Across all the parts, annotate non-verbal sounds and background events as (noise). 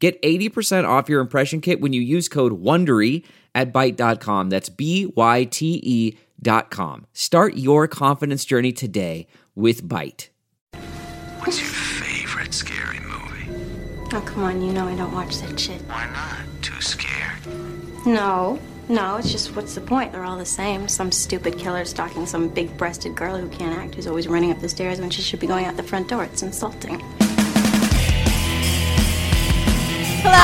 Get 80% off your impression kit when you use code WONDERY at Byte.com. That's B-Y-T-E dot com. Start your confidence journey today with Byte. What's your favorite scary movie? Oh, come on, you know I don't watch that shit. Why not? Too scared? No, no, it's just what's the point? They're all the same. Some stupid killer stalking some big breasted girl who can't act, who's always running up the stairs when she should be going out the front door. It's insulting. Hello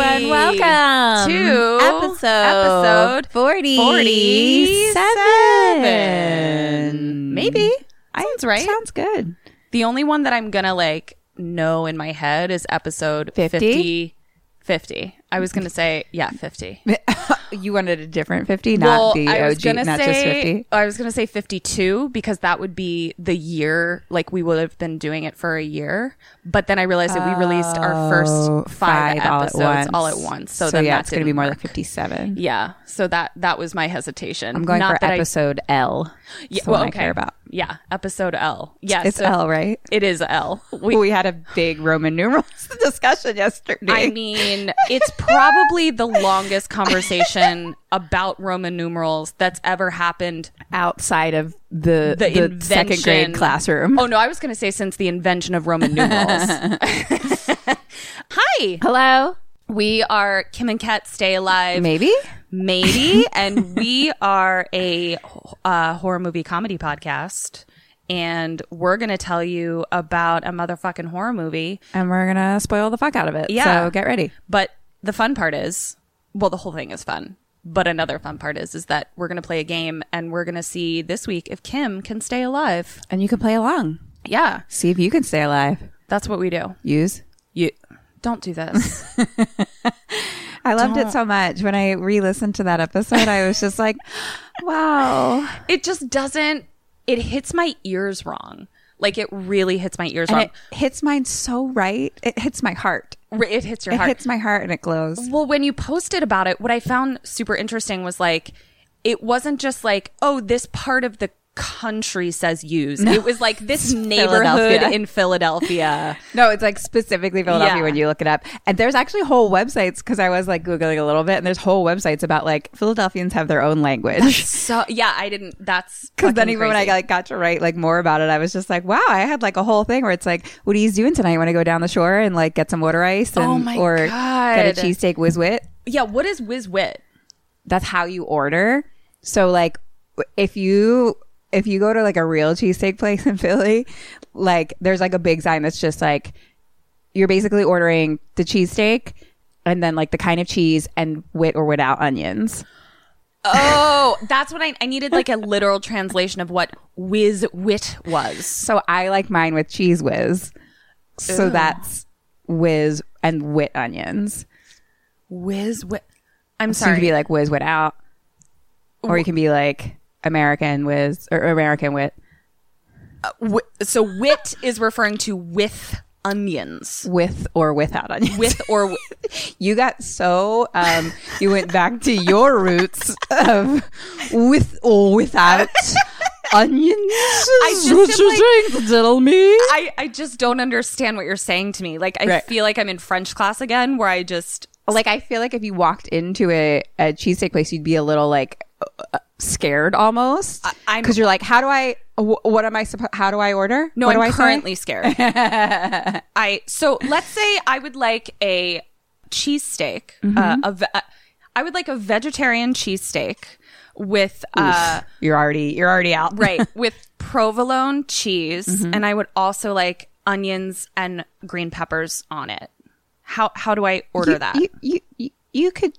and welcome to episode episode 47. Maybe Sounds right. Sounds good. The only one that I'm gonna like know in my head is episode 50? 50. 50. I was gonna say, yeah, 50. (laughs) You wanted a different fifty, not the I was OG, gonna not say, just fifty. I was gonna say 52 because that would be the year, like we would have been doing it for a year. But then I realized that we released our Oh, first five, all at episodes all at once. So, So, then yeah, it's going to be more work. like fifty-seven. Yeah. So that that was my hesitation. I'm going Not for that episode L. Yeah, well, okay. I care about. Yeah, episode L. Yes, It's uh, L, right? It is L. (laughs) We, we had a big Roman numerals (laughs) discussion yesterday. I mean, it's probably the longest conversation about Roman numerals that's ever happened. outside of the The, the, second grade classroom. Oh no, I was going to say since the invention of Roman numerals. (laughs) Hi, Hello, we are Kim and Ket Stay Alive, maybe. maybe, (laughs) and we are a uh, horror movie comedy podcast. And we're going to tell you about a motherfucking horror movie. And we're gonna spoil the fuck out of it. Yeah. So get ready. But the fun part is, well, the whole thing is fun. But another fun part is, is that we're going to play a game and we're going to see this week if Kim can stay alive. And you can play along. Yeah, See if you can stay alive. that's what we do. Use. You don't do this. (laughs) I loved it so much. When I re-listened to that episode, I was just like, (laughs) "Wow!" it just doesn't. It hits my ears wrong. Like it really hits my ears And wrong. it hits mine so right. It hits my heart. It, it hits your It heart. It hits my heart and it glows. Well, when you posted about it, what I found super interesting was like, it wasn't just like, oh, this part of the country says use. It was like this (laughs) neighborhood Philadelphia. in Philadelphia. No, it's like specifically Philadelphia Yeah. when you look it up. And there's actually whole websites because I was like googling a little bit, and there's whole websites about like Philadelphians have their own language. So yeah, I didn't. That's (laughs) Because then even when I like got to write like more about it, I was just like, wow, I had like a whole thing where it's like, what are you doing tonight? Want to go down the shore and like get some water ice oh and Oh my or God. get a cheesesteak whiz wit? yeah, what is whiz wit? That's how you order. So like if you if you go to like a real cheesesteak place in Philly, like there's like a big sign that's just like you're basically ordering the cheesesteak and then like the kind of cheese and with or without onions. Oh, that's what I I needed like a literal translation of what whiz wit was. So I like mine with cheese whiz. So that's whiz and wit onions. Whiz wit. I'm So you sorry. can be like whiz wit out, or you can be like American with or American wit Wi- so wit is referring to with onions. with or without onions. With or (laughs) you got so um you went back to your roots of with or without (laughs) onions. I just am like- tell me. I I just don't understand what you're saying to me. Like I Right. feel like I'm in French class again where I just Like I feel like if you walked into a, a cheesesteak place, you'd be a little like uh, scared almost because you're like, how do I? wh- What am I supposed? How do I order? No, what I'm I say? currently scared. (laughs) I so let's say I would like a cheesesteak. Mm-hmm. Uh, a ve- uh, I would like a vegetarian cheesesteak with uh You're already you're already out. (laughs) right with provolone cheese, Mm-hmm. and I would also like onions and green peppers on it. How how do I order you, that? You, you you you could.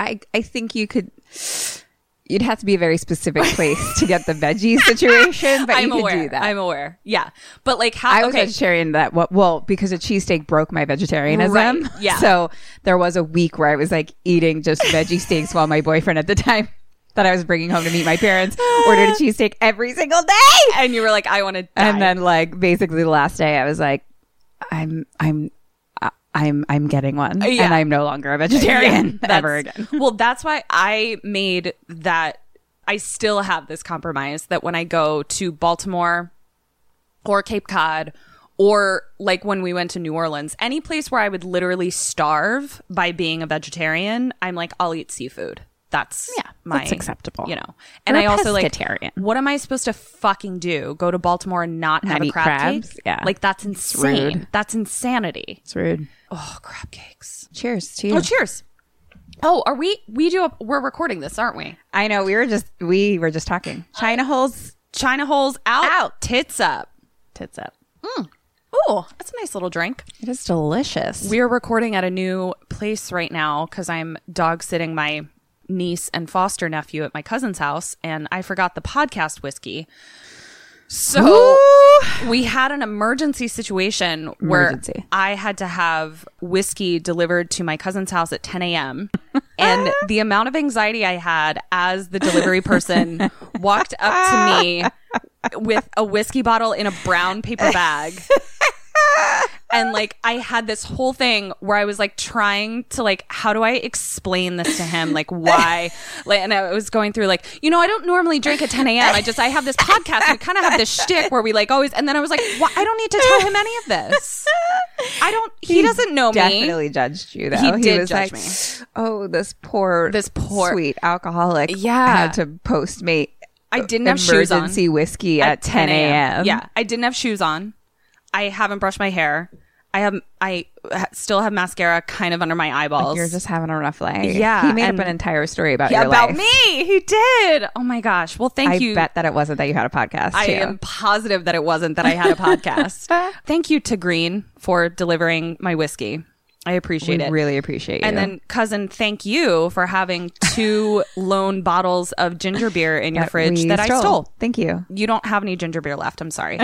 I I think you could. You'd have to be a very specific (laughs) place to get the veggie situation, but I'm you could do that. I'm aware. Yeah, but like how? I was okay, vegetarian that what well because a cheesesteak broke my vegetarianism. Right, (laughs) yeah. So there was a week where I was like eating just veggie steaks while my boyfriend at the time (laughs) that I was bringing home to meet my parents ordered a cheesesteak every single day. and you were like, I want to. And then like basically the last day I was like I'm I'm I'm I'm getting one uh, Yeah. and I'm no longer a vegetarian (laughs) ever again. (laughs) well, that's why I made that. I still have this compromise that when I go to Baltimore or Cape Cod or like when we went to New Orleans, any place where I would literally starve by being a vegetarian, I'm like, I'll eat seafood. That's Yeah, my that's acceptable. you know. And I also like. What am I supposed to fucking do? Go to Baltimore and not, Not have a crab crabs? cake? Yeah. like that's insane. That's insanity. It's rude. Oh, crab cakes. Cheers to you. Oh, cheers. Oh, are we? We do. A, we're recording this, aren't we? I know we were just we were just talking. China holes China holes out, Out. tits up. tits up. Oh, that's a nice little drink. It is delicious. We're recording at a new place right now because I'm dog sitting my niece and foster nephew at my cousin's house, and I forgot the podcast whiskey. So we had an emergency situation Emergency. where I had to have whiskey delivered to my cousin's house at 10 a.m. and the amount of anxiety I had as the delivery person walked up to me (laughs) with a whiskey bottle in a brown paper bag. And like I had this whole thing where I was like trying to like how do I explain this to him like why like and I was going through like you know I don't normally drink at 10 a.m. I just I have this podcast we kind of have this shtick where we like always and then I was like why I don't need to tell him any of this I don't he, doesn't know me Definitely judged you though. He did was judge like, me. Oh, this poor, This poor- sweet alcoholic. Yeah. had to post postmate. I didn't have shoes on emergency whiskey at, 10 a.m. Yeah, I didn't have shoes on. I haven't brushed my hair. I have I still have mascara kind of under my eyeballs. You're just having a rough day. Yeah, He made up an entire story about yeah, about life. me. He did. Oh my gosh. Well, thank I you. I bet that it wasn't that you had a podcast. I too. am positive that it wasn't that I had a (laughs) podcast. Thank you to Green for delivering my whiskey. I appreciate We it. really appreciate you. and then, cousin, thank you for having two (laughs) lone bottles of ginger beer in your fridge we that I stole. Thank you. You don't have any ginger beer left. I'm sorry.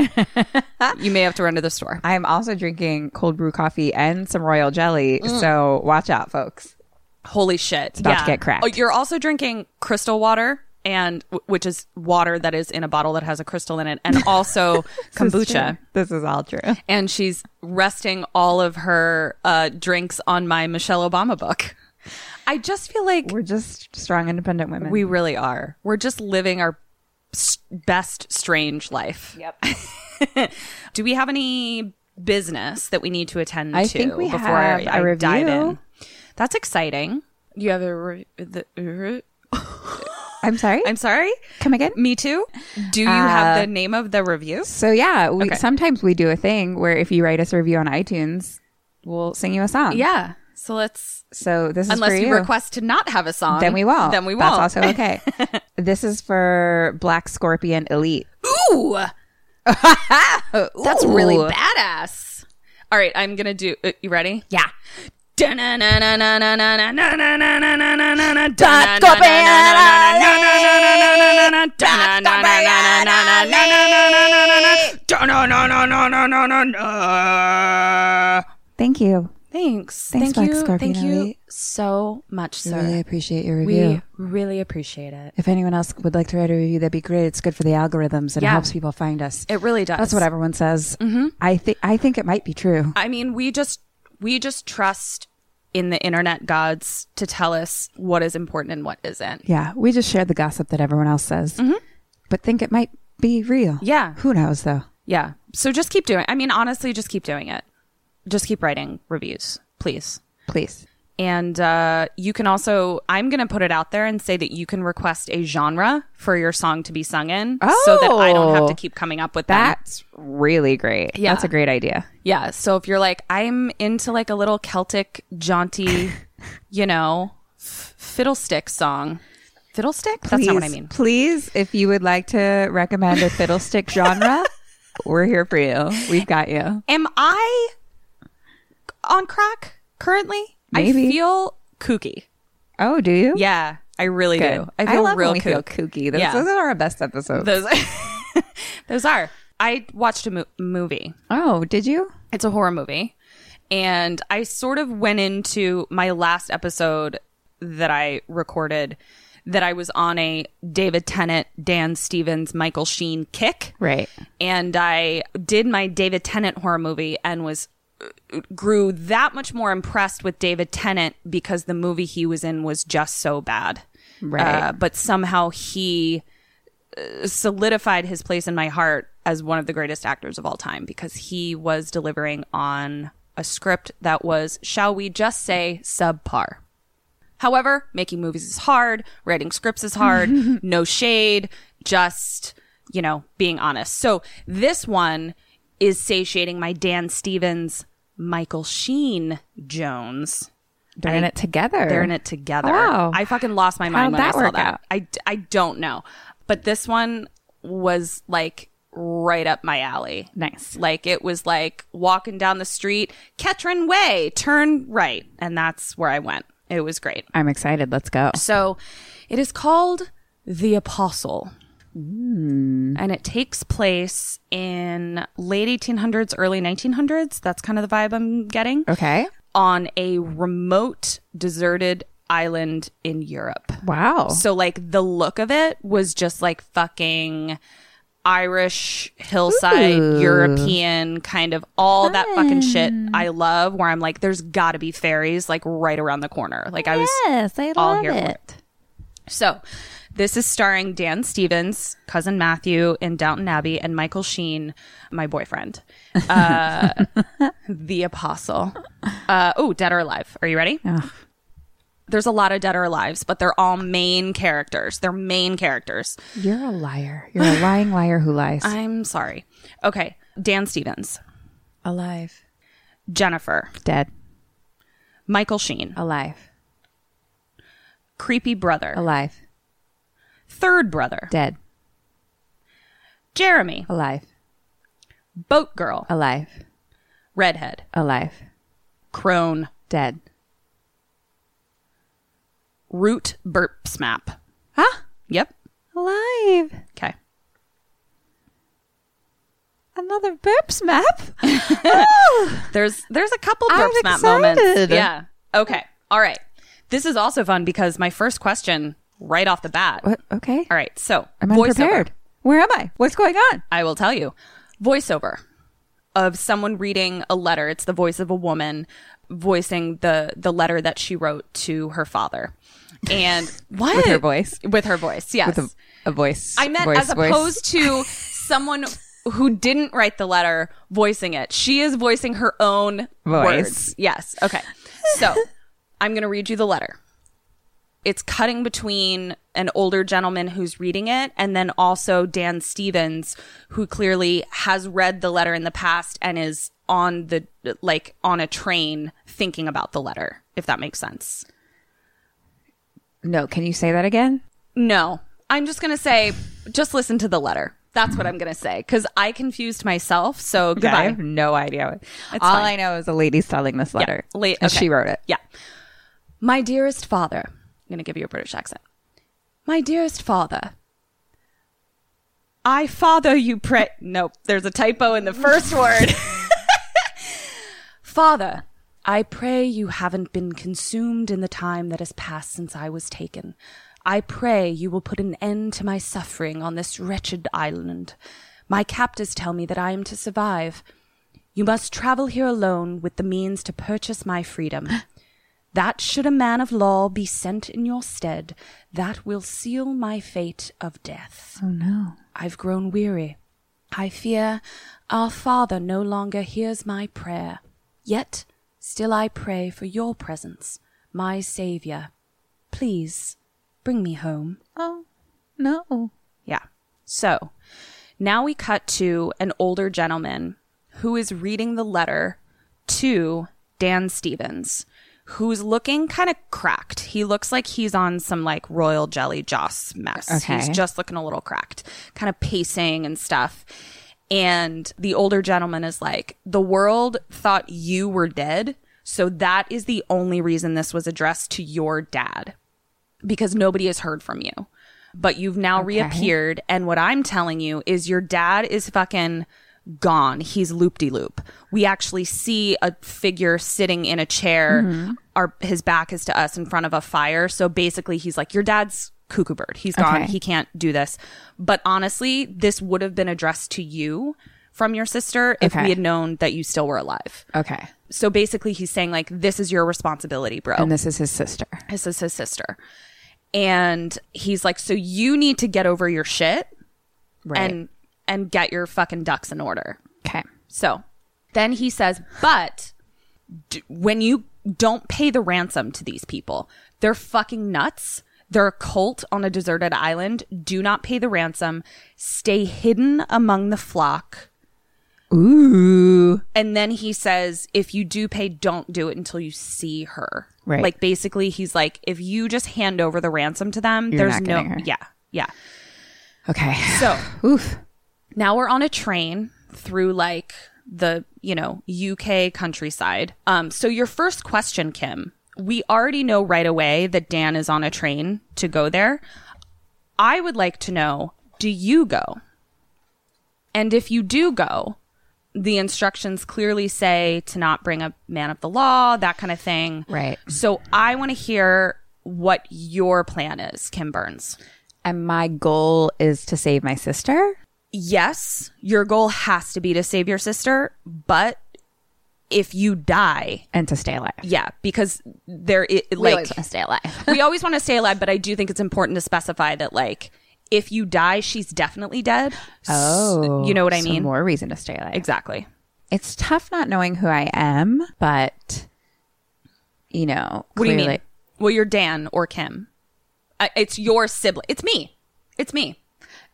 (laughs) you may have to run to the store. I am also drinking cold brew coffee and some royal jelly. Mm. So watch out, folks. Holy shit! It's about to get cracked. Oh, you're also drinking crystal water, and which is water that is in a bottle that has a crystal in it, and (laughs) also kombucha. This is all true. And she's resting all of her uh, drinks on my Michelle Obama book. I just feel like We're just strong, independent women. we really are. We're just living our best strange life. Yep. (laughs) Do we have any business that we need to attend I to think we before have I, a I dive review. in? That's exciting. You have a re- the, I'm sorry. I'm sorry. Come again? Me too. Do you Uh, have the name of the review? So yeah, we Okay. sometimes we do a thing where if you write us a review on iTunes, we'll sing you a song. Yeah. So let's So this is unless for you, you. request to not have a song, then we won't. Then we won't. That's also okay. (laughs) this is for Black Scorpion Elite. Ooh, (laughs) that's really badass. All right, I'm gonna do. Uh, you ready? Yeah. Thank you. Thanks. Thanks, Thank Black you. Scorpion Thank you Elite. so much, sir. Really appreciate your we review. really appreciate it. if anyone else would like to write a review, that'd be great. It's good for the algorithms and it Yeah. helps people find us. It really does. That's what everyone says. Mm-hmm. I think I think it might be true. I mean, we just we just trust in the internet gods to tell us what is important and what isn't. Yeah, we just share the gossip that everyone else says, mm-hmm. but think it might be real. Yeah. who knows though? Yeah. So just keep doing. I mean, honestly, just keep doing it. Just keep writing reviews, please. Please. And uh, you can also, I'm going to put it out there and say that you can request a genre for your song to be sung in so that I don't have to Oh. keep coming up with that. That's really great. Yeah. That's a great idea. Yeah. So if you're like, I'm into like a little Celtic, jaunty, (laughs) you know, f- fiddlestick song. Fiddlestick? That's not what I mean. Please, if you would like to recommend a fiddlestick (laughs) genre, we're here for you. We've got you. Am I on crack currently? Maybe. I feel kooky. Oh, do you? Yeah, I really Good. do. I feel love real when we feel kooky. Those, Yeah. those are our best episodes. Those, (laughs) those are. I watched a mo- movie. oh, did you? It's a horror movie. And I sort of went into my last episode that I recorded that I was on a David Tennant, Dan Stevens, Michael Sheen kick. Right. And I did my David Tennant horror movie and was grew that much more impressed with David Tennant because the movie he was in was just so bad. Right. Uh, but somehow he uh, solidified his place in my heart as one of the greatest actors of all time because he was delivering on a script that was, shall we just say, subpar. However, making movies is hard, writing scripts is hard, (laughs) no shade, just, you know, being honest. So this one is satiating my Dan Stevens, Michael Sheen Jones. They're in it together. They're in it together. Wow. I fucking lost my mind How'd when I saw that. out? I, I don't know. But this one was like right up my alley. Nice. Like it was like walking down the street, Ketryn Way, turn right. And that's where I went. It was great. I'm excited. Let's go. So it is called The Apostle. Mm. And it takes place in late 1800s, early 1900s. That's kind of the vibe I'm getting. Okay. On a remote, deserted island in Europe. Wow. So, like, the look of it was just like fucking Irish hillside, Ooh. European kind of all that fucking shit I love. Where I'm like, there's got to be fairies like right around the corner. Like, I was yes, I all here for it. so, this is starring Dan Stevens, cousin Matthew in Downton Abbey, and Michael Sheen, my boyfriend, uh, (laughs) the Apostle. Uh, oh, Dead or Alive. Are you ready? Ugh. There's a lot of Dead or Alives, but they're all main characters. They're main characters. You're a liar. You're a (laughs) lying liar who lies. I'm sorry. Okay, Dan Stevens, alive. Jennifer, Dead. Michael Sheen, Alive. creepy brother, Alive. Third brother, Dead. Jeremy, Alive. boat girl, Alive. redhead, Alive. crone, Dead. root Burpsmap. Huh? Yep. Alive. Okay. Another Burpsmap. (laughs) Oh. There's there's a couple I'm burp smap moments. Yeah. Okay. All right. This is also fun because my first question right off the bat. What? Okay. All right. So I'm voiceover. unprepared. Where am I? What's going on? I will tell you. Voiceover of someone reading a letter. It's the voice of a woman voicing the the letter that she wrote to her father. And (laughs) what With her voice? With her voice. Yes. With a, a voice. I meant voice, as voice. opposed to (laughs) someone who didn't write the letter voicing it. She is voicing her own Voice. words. Yes. Okay. So I'm going to read you the letter. It's cutting between an older gentleman who's reading it and then also Dan Stevens, who clearly has read the letter in the past and is on the, like, on a train thinking about the letter, if that makes sense. No, can you say that again? No, I'm just going to say, just listen to the letter. That's what I'm gonna say because I confused myself. So Okay, I goodbye. have no idea. What, It's all fine. I know is a lady selling this letter. late- and okay. she wrote it. Yeah. My dearest father. I'm going to give you a British accent. My dearest father. I father you pray. Nope, there's a typo in the first word. (laughs) father, I pray you haven't been consumed in the time that has passed since I was taken. I pray you will put an end to my suffering on this wretched island. My captors tell me that I am to survive. You must travel here alone with the means to purchase my freedom. That should a man of law be sent in your stead, that will seal my fate of death. Oh no. I've grown weary. I fear our Father no longer hears my prayer. Yet still I pray for your presence, my Saviour. Please bring me home. Oh no. Yeah. So now we cut to an older gentleman who is reading the letter to Dan Stevens, who's looking kind of cracked. He looks like he's on some like royal jelly joss mess. Okay. He's just looking a little cracked, kind of pacing and stuff. And the older gentleman is like, the world thought you were dead. So that is the only reason this was addressed to your dad because nobody has heard from you. But you've now reappeared. And what I'm telling you is your dad is fucking gone. He's loop de loop. We actually see a figure sitting in a chair. Mm-hmm. Our, his back is to us in front of a fire. So basically, he's like, Your dad's cuckoo bird. He's gone. Okay. He can't do this. But honestly, this would have been addressed to you from your sister if Okay. we had known that you still were alive. Okay. So basically, he's saying, like, this is your responsibility, bro. And this is his sister. This is his sister. And he's like, so you need to get over your shit Right. and and get your fucking ducks in order. okay. So then he says, but d- when you don't pay the ransom to these people, they're fucking nuts. They're a cult on a deserted island. Do not pay the ransom. Stay hidden among the flock. Ooh. And then he says, if you do pay, don't do it until you see her. Right. Like basically, he's like, if you just hand over the ransom to them, You're there's no. her. Yeah. Yeah. Okay. So (sighs) Oof. Now we're on a train through like the, you know, UK countryside. Um, so your first question, Kim, we already know right away that Dan is on a train to go there. I would like to know, do you go? And if you do go, the instructions clearly say to not bring a man of the law, that kind of thing. Right. So I want to hear what your plan is, Kim Burns. And my goal is to save my sister. Yes, your goal has to be to save your sister, but if you die, and to stay alive. yeah, because there, it, We like, to stay alive. (laughs) we always want to stay alive, but I do think it's important to specify that, like, if you die, she's definitely dead. Oh, you know what I so mean? more reason to stay alive. Exactly. It's tough not knowing who I am, but you know, What do you clearly- mean? Well, you're Dan or Kim. It's your sibling. It's me. It's me.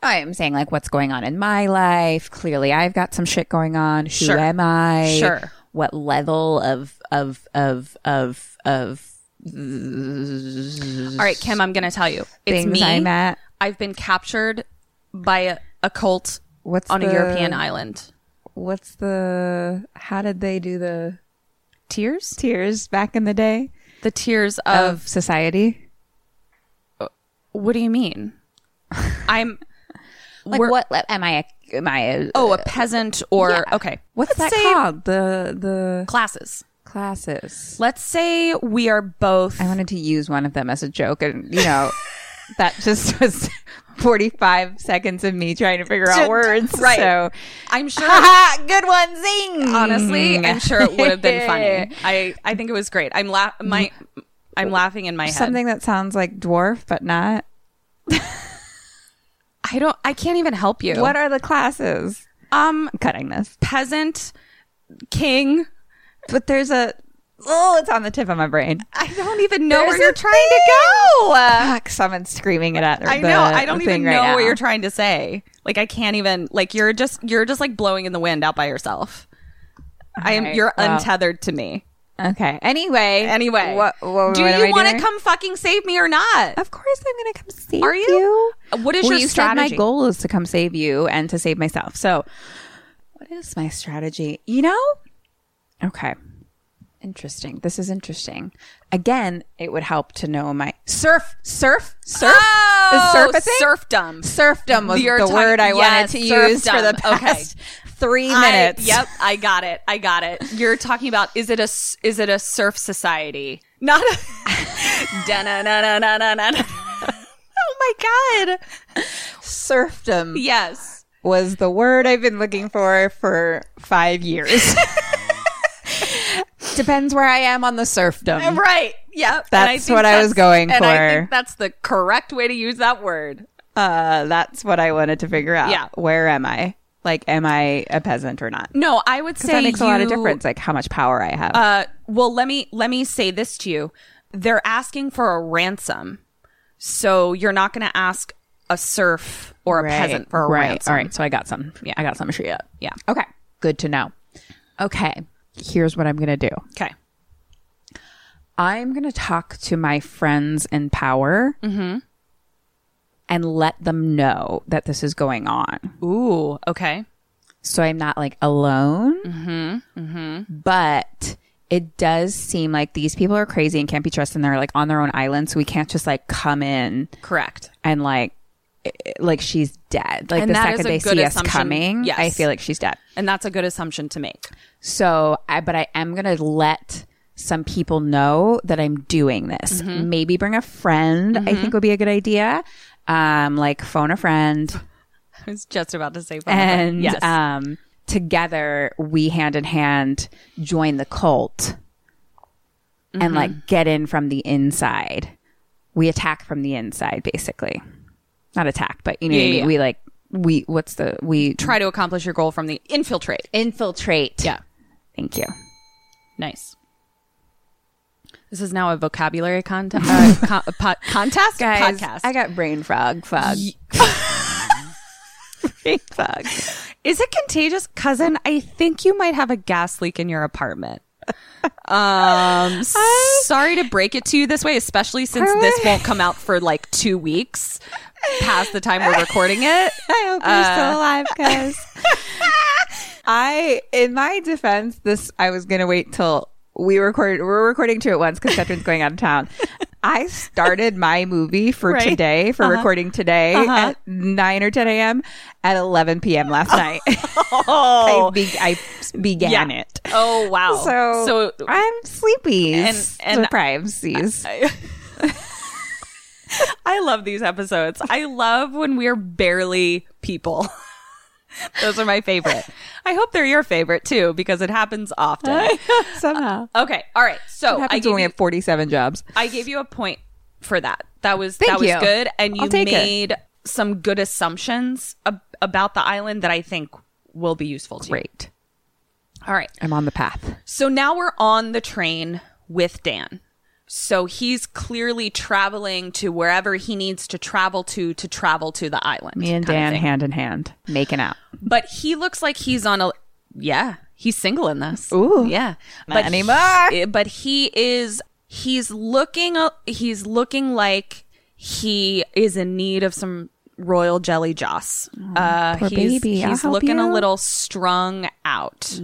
I'm saying like what's going on in my life. Clearly, I've got some shit going on. Who Sure. am I? Sure. What level of of of of of All right, Kim, I'm going to tell you. It's me. I'm at? I've been captured by a, a cult What's on the- a European island. What's the? How did they do the Tears? tears back in the day The tears of of. society? What do you mean? (laughs) I'm. Like we're- what? Uh, am I? A, am I? A, Oh, a uh, peasant or. Yeah. Okay. What's Let's that called? The the Classes. classes. Let's say we are both. I wanted to use one of them as a joke, and you know, (laughs) that just was forty-five seconds of me trying to figure out words. Right. So, I'm (laughs) sure. good one, zing. honestly, I'm sure it would have been funny. (laughs) I, I think it was great. I'm la- my I'm laughing in my head. Something that sounds like dwarf, but not. I don't I can't even help you. What are the classes? um I'm cutting this, peasant king but there's a. Oh, it's on the tip of my brain. I don't even know where you're trying to go. Fuck, someone's screaming it at I know. I don't even know now. what you're trying to say. Like I can't even like you're just you're just like blowing in the wind out by yourself. I am you're well. untethered to me. Okay. Anyway. Anyway, What, what, do what you want to come fucking save me or not? Of course, I'm going to come save you. Are you? What is well, your you strategy? Said my goal is to come save you and to save myself. So, what is my strategy? You know? Okay. Interesting. This is interesting. Again, it would help to know my surf, surf, surf. Oh, is surf a thing? serfdom. Serfdom was You're the talking- word I yes, wanted to use for the serfdom. Okay. Three I- minutes. yep, I got it. I got it. You're talking about is it a is it a surf society? Not a. (laughs) Oh my god. Serfdom Yes. was the word I've been looking for for five years. (laughs) Depends where I am on the serfdom. Right. Yep. That's think what I was going and I for. think that's the correct way to use that word. Uh, that's what I wanted to figure out. Yeah. Where am I? Like, am I a peasant or not? No, I would say That makes a lot of difference, like how much power I have. Uh, well, let me let me say this to you. They're asking for a ransom, so you're not going to ask a serf or a peasant for a ransom. right. ransom. All right. So I got some. Yeah. I got some shit. Yeah. Okay. Good to know. Okay. Here's what I'm going to do. Okay. I'm going to talk to my friends in power Mm-hmm. And let them know that this is going on. Ooh. Okay. So I'm not like alone. Mm-hmm. Mm-hmm. But it does seem like these people are crazy and can't be trusted. And they're like on their own island. So we can't just like come in Correct. and like, like she's dead. Like And the second they see us coming, Yes. I feel like she's dead. And that's a good assumption to make. So I, but I am going to let some people know that I'm doing this. Mm-hmm. Maybe bring a friend. I think would be a good idea. Um, like phone a friend (laughs) I was just about to say and yes. um, together we hand in hand join the cult Mm-hmm. and like get in from the inside. We attack from the inside, basically. Not attack, but you know, what I Yeah, mean? yeah. we like we. What's the we Try to accomplish your goal from the infiltrate. infiltrate? Yeah. Thank you. Nice. This is now a vocabulary contest. (laughs) Uh, co- po- contest? Guys, Podcast. I got brain fog. Fog. (laughs) brain fog. Is it contagious, cousin? I think you might have a gas leak in your apartment. (laughs) Um, sorry to break it to you this way, especially since this won't come out for like two weeks past the time we're recording it. I hope you're still alive, guys. I, in my defense, this I was gonna wait till we recorded. We're recording two at once because Ketryn's going out of town. (laughs) I started my movie for Right. today, for uh-huh. recording today uh-huh. at nine or ten a.m. at eleven p.m. last night. (laughs) Oh. (laughs) I, be- I began Yeah. it. Oh wow! So, so I'm sleepy. And- and- privacies. I love these episodes. I love when we're barely people. (laughs) Those are my favorite. I hope they're your favorite too, because it happens often. (laughs) Somehow, uh, Okay, all right. So I gave, you, have forty-seven jobs. I gave you a point for that. That was Thank that was good, and you I'll it. made some good assumptions ab- about the island that I think will be useful to you. Great. All right. I'm on the path. So now we're on the train with Dan. So he's clearly traveling to wherever he needs to travel to to travel to the island. Me and Dan hand in hand, making out. But he looks like he's on a yeah, he's single in this. Ooh. Yeah. But anymore. he- but he is he's looking uh, he's looking like he is in need of some royal jelly joss. uh poor he's baby. He's looking a little strung out.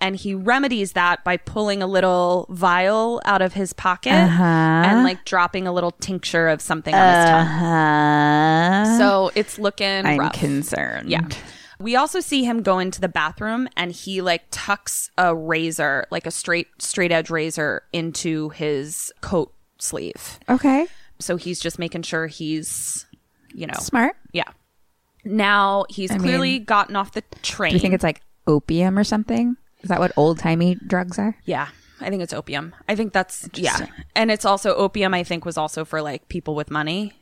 And he remedies that by pulling a little vial out of his pocket Uh-huh. and like dropping a little tincture of something on his tongue. Uh, So it's looking I'm rough. concerned. Yeah. We also see him go into the bathroom and he like tucks a razor, like a straight straight edge razor into his coat sleeve. Okay. So he's just making sure he's you know Smart. Yeah. Now he's I clearly mean, gotten off the train. Do you think it's like opium or something? Is that what old timey drugs are? Yeah. I think it's opium. I think that's yeah. And it's also opium I think was also for like people with money.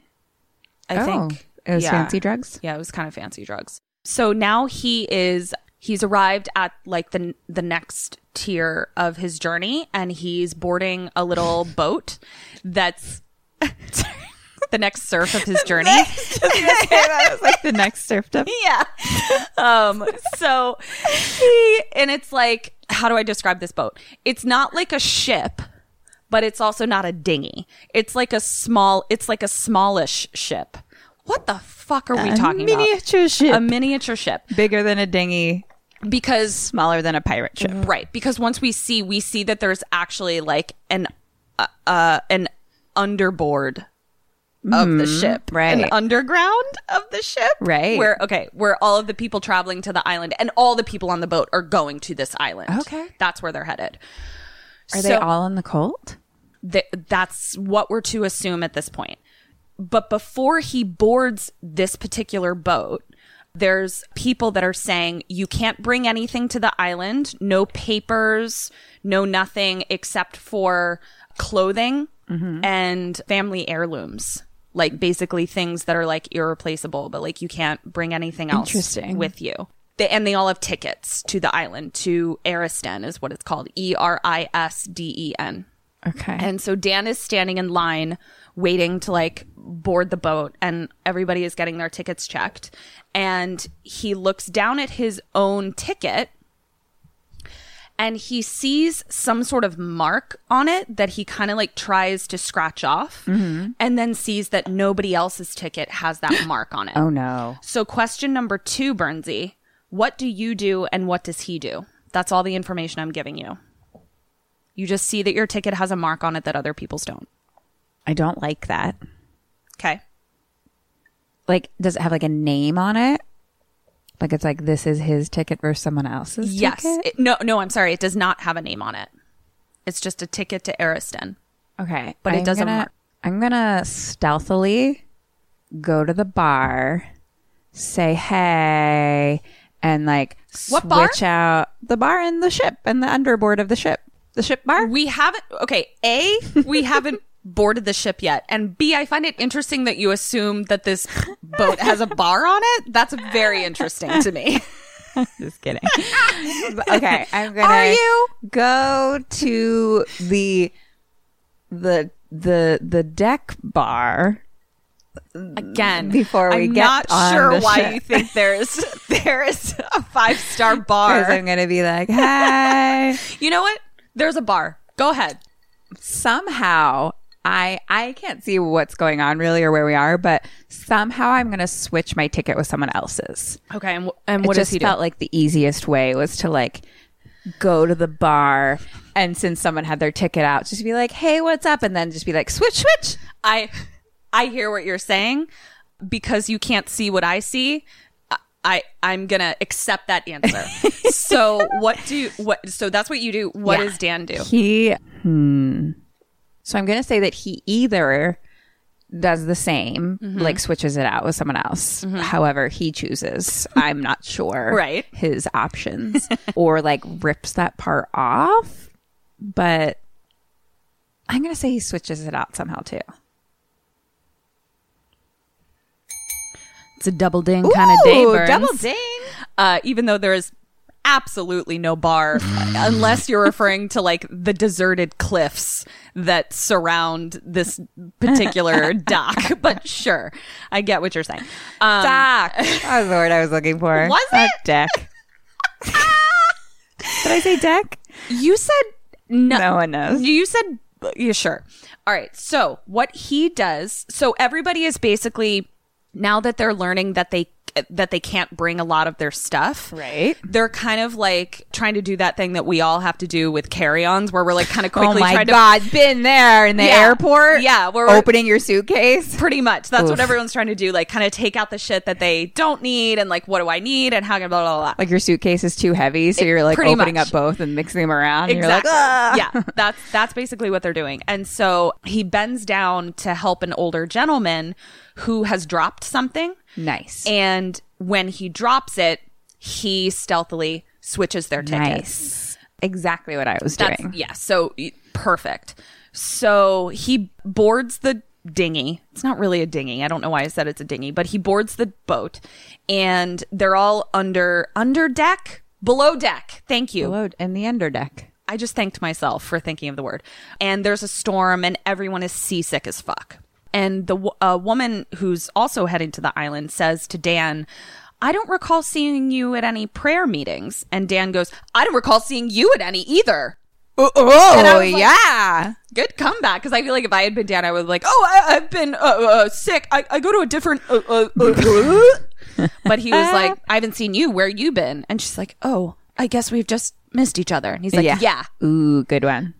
I oh, think it was yeah. fancy drugs. Yeah, it was kind of fancy drugs. So now he is he's arrived at like the the next tier of his journey and he's boarding a little (laughs) boat that's (laughs) the next surf of his (laughs) journey. that (laughs) was like the next serfdom. yeah. Um so he and it's like how do I describe this boat? It's not like a ship, but it's also not a dinghy. It's like a small. It's like a smallish ship. What the fuck are we A talking miniature about? Miniature ship. A miniature ship. Bigger than a dinghy, Because smaller than a pirate ship. Right, because once we see, we see that there's actually like an uh, uh an underboard of the ship, Mm-hmm. right. An underground of the ship, Right. Where okay, where all of the people traveling to the island and all the people on the boat are going to this island. Okay. that's where they're headed. Are So- they all in the cult? Th- that's what we're to assume at this point. But before he boards this particular boat, there's people that are saying you can't bring anything to the island, no papers, no nothing except for clothing and family heirlooms. Like basically things that are like irreplaceable, but like you can't bring anything else with you. They, and they all have tickets to the island, to Erisden is what it's called. E R I S D E N. Okay. And so Dan is standing in line waiting to like board the boat and everybody is getting their tickets checked. And he looks down at his own ticket and he sees some sort of mark on it that he kind of like tries to scratch off mm-hmm. and then sees that nobody else's ticket has that (gasps) mark on it. oh no. So question number two, Bernsey, what do you do and what does he do? That's all the information I'm giving you. You just see that your ticket has a mark on it that other people's don't. I don't like that. Okay. Like, does it have like a name on it? Like it's like this is his ticket versus someone else's Yes. ticket? It- no, no, I'm sorry. It does not have a name on it. It's just a ticket to Erisden. Okay. But it I'm doesn't gonna-. I'm gonna stealthily go to the bar, say hey, and like What bar? switch out the bar in the ship and the underboard of the ship. The ship bar? We haven't, okay, A, we haven't boarded the ship yet. And B, I find it interesting that you assume that this boat has a (laughs) bar on it. That's very interesting to me. (laughs) Just kidding. okay, I'm gonna Are you? go to the the the the deck bar Again, Before we get? I'm get not sure why ship. you think there's (laughs) there's a five star bar. I'm gonna be like, hey. You know what? There's a bar. Go ahead. somehow I I can't see what's going on really or where we are, but somehow I'm gonna switch my ticket with someone else's. Okay, and, wh- and it what just does he do? felt like the easiest way was to like go to the bar and since someone had their ticket out, just be like, hey, what's up? And then just be like, switch, switch. I I hear what you're saying because you can't see what I see. I- I I'm gonna accept that answer. (laughs) so what do what? So that's what you do. What Yeah. does Dan do? He hmm. So I'm gonna say that he either does the same, Mm-hmm. like switches it out with someone else. However, he chooses. (laughs) I'm not sure. Right. His options. (laughs) or like rips that part off. But I'm gonna say he switches it out somehow too. It's a double ding kind of day. Burns. double ding. Uh, even though there is absolutely no bar, unless you're referring to like the deserted cliffs that surround this particular (laughs) dock. But sure, I get what you're saying. Um, Doc. (laughs) That was the word I was looking for. Was Not it? deck? (laughs) Did I say deck? You said no. No one knows. You said yeah, sure. All right. So what he does, so everybody is basically now that they're learning that they that they can't bring a lot of their stuff. Right. They're kind of like trying to do that thing that we all have to do with carry-ons where we're like kind of Oh quickly my trying to god, been there in the Yeah. airport. Yeah, where we're- opening your suitcase. Pretty much. That's what everyone's trying to do. Like, kind of take out the shit that they don't need and, like, what do I need and how can blah, blah, blah. Like your suitcase is too heavy, so you're like opening much. up both and mixing them around. And Exactly. You're like, ah. yeah, that's that's basically what they're doing. And so he bends down to help an older gentleman who has dropped something. nice, And when he drops it, he stealthily switches their tickets. nice. Exactly what I was That's doing. yeah. So perfect. So he boards the dinghy. It's not really a dinghy. I don't know why I said it's a dinghy, but he boards the boat, and they're all under under deck, below deck. Thank you. Below in the underdeck. I just thanked myself for thinking of the word. And there's a storm, and everyone is seasick as fuck. And the a woman who's also heading to the island says to Dan, I don't recall seeing you at any prayer meetings. And Dan goes, I don't recall seeing you at any either. Oh, like- yeah. Good comeback. Because I feel like if I had been Dan, I would be like, oh, I, I've been uh, uh, sick. I, I go to a different. Uh, uh, uh, (laughs) but he was like, I haven't seen you. Where you been? And she's like, oh, I guess we've just missed each other. And he's like, Yeah. yeah. Ooh, good one.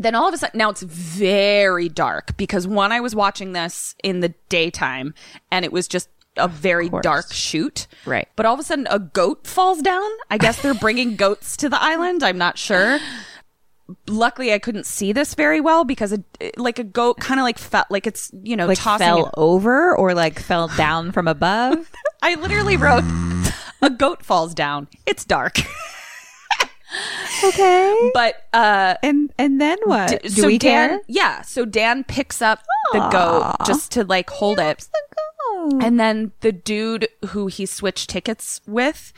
Then all of a sudden now it's very dark because one I was watching this in the daytime and it was just a very dark shoot. Right. But all of a sudden a goat falls down. I guess they're bringing goats to the island. I'm not sure. Luckily I couldn't see this very well because it, like a goat kind of like felt like it's, you know, Like tossing fell it- over or like fell down from above. (laughs) I literally wrote a goat falls down. It's dark. (laughs) okay. but uh And and then what? D- Do so we Dan, care? Yeah. So Dan picks up the goat just to like hold it. And then the dude who he switched tickets with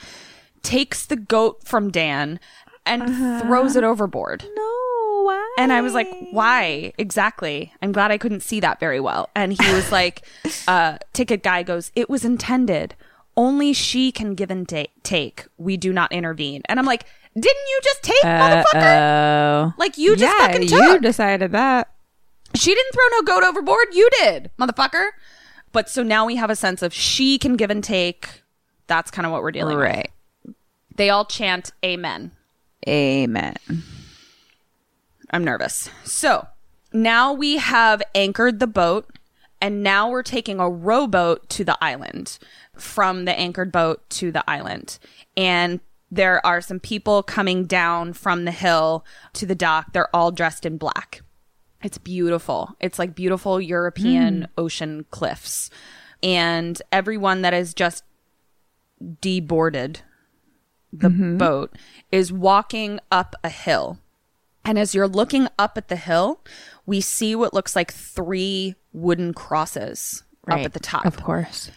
takes the goat from Dan and throws it overboard. No, why? And I was like, why exactly? I'm glad I couldn't see that very well. And he was like, (laughs) uh, ticket guy goes, it was intended. Only she can give and ta- take. We do not intervene. And I'm like, didn't you just take, uh, motherfucker? Oh. Like you just yeah, fucking you decided that. She didn't throw no goat overboard. You did, motherfucker. But so now we have a sense of she can give and take. That's kind of what we're dealing with. Right. with. They all chant amen. Amen. I'm nervous. So now we have anchored the boat, and now we're taking a rowboat to the island from the anchored boat to the island. And there are some people coming down from the hill to the dock. They're all dressed in black. It's beautiful. It's like beautiful European mm. ocean cliffs. And everyone that is just deboarded the mm-hmm. boat is walking up a hill. And as you're looking up at the hill, we see what looks like three wooden crosses right. up at the top. Of course.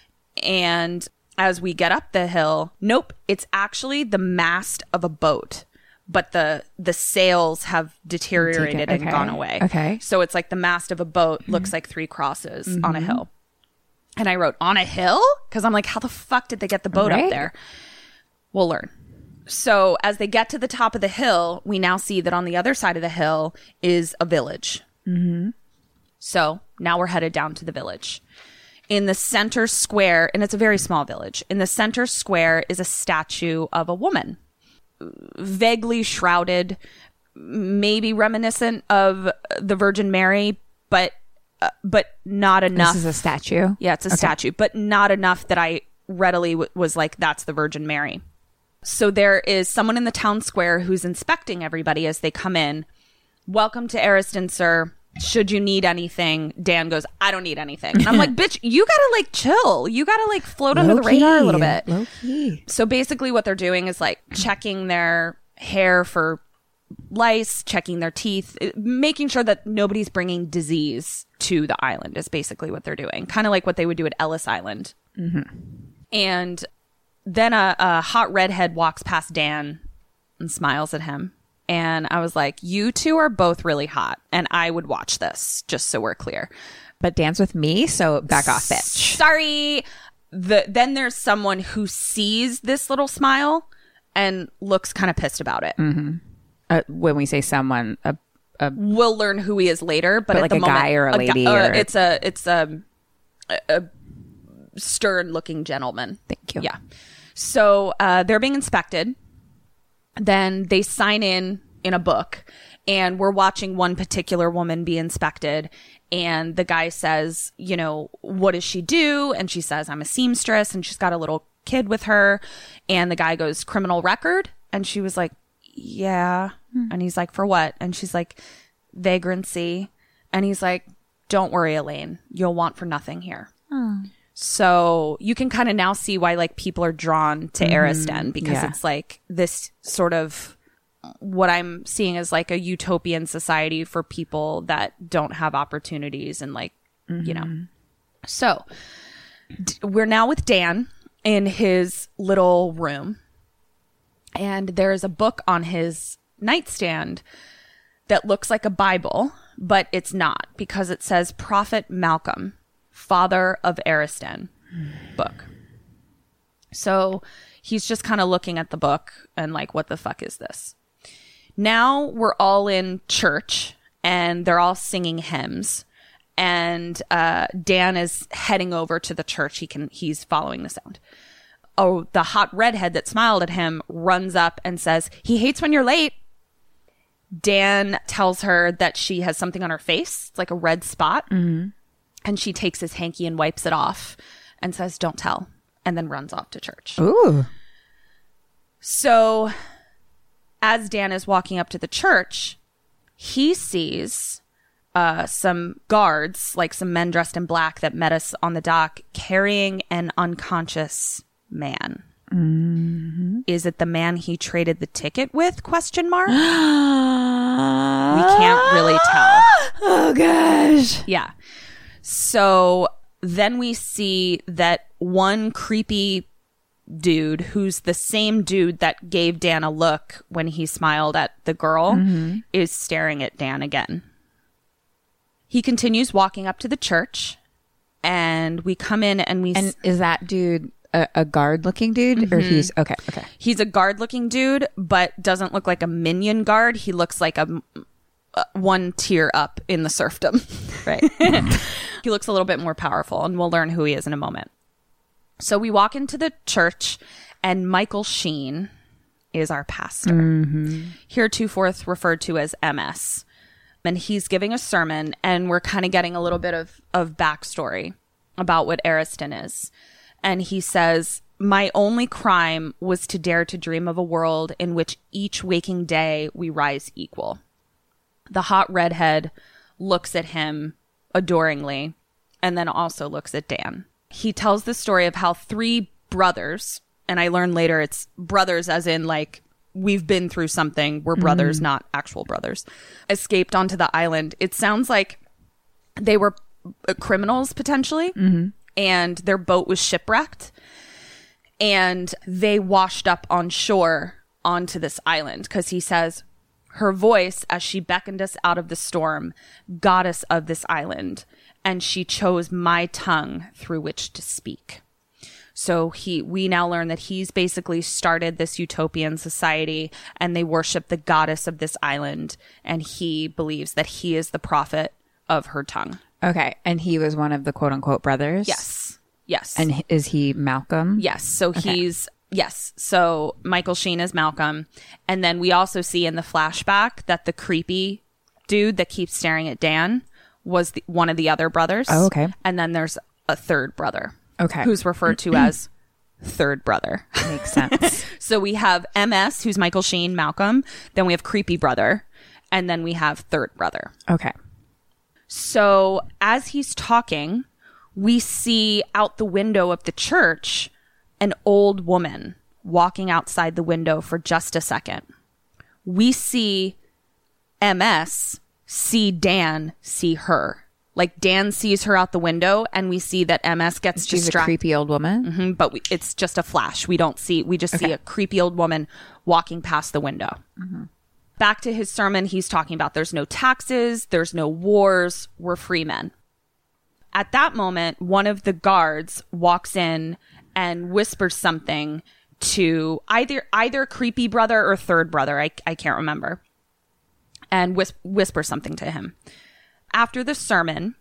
And as we get up the hill, nope, it's actually the mast of a boat. But the the sails have deteriorated and gone away. Okay. So it's like the mast of a boat looks like three crosses on a hill. And I wrote on a hill because I'm like, how the fuck did they get the boat up there? We'll learn. So as they get to the top of the hill, we now see that on the other side of the hill is a village. Mm-hmm. So now we're headed down to the village. In the center square, and it's a very small village, in the center square is a statue of a woman, vaguely shrouded, maybe reminiscent of the Virgin Mary, but uh, but not enough. This is a statue. Yeah, it's a statue, but not enough that I readily w- was like, that's the Virgin Mary. So there is someone in the town square who's inspecting everybody as they come in. Welcome to Erisden, sir. Should you need anything? Dan goes, I don't need anything. And I'm like, (laughs) bitch, you gotta like chill. You gotta like float under the radar a little bit. Low key. So basically, what they're doing is like checking their hair for lice, checking their teeth, uh, making sure that nobody's bringing disease to the island is basically what they're doing. Kind of like what they would do at Ellis Island. And then a, a hot redhead walks past Dan and smiles at him. And I was like, you two are both really hot. And I would watch this, just so we're clear. But dance with me, so back off, bitch. Sorry. The then there's someone who sees this little smile and looks kind of pissed about it. Uh, when we say someone, uh, We'll learn who he is later, but, But like a moment, guy or a lady uh, or- it's a it's a a, a stern looking gentleman. Thank you. Yeah. So uh, they're being inspected. Then they sign in in a book, and we're watching one particular woman be inspected. And the guy says, you know, what does she do? And she says, I'm a seamstress, and she's got a little kid with her. And the guy goes, criminal record? And she was like, yeah. Hmm. And he's like, for what? And she's like, vagrancy. And he's like, don't worry, Elaine. You'll want for nothing here. Hmm. So you can kind of now see why like people are drawn to mm-hmm. Erisden because Yeah. it's like this sort of what I'm seeing as like a utopian society for people that don't have opportunities and like, you know. Mm-hmm. So d- we're now with Dan in his little room and there's a book on his nightstand that looks like a Bible, but it's not because it says Prophet Malcolm, father of Erisden book. So he's just kind of looking at the book and like, what the fuck is this? Now we're all in church and they're all singing hymns. And uh, Dan is heading over to the church. He can he's following the sound. Oh, the hot redhead that smiled at him runs up and says, "He hates when you're late." Dan tells her that she has something on her face, it's like a red spot. And she takes his hanky and wipes it off and says, Don't tell. And then runs off to church. Ooh. So, as Dan is walking up to the church, he sees uh, some guards, like some men dressed in black that met us on the dock, carrying an unconscious man. Is it the man he traded the ticket with? Question mark. (gasps) we can't really tell. Oh gosh. Yeah. So then we see that one creepy dude who's the same dude that gave Dan a look when he smiled at the girl mm-hmm. is staring at Dan again. He continues walking up to the church and we come in and we And s- is that dude a, a guard looking dude or mm-hmm. he's okay, okay. he's a guard looking dude but doesn't look like a minion guard he looks like a Uh, one tier up in the serfdom. (laughs) Right. (laughs) he looks a little bit more powerful and we'll learn who he is in a moment. So we walk into the church and michael sheen is our pastor. Mm-hmm. Heretofore referred to as ms and he's giving a sermon and we're kind of getting a little bit of, of backstory about what Erisden is. And he says my only crime was to dare to dream of a world in which each waking day we rise equal the hot redhead looks at him adoringly and then also looks at Dan. He tells the story of how three brothers, and I learned later it's brothers as in like we've been through something, we're brothers, not actual brothers, escaped onto the island. It sounds like they were uh, criminals potentially, and their boat was shipwrecked and they washed up on shore onto this island because he says her voice as she beckoned us out of the storm goddess of this island and she chose my tongue through which to speak so he we now learn that he's basically started this utopian society and they worship the goddess of this island and he believes that he is the prophet of her tongue Okay. And he was one of the quote unquote brothers? yes yes And is he Malcolm? Yes. So he's yes. So Michael Sheen is Malcolm, and then we also see in the flashback that the creepy dude that keeps staring at Dan was the, one of the other brothers. Oh, okay. And then there's a third brother. Okay. Who's referred to as third brother. (laughs) Makes sense. (laughs) so we have MS, who's Michael Sheen, Malcolm. Then we have creepy brother, and then we have third brother. okay. So as he's talking, we see out the window of the church an old woman walking outside the window for just a second. We see MS see Dan see her. Like Dan sees her out the window, and we see that MS gets She's a distracted. creepy old woman. Mhm, but we, it's just a flash. We don't see, we just see a creepy old woman walking past the window. Back to his sermon, he's talking about there's no taxes, there's no wars, we're free men. At that moment, one of the guards walks in and whispers something to either either creepy brother or third brother. I, I can't remember. And whis- whispers something to him. After the sermon,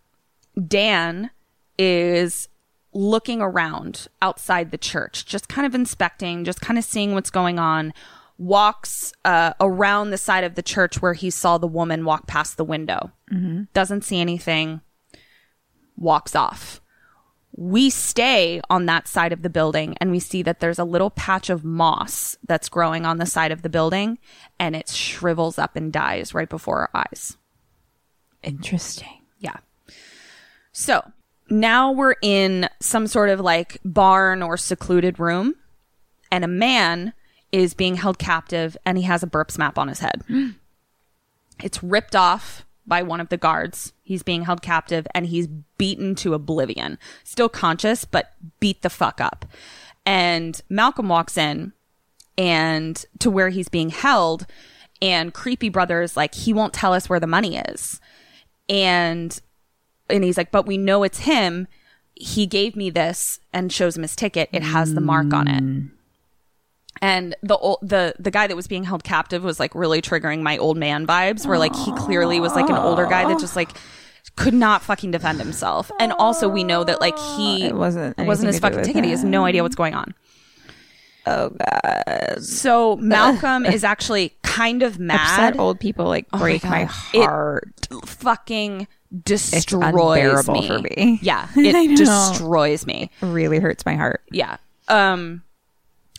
Dan is looking around outside the church, just kind of inspecting, just kind of seeing what's going on. Walks uh, around the side of the church where he saw the woman walk past the window. Doesn't see anything. Walks off. We stay on that side of the building and we see that there's a little patch of moss that's growing on the side of the building and it shrivels up and dies right before our eyes. Interesting. Yeah. So now we're in some sort of like barn or secluded room, and a man is being held captive and he has a Burpsmap on his head. (gasps) it's ripped off by one of the guards. He's being held captive and he's beaten to oblivion. Still conscious, but beat the fuck up. And Malcolm walks in and to where he's being held and creepy brother is like he won't tell us where the money is and and he's like but we know it's him he gave me this and shows him his ticket. It has the mark on it. Mm. And the ol- the the guy that was being held captive was like really triggering my old man vibes. Where like he clearly was like an older guy that just like could not fucking defend himself. And also we know that like he It wasn't it wasn't his fucking ticket. He has no idea what's going on. Oh god. So Malcolm is actually kind of (laughs) mad. Upset old people like Oh my break my, God. It- heart. fucking destroys me. for me. Yeah, (laughs) it destroys me. really hurts my heart. Yeah. Um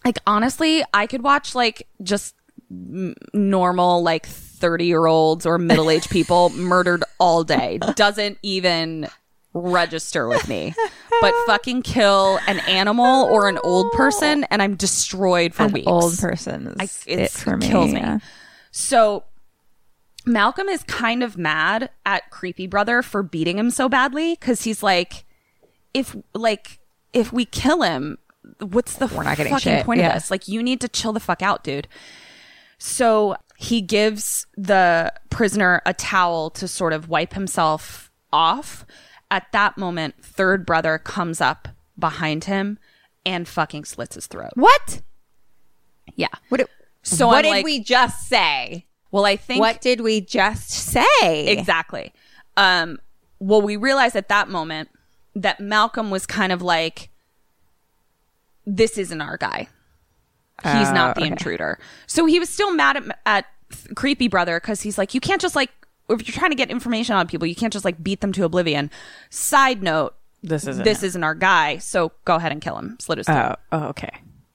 like honestly, I could watch like just m- normal like 30-year-olds or middle-aged people (laughs) murdered all day. Doesn't even register with me. But (laughs) fucking kill an animal or an old person and I'm destroyed for An weeks. old person is I, it it's, for me. kills me. yeah. So Malcolm is kind of mad at Creepy Brother for beating him so badly because he's like, if like if we kill him, what's the We're not getting fucking shit, point yeah. of this? Like, you need to chill the fuck out, dude. So he gives the prisoner a towel to sort of wipe himself off. At that moment, third brother comes up behind him and fucking slits his throat. What? Yeah. What? It, So what I'm did like- we just say? Well, I think What did we just say? Exactly. Um, well, we realized at that moment that Malcolm was kind of like, this isn't our guy. He's Oh, not the okay. intruder. So he was still mad at, at Creepy Brother because he's like, you can't just like, if you're trying to get information on people, you can't just like beat them to oblivion. Side note, This isn't. this isn't our guy. So go ahead and kill him. Slit his throat. Oh, oh, okay.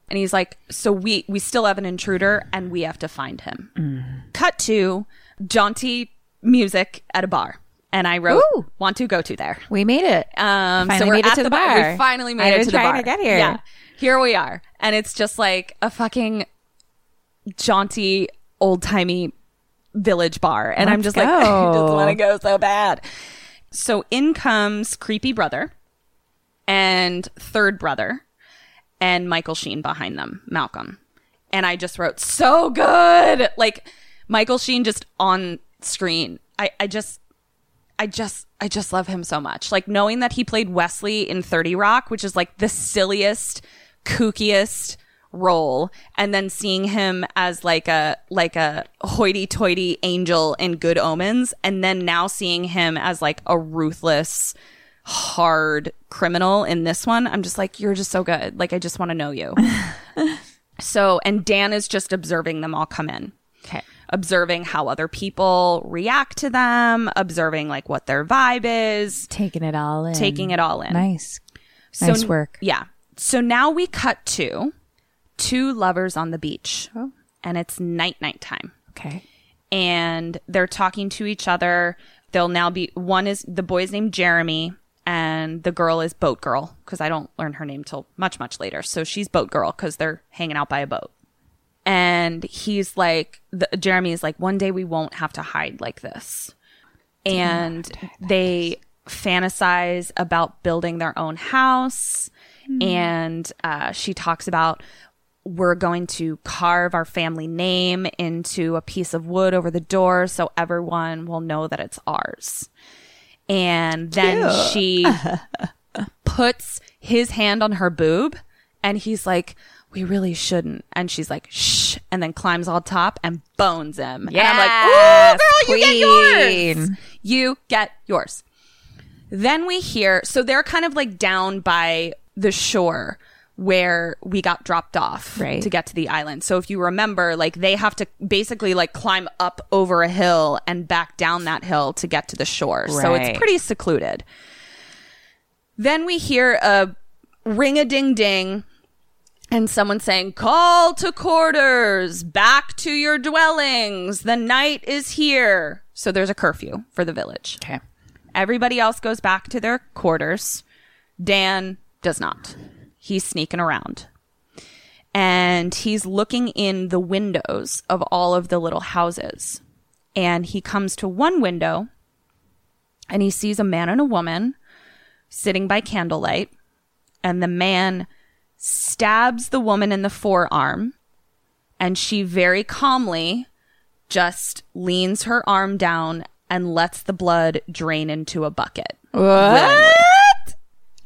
And he's like, so we we still have an intruder and we have to find him. Mm. Cut to jaunty music at a bar. And I wrote, Ooh. want to go to there. We made it. Um, Finally so we're made it at to the bar. bar. We finally made I've it to the trying bar. to get here. Yeah, here we are, and it's just like a fucking jaunty, old timey village bar, and I'm Let's just like, (laughs) I just go. want to go so bad. So in comes creepy brother and third brother and Michael Sheen behind them, Malcolm. And I just wrote so good. Like Michael Sheen just on screen. I, I just I just I just love him so much. Like knowing that he played Wesley in 30 Rock, which is like the silliest, kookiest role, and then seeing him as like a like a hoity-toity angel in Good Omens, and then now seeing him as like a ruthless, hard criminal in this one, I'm just like, you're just so good. Like I just want to know you. (laughs) so, and Dan is just observing them all come in Okay. observing how other people react to them, observing like what their vibe is, Taking it all in. taking it all in. Nice. So, Nice work. Yeah. So now we cut to two lovers on the beach. Oh. And it's night night time. Okay. And they're talking to each other. They'll now be one is the boy's named Jeremy and the girl is Boat Girl because I don't learn her name till much much later. So she's Boat Girl because they're hanging out by a boat. And he's like, the, Jeremy is like, one day we won't have to hide like this. And they fantasize about building their own house. And uh, she talks about we're going to carve our family name into a piece of wood over the door so everyone will know that it's ours. And then she (laughs) puts his hand on her boob and he's like, we really shouldn't. And she's like, shh, and then climbs on top and bones him. and I'm like, ooh, girl, you get yours. You get yours. Then we hear, so they're kind of like down by the shore where we got dropped off Right. to get to the island. So if you remember, like they have to basically like climb up over a hill and back down that hill to get to the shore. So it's pretty secluded. Then we hear a ring a ding ding and someone saying, Call to quarters, back to your dwellings. The night is here. So there's a curfew for the village. Okay. Everybody else goes back to their quarters. Dan does not. He's sneaking around. And he's looking in the windows of all of the little houses. And he comes to one window and he sees a man and a woman sitting by candlelight. And the man stabs the woman in the forearm. And she very calmly just leans her arm down and lets the blood drain into a bucket. What?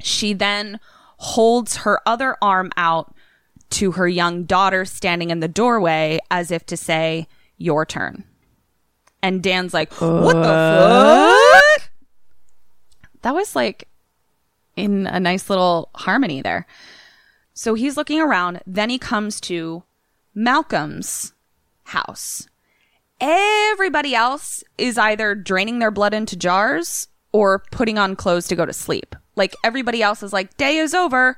She then holds her other arm out to her young daughter standing in the doorway as if to say, Your turn. And Dan's like, What the fuck? That was like in a nice little harmony there. So he's looking around. Then he comes to Malcolm's house. Everybody else is either draining their blood into jars or putting on clothes to go to sleep. Like everybody else is like, day is over.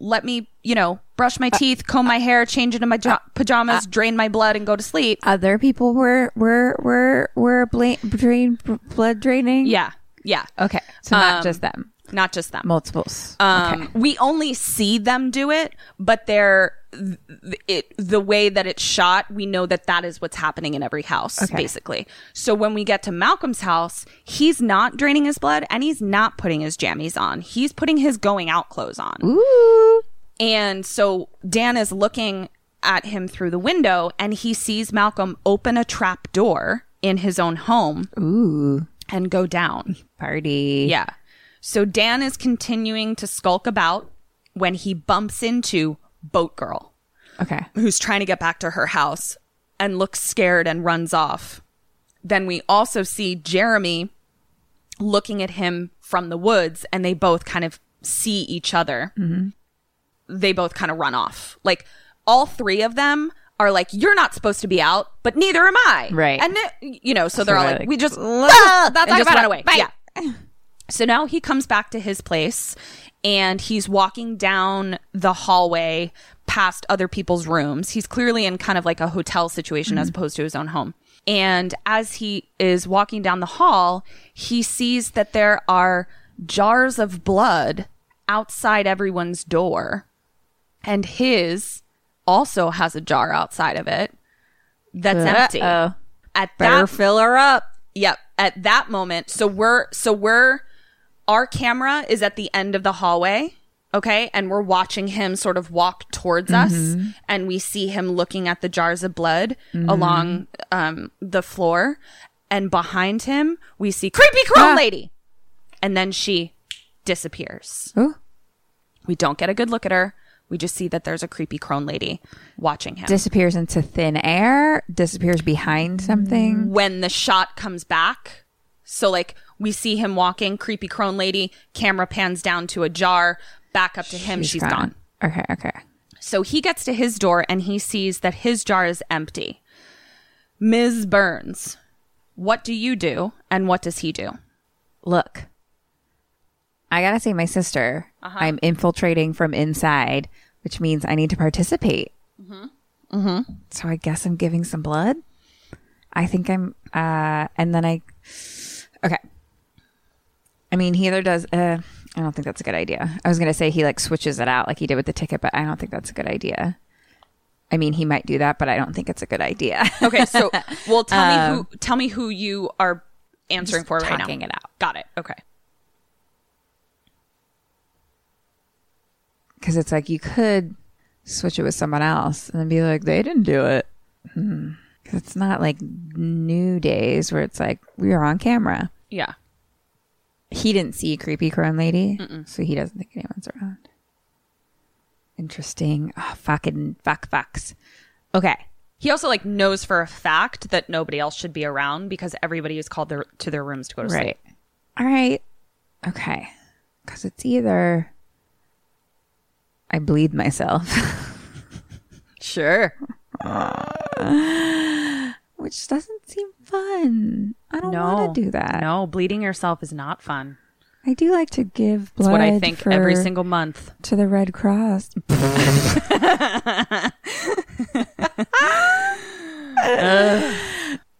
Let me, you know, brush my teeth, comb my hair, change into my jo- pajamas, drain my blood, and go to sleep. Other people were were were were bla- drain blood draining. Yeah. Yeah. Okay. So not Um, just them. Not just them. Multiples. Um, okay. We only see them do it, but they're th- it the way that it's shot. We know that that is what's happening in every house, Okay. basically. So when we get to Malcolm's house, he's not draining his blood and he's not putting his jammies on. He's putting his going out clothes on. Ooh. And so Dan is looking at him through the window and he sees Malcolm open a trap door in his own home Ooh. and go down. Party. Yeah. So Dan is continuing to skulk about when he bumps into Boat Girl, Okay. who's trying to get back to her house and looks scared and runs off. Then we also see Jeremy looking at him from the woods and they both kind of see each other. They both kind of run off. Like all three of them are like, You're not supposed to be out, but neither am I. Right. And, you know, so they're all Sort like, We just, "Let's (laughs) ah, just- talk just run away. Bye." Yeah. (laughs) So now he comes back to his place and he's walking down the hallway past other people's rooms. He's clearly in kind of like a hotel situation as mm-hmm. opposed to his own home. And as he is walking down the hall, he sees that there are jars of blood outside everyone's door. And his also has a jar outside of it that's empty. Uh-oh. At Better that fill her up. Yep. At that moment, so we're so we're our camera is at the end of the hallway, okay? And we're watching him sort of walk towards us and we see him looking at the jars of blood along um the floor and behind him we see creepy crone Ah. lady. And then she disappears. Ooh. We don't get a good look at her. We just see that there's a creepy crone lady watching him. Disappears into thin air. Disappears behind something. when the shot comes back. So like we see him walking, creepy crone lady, camera pans down to a jar, back up to him, she's gone. Okay. Okay. So he gets to his door and he sees that his jar is empty. Ms. Burns, what do you do and what does he do? Look. I gotta say, my sister. Uh-huh. I'm infiltrating from inside, which means I need to participate. Mm-hmm. So I guess I'm giving some blood. I think I'm. uh And then I. Okay. I mean, he either does. Uh, I don't think that's a good idea. I was gonna say he like switches it out like he did with the ticket, but I don't think that's a good idea. I mean, he might do that, but I don't think it's a good idea. Okay, so (laughs) well tell me who tell me who you are answering for right now. talking it out. Got it. Okay. because it's like you could switch it with someone else and then be like they didn't do it because it's not like new days where it's like we are on camera Yeah. He didn't see creepy crone lady so he doesn't think anyone's around. Interesting. Oh, fucking fuck fucks. Okay. He also like knows for a fact that nobody else should be around because everybody is called their, to their rooms to go to sleep. all right. Okay. Because it's either i bleed myself. (laughs) Sure. Ah. Which doesn't seem fun i don't No. want to do that No, bleeding yourself is not fun. I do like to give blood. That's what I think for- every single month. to the Red Cross. (laughs) (laughs)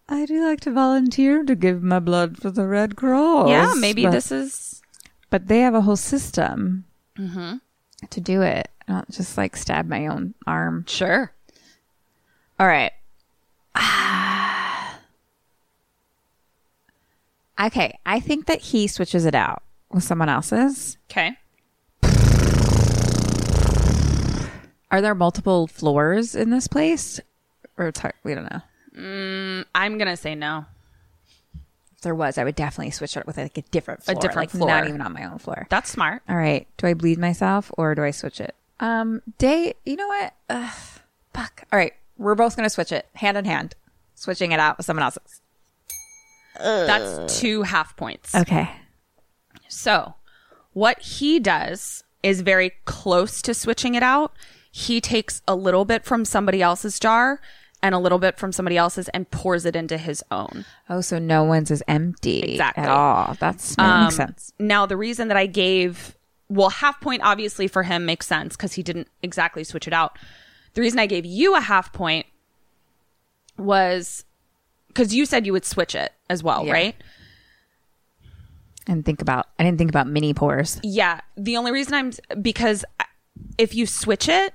I do like to volunteer to give my blood for the Red Cross. yeah, maybe but, this is But they have a whole system mm-hmm. to do it. I don't just like stab my own arm. sure. All right. (sighs) okay, I think that he switches it out with someone else's. Okay. Are there multiple floors in this place? Or hard, we don't know. I'm gonna say no. If there was, I would definitely switch it with like a different floor, a different like floor. not even on my own floor. That's smart. All right. Do I bleed myself or do I switch it? Um, day. You know what? Ugh, fuck. All right. We're both gonna switch it hand in hand, switching it out with someone else's. That's two half points. Okay. So, what he does is very close to switching it out. He takes a little bit from somebody else's jar and a little bit from somebody else's and pours it into his own. Oh, so no one's is empty Exactly. at all. That's that makes Um, sense. Now, the reason that I gave, well, half point obviously for him makes sense because he didn't exactly switch it out. The reason I gave you a half point was because you said you would switch it as well, Yeah. right? And think about. I didn't think about mini pores. Yeah. The only reason I'm because if you switch it,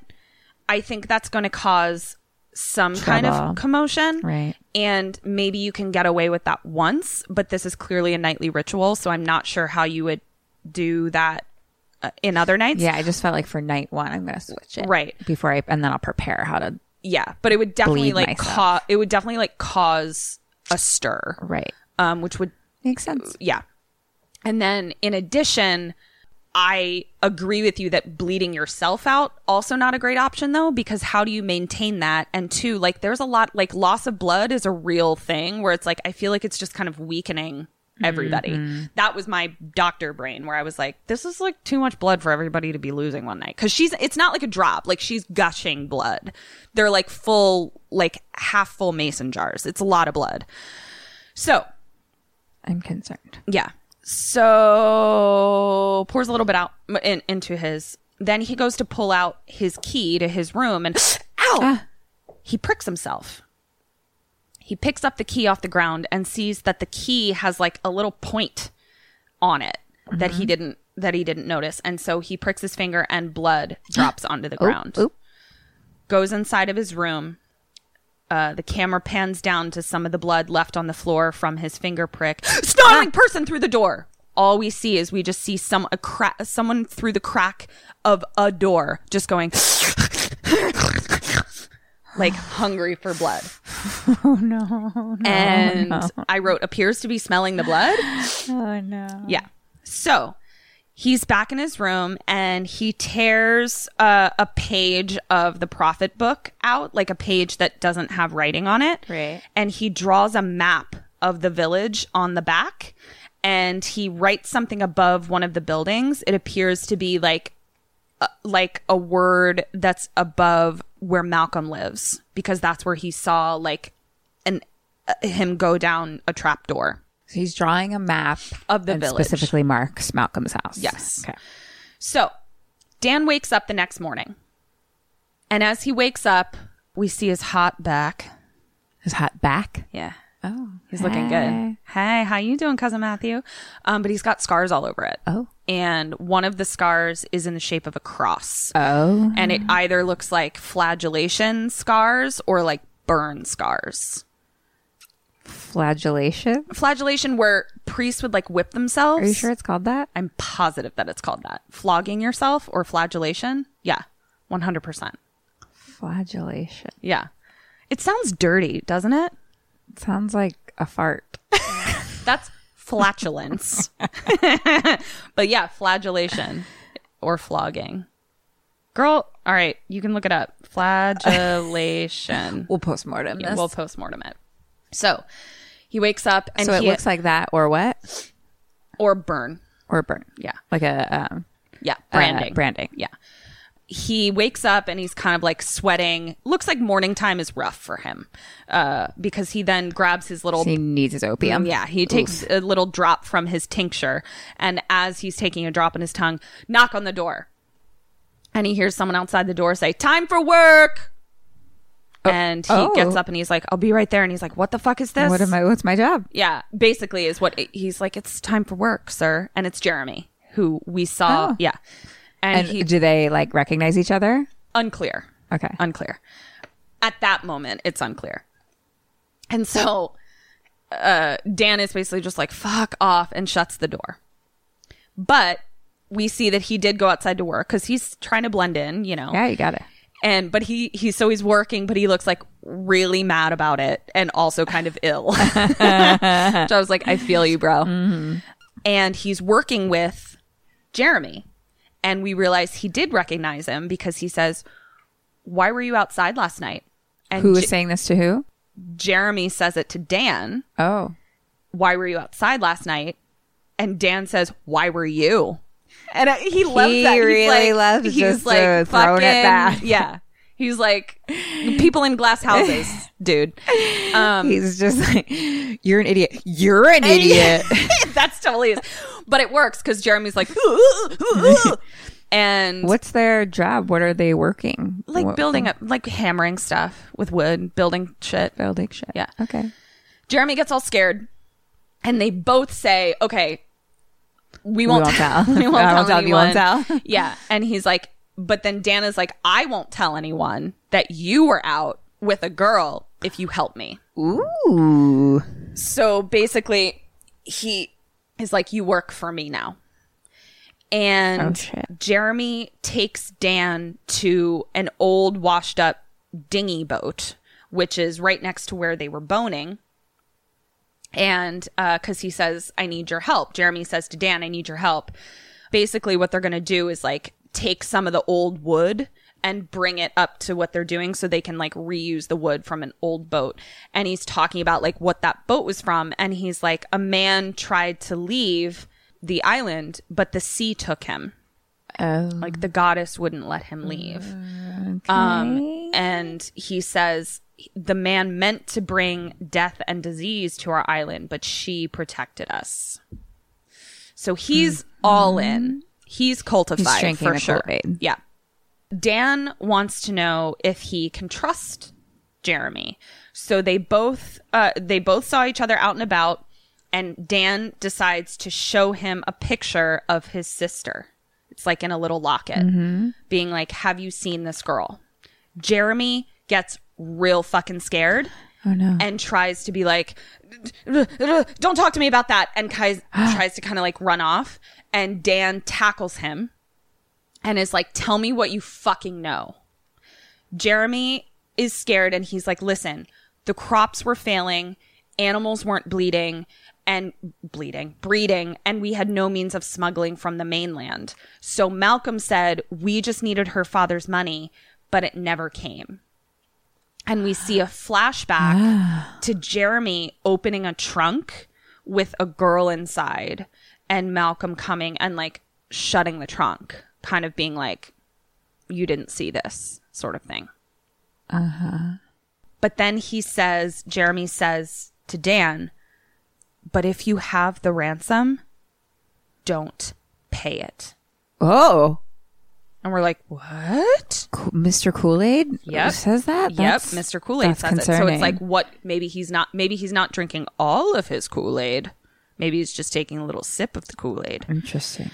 I think that's going to cause some kind of commotion. Right. And maybe you can get away with that once, but this is clearly a nightly ritual. So I'm not sure how you would do that uh, in other nights. Yeah, I just felt like for night one, I'm gonna switch it Right. before I, and then I'll prepare how to. Yeah. But it would definitely like cause, it would definitely like cause a stir, Right. um, which would make sense. yeah. And then in addition, I agree with you that bleeding yourself out also not a great option though because how do you maintain that? And two, like there's a lot like loss of blood is a real thing where it's like I feel like it's just kind of weakening everybody. Mm-hmm. That was my doctor brain where I was like this is like too much blood for everybody to be losing one night cuz she's it's not like a drop, like she's gushing blood. They're like full like half full mason jars. It's a lot of blood. So, I'm concerned. yeah. So pours a little bit out in, into his. Then he goes to pull out his key to his room and (gasps) ow! Uh. He pricks himself. He picks up the key off the ground and sees that the key has like a little point on it that he didn't that he didn't notice, and so he pricks his finger and blood (gasps) drops onto the ground oop. goes inside of his room. Uh, the camera pans down to some of the blood left on the floor from his finger prick. (gasps) Snarling (gasps) person through the door. All we see is we just see some a cra- someone through the crack of a door, just going (laughs) like hungry for blood. (laughs) Oh no! and I wrote appears to be smelling the blood. (gasps) Oh no. Yeah. So he's back in his room and he tears uh, a page of the prophet book out, like a page that doesn't have writing on it. Right. And he draws a map of the village on the back and he writes something above one of the buildings. It appears to be like uh, like a word that's above where Malcolm lives because that's where he saw like an uh, him go down a trap door. So he's drawing a map Of the village. specifically marks Malcolm's house. Yes. Okay. So Dan wakes up the next morning. And as he wakes up, we see his hot back. His hot back. Yeah. Oh, He's looking good. Hey, how you doing, cousin Matthew? Um, but he's got scars all over it. Oh. And one of the scars is in the shape of a cross. Oh. And it either looks like flagellation scars or like burn scars. Flagellation. Flagellation where priests would like whip themselves. Are you sure it's called that? I'm positive that it's called that. Flogging yourself or flagellation? Yeah. 100%. Flagellation. Yeah. It sounds dirty, doesn't it? Sounds like a fart. (laughs) That's flatulence. (laughs) but yeah, flagellation or flogging. Girl, all right, you can look it up. Flagellation. (laughs) We'll postmortem Yeah, this. we'll postmortem it. So he wakes up and so it he, looks like that, or what? or burn. Or burn. Yeah. Like a um, Yeah. uh, Branding. branding. Yeah. He wakes up and he's kind of like sweating. Looks like morning time is rough for him uh, because he then grabs his little He needs his opium. Yeah, he takes a little drop from his tincture, and as he's taking a drop in his tongue, knock on the door, and he hears someone outside the door say, "Time for work." and he oh. gets up and he's like, "I'll be right there." And he's like, "What the fuck is this?" What am I? What's my job? Yeah, basically is what he's like. It's time for work, sir, and it's Jeremy who we saw. Oh. Yeah, and, And he do they like recognize each other? unclear. Okay. unclear. At that moment, it's unclear. And so uh, Dan is basically just like, fuck off, and shuts the door. But we see that he did go outside to work because he's trying to blend in, you know. yeah, you got it. And but he he's so he's working, but he looks like really mad about it and also kind of ill. (laughs) so I was like, I feel you, bro. And he's working with Jeremy. And we realize he did recognize him because he says, Why were you outside last night? And Who was Je- saying this to who? Jeremy says it to Dan. Oh. Why were you outside last night? And Dan says, Why were you? And uh, he loves He that. He's really like, loves he's just, like throwing it back. Yeah. (laughs) He's like people in glass houses, (laughs) dude. Um, He's just like, you're an idiot. You're an idiot. (laughs) that's totally is. But it works because Jeremy's like, (laughs) and What's their job? What are they working? like What- building up, like hammering stuff with wood, building shit. building shit. Yeah. Okay. Jeremy gets all scared, and they both say, "Okay, we won't, won't tell. we won't tell won't tell, you won't anyone." tell. yeah, and he's like, but then Dan is like, "I won't tell anyone that you were out with a girl if you help me." Ooh. So basically, he is like, "You work for me now." And Oh. Jeremy takes Dan to an old washed up dinghy boat, which is right next to where they were boning. And uh, because he says, I need your help. Jeremy says to Dan, I need your help. Basically, what they're going to do is like take some of the old wood and bring it up to what they're doing so they can like reuse the wood from an old boat. And he's talking about like what that boat was from. And he's like, a man tried to leave the island, but the sea took him. Oh. Like the goddess wouldn't let him leave. Um, and he says the man meant to bring death and disease to our island, but she protected us. So he's all in. He's cultified He's for sure. Yeah. Dan wants to know if he can trust Jeremy. So they both uh, they both saw each other out and about, and Dan decides to show him a picture of his sister. It's like in a little locket, being like, "Have you seen this girl?" Jeremy gets real fucking scared. Oh no. And tries to be like, don't talk to me about that. And Kai (gasps) tries to kind of like run off. And Dan tackles him and is like, tell me what you fucking know. Jeremy is scared and he's like, listen, the crops were failing, animals weren't bleeding and bleeding, breeding, and we had no means of smuggling from the mainland. So Malcolm said, we just needed her father's money, but it never came. And we see a flashback (sighs) to Jeremy opening a trunk with a girl inside and Malcolm coming and like shutting the trunk, kind of being like, you didn't see this sort of thing. Uh huh. But then he says, Jeremy says to Dan, but if you have the ransom, don't pay it. oh. And we're like, what? Co- Mr. Kool-Aid Yep. says that? Yep, Mr. Kool-Aid that's says it. So it's like what maybe he's not maybe he's not drinking all of his Kool-Aid. Maybe he's just taking a little sip of the Kool-Aid. Interesting.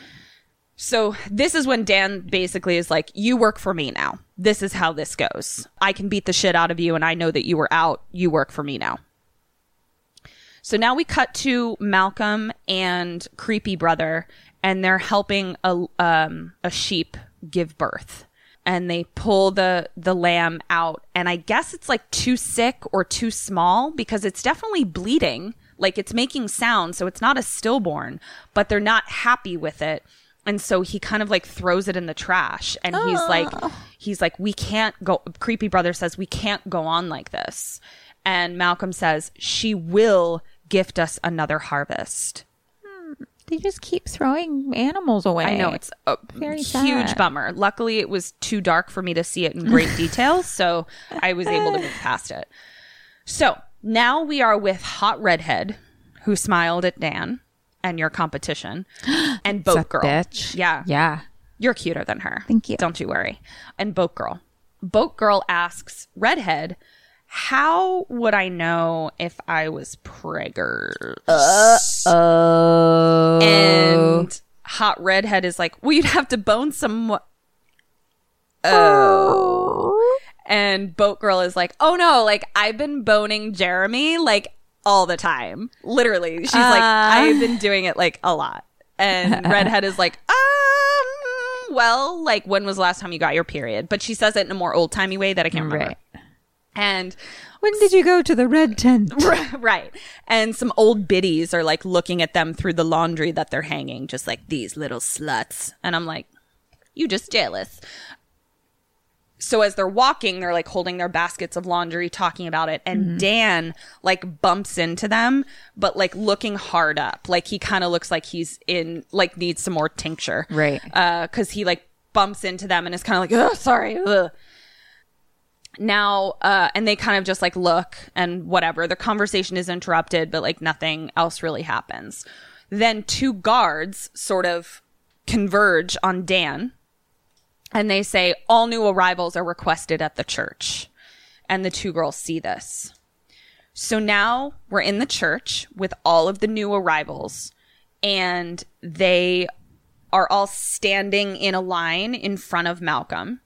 So this is when Dan basically is like, "You work for me now. This is how this goes. I can beat the shit out of you, and I know that you were out. You work for me now." So now we cut to Malcolm and Creepy Brother, and they're helping a um, a sheep give birth. And they pull the the lamb out, and I guess it's like too sick or too small because it's definitely bleeding. Like it's making sound, so it's not a stillborn, but they're not happy with it. And so he kind of like throws it in the trash and he's ah. like he's like we can't go creepy brother says we can't go on like this. And Malcolm says she will gift us another harvest. Hmm. They just keep throwing animals away. I know it's a Very huge sad. bummer. Luckily it was too dark for me to see it in great detail, so I was able to move past it. So, now we are with Hot Redhead who smiled at Dan and your competition (gasps) and Boat Girl. bitch. Yeah. Yeah. You're cuter than her. Thank you. Don't you worry. And Boat Girl. Boat Girl asks Redhead, how would I know if I was preggers? Oh. and Hot Redhead is like, well, you'd have to bone some. Oh. oh. And Boat Girl is like, oh no, like I've been boning Jeremy like all the time. Literally. She's like, Uh. I've been doing it like a lot. And (laughs) Redhead is like, um, well, like, when was the last time you got your period? But she says it in a more old timey way that I can't remember. Right. And When did you go to the red tent? (laughs) right. And some old biddies are like looking at them through the laundry that they're hanging, just like these little sluts. And I'm like, you just jealous. So as they're walking, they're like holding their baskets of laundry, talking about it. And Dan like bumps into them, but like looking hard up. Like he kind of looks like he's in, like needs some more tincture. Right. Uh, cause he like bumps into them and is kind of like, oh, sorry. Ugh now uh and they kind of just like look and whatever the conversation is interrupted but like nothing else really happens then two guards sort of converge on dan and they say all new arrivals are requested at the church. And the two girls see this. So now we're in the church with all of the new arrivals. And they are all standing in a line in front of Malcolm.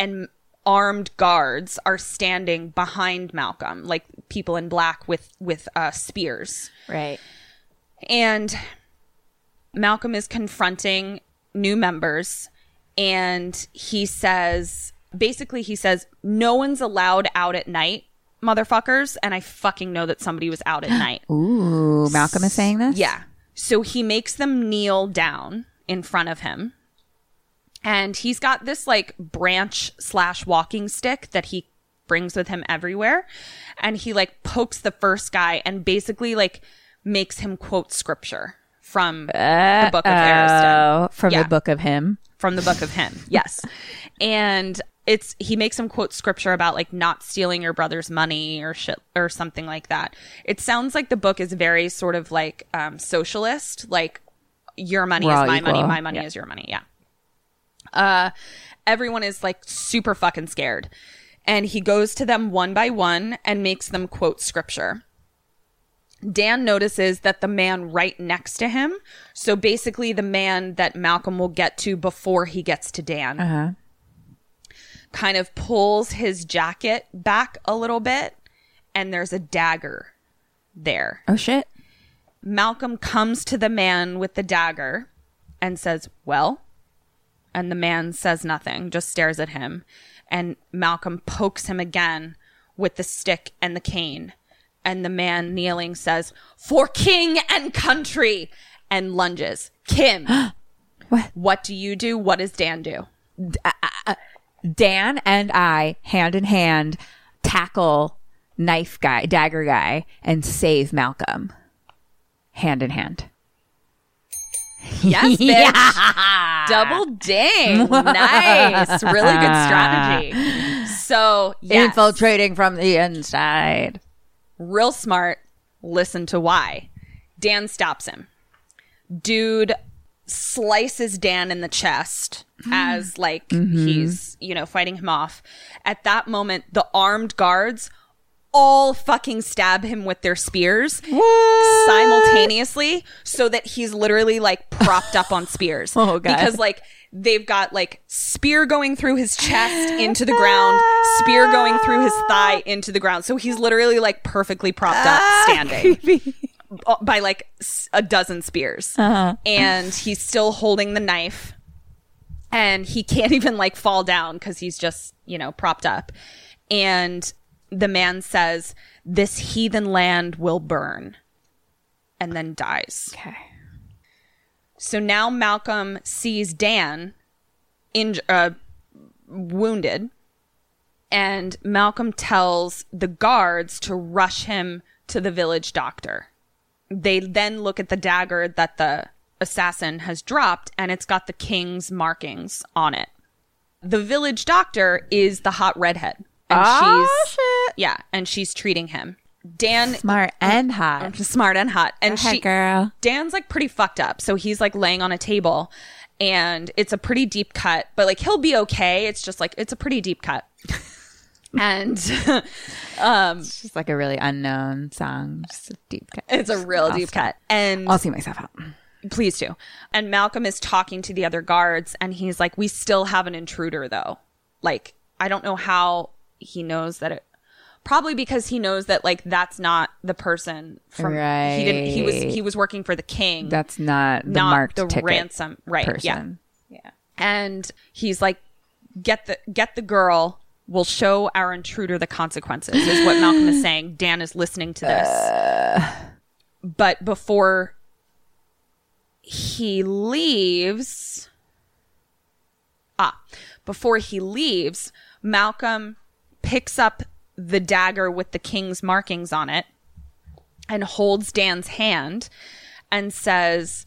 And armed guards are standing behind Malcolm like people in black with with uh, spears. Right. and Malcolm is confronting new members and he says basically he says no one's allowed out at night motherfuckers and I fucking know that somebody was out at (gasps) night Ooh, Malcolm is saying this? yeah. So he makes them kneel down in front of him. And he's got this like branch slash walking stick that he brings with him everywhere. And he like pokes the first guy and basically like makes him quote scripture from the book of Erisden. From Yeah the book of him. From the book of him. (laughs) Yes. And it's he makes him quote scripture about like not stealing your brother's money or shit or something like that. It sounds like the book is very sort of like um socialist like your money We're is my money my money Yeah. is your money. Yeah. Uh everyone is like super fucking scared. And he goes to them one by one and makes them quote scripture Dan notices that the man right next to him, so basically the man that Malcolm will get to before he gets to Dan, Uh-huh. kind of pulls his jacket back a little bit, and there's a dagger there. Oh shit. Malcolm comes to the man with the dagger and says, Well, and the man says nothing, just stares at him. And Malcolm pokes him again with the stick and the cane. And the man kneeling says, For king and country, and lunges. Kim, (gasps) What? what do you do? What does Dan do? Uh, uh, uh, Dan and I, hand in hand, tackle knife guy, dagger guy, and save Malcolm. Hand in hand. Yes, bitch. (laughs) Double ding. nice. Really good (laughs) strategy. So, yes. Infiltrating from the inside. Real smart. Listen to why. Dan stops him. Dude slices Dan in the chest hmm. as like mm-hmm. he's, you know, fighting him off. At that moment, the armed guards all fucking stab him with their spears simultaneously so that he's literally like propped up on spears. (laughs) Oh, God. Because like they've got like spear going through his chest into the ground, spear going through his thigh into the ground. So he's literally like perfectly propped up standing uh, by like a dozen spears. And he's still holding the knife and he can't (laughs) even like fall down because he's just, you know, propped up. And the man says, This heathen land will burn and then dies. Okay. So now Malcolm sees Dan in, uh, wounded, and Malcolm tells the guards to rush him to the village doctor. They then look at the dagger that the assassin has dropped, and it's got the king's markings on it. The village doctor is the hot redhead, and Oh, she's. Yeah, and she's treating him. Dan Smart and hot. (laughs) smart and hot, and she girl. Dan's like pretty fucked up. So he's like laying on a table and it's a pretty deep cut, but like he'll be okay. It's just like it's a pretty deep cut. (laughs) and (laughs) um It's just like a really unknown song. Just a deep cut. it's a real deep cut. And I'll see myself out. please do. And Malcolm is talking to the other guards and he's like, We still have an intruder though. Like, I don't know how he knows that it probably because he knows that like that's not the person from he didn't he was he was working for the king. That's not the not marked the ransom. Right. Yeah. person. Yeah. and he's like, "Get the get the girl." We'll show our intruder the consequences, is what Malcolm is (gasps) saying. Dan is listening to this. but before he leaves, ah, before he leaves, Malcolm picks up the dagger with the king's markings on it and holds Dan's hand and says,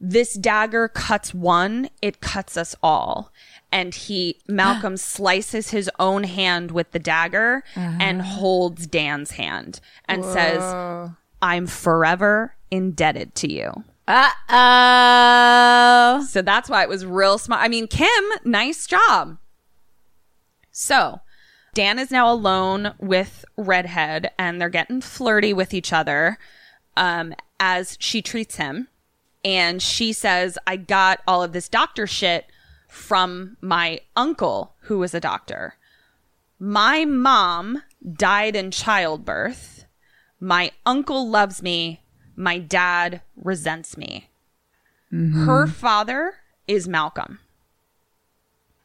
This dagger cuts one, it cuts us all. And he, (gasps) Malcolm slices his own hand with the dagger and holds Dan's hand and says, I'm forever indebted to you. Uh oh. So that's why it was real smart. I mean, Kim, nice job. So Dan is now alone with Redhead and they're getting flirty with each other um, as she treats him. And she says, I got all of this doctor shit from my uncle, who was a doctor. My mom died in childbirth. My uncle loves me. My dad resents me. Her father is Malcolm.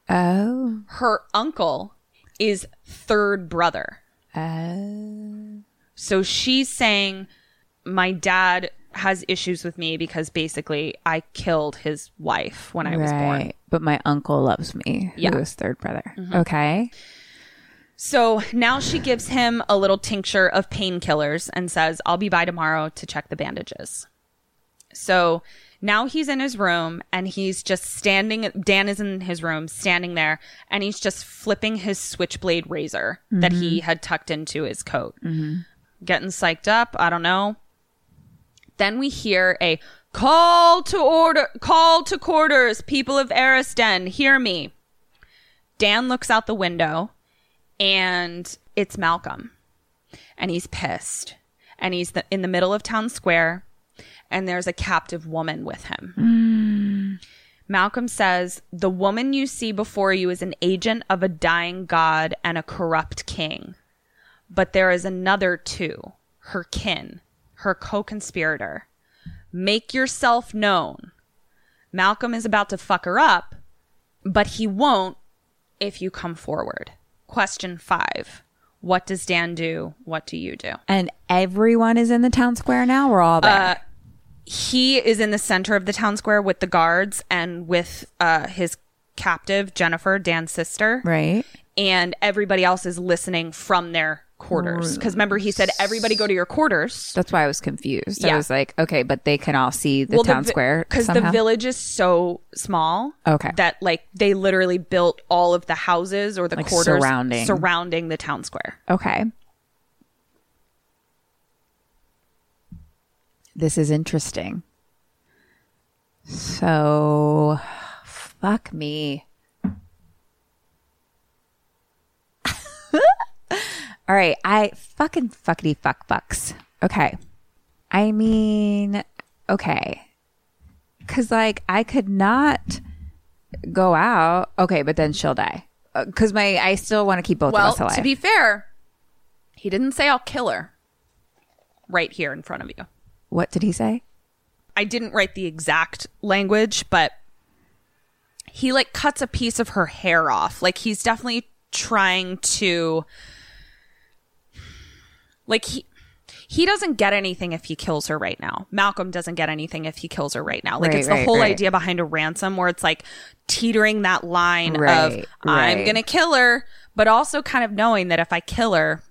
Oh. Her uncle is third brother. Oh. So she's saying, My dad has issues with me because basically I killed his wife when I was born. But my uncle loves me, who Yeah. is third brother. Mm-hmm. Okay. So now she gives him a little tincture of painkillers and says, I'll be by tomorrow to check the bandages. So now he's in his room and he's just standing. Dan is in his room, standing there, and he's just flipping his switchblade razor that he mm-hmm. had tucked into his coat. Mm-hmm. Getting psyched up. I don't know. Then we hear a call to order, call to quarters, people of Erisden, hear me. Dan looks out the window and it's Malcolm. And he's pissed. And he's the, in the middle of town square and there's a captive woman with him. Mm. Malcolm says, The woman you see before you is an agent of a dying god and a corrupt king. But there is another too, her kin, her co conspirator. Make yourself known. Malcolm is about to fuck her up, but he won't if you come forward. Question five What does Dan do? What do you do? And everyone is in the town square now. We're all there. Uh, he is in the center of the town square with the guards and with uh, his captive Jennifer, Dan's sister, right. and everybody else is listening from their quarters. Because remember, he said everybody go to your quarters. That's why I was confused. Yeah. I was like, okay, but they can all see the town square because the village is so small. Okay. that like they literally built all of the houses or the Like quarters surrounding. surrounding the town square. Okay. This is interesting. So, fuck me. (laughs) All right, I fucking fuckity fuck fucks. Okay. I mean, okay. Cuz like I could not go out. Okay, but then she'll die. Uh, Cuz my I still want to keep both Well, of us alive. to be fair, he didn't say I'll kill her. Right here in front of you. What did he say? I didn't write the exact language, but he like cuts a piece of her hair off. Like he's definitely trying to like he he doesn't get anything if he kills her right now. Malcolm doesn't get anything if he kills her right now. Like Right, it's the right, whole right. idea behind a ransom where it's like teetering that line of I'm going to kill her, but also kind of knowing that if I kill her,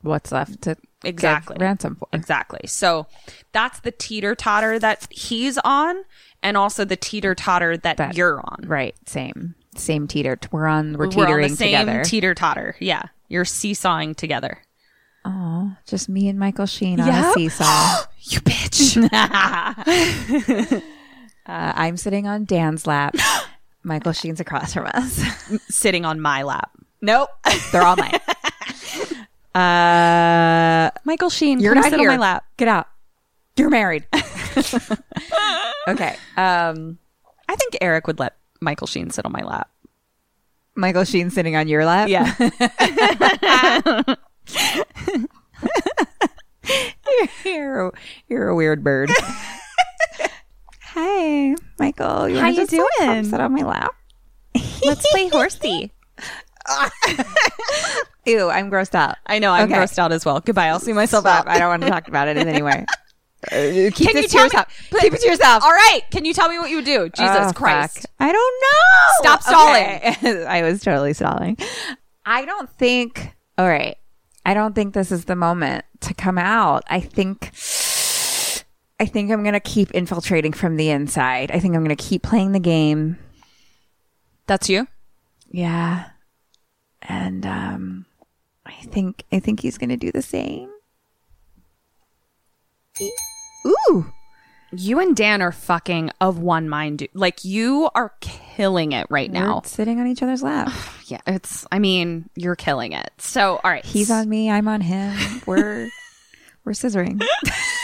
What's left to exactly ransom for? exactly so that's the teeter totter that he's on and also the teeter totter that, That- you're on Right, same, same teeter. We're on. We're we're on teetering the same together. teeter totter yeah you're seesawing together Oh, Just me and Michael Sheen on a seesaw. (gasps) you bitch (laughs) (laughs) uh, I'm sitting on Dan's lap. Michael Sheen's across from us. (laughs) sitting on my lap nope, they're all mine. Uh, michael sheen you're come not sit here. on my lap Get out. You're married. (laughs) okay. Um, i think eric would let michael sheen sit on my lap Michael Sheen sitting on your lap. yeah (laughs) you're you're a weird bird. (laughs) Hi, Michael. You How you doing? sit on my lap. Let's play horsey. Ew, I'm grossed out. I know I'm Okay. grossed out as well. Goodbye. I'll see myself Stop. out. I don't want to talk about it anyway. (laughs) Uh, keep Can this you to tell me- yourself. Keep it to yourself. All right. Can you tell me what you would do? Jesus Oh, Christ. fuck. I don't know. Stop stalling. (laughs) I was totally stalling. I don't think. All right. I don't think this is the moment to come out. I think. I think I'm gonna keep infiltrating from the inside. I think I'm gonna keep playing the game. That's you? Yeah. And um I think I think he's gonna do the same. Ooh. You and Dan are fucking of one mind. dude. Like you are killing it right now. We're sitting on each other's lap. (sighs) (sighs) Yeah, it's I mean, you're killing it. So, all right. He's on me, I'm on him. We're (laughs) we're scissoring. (laughs)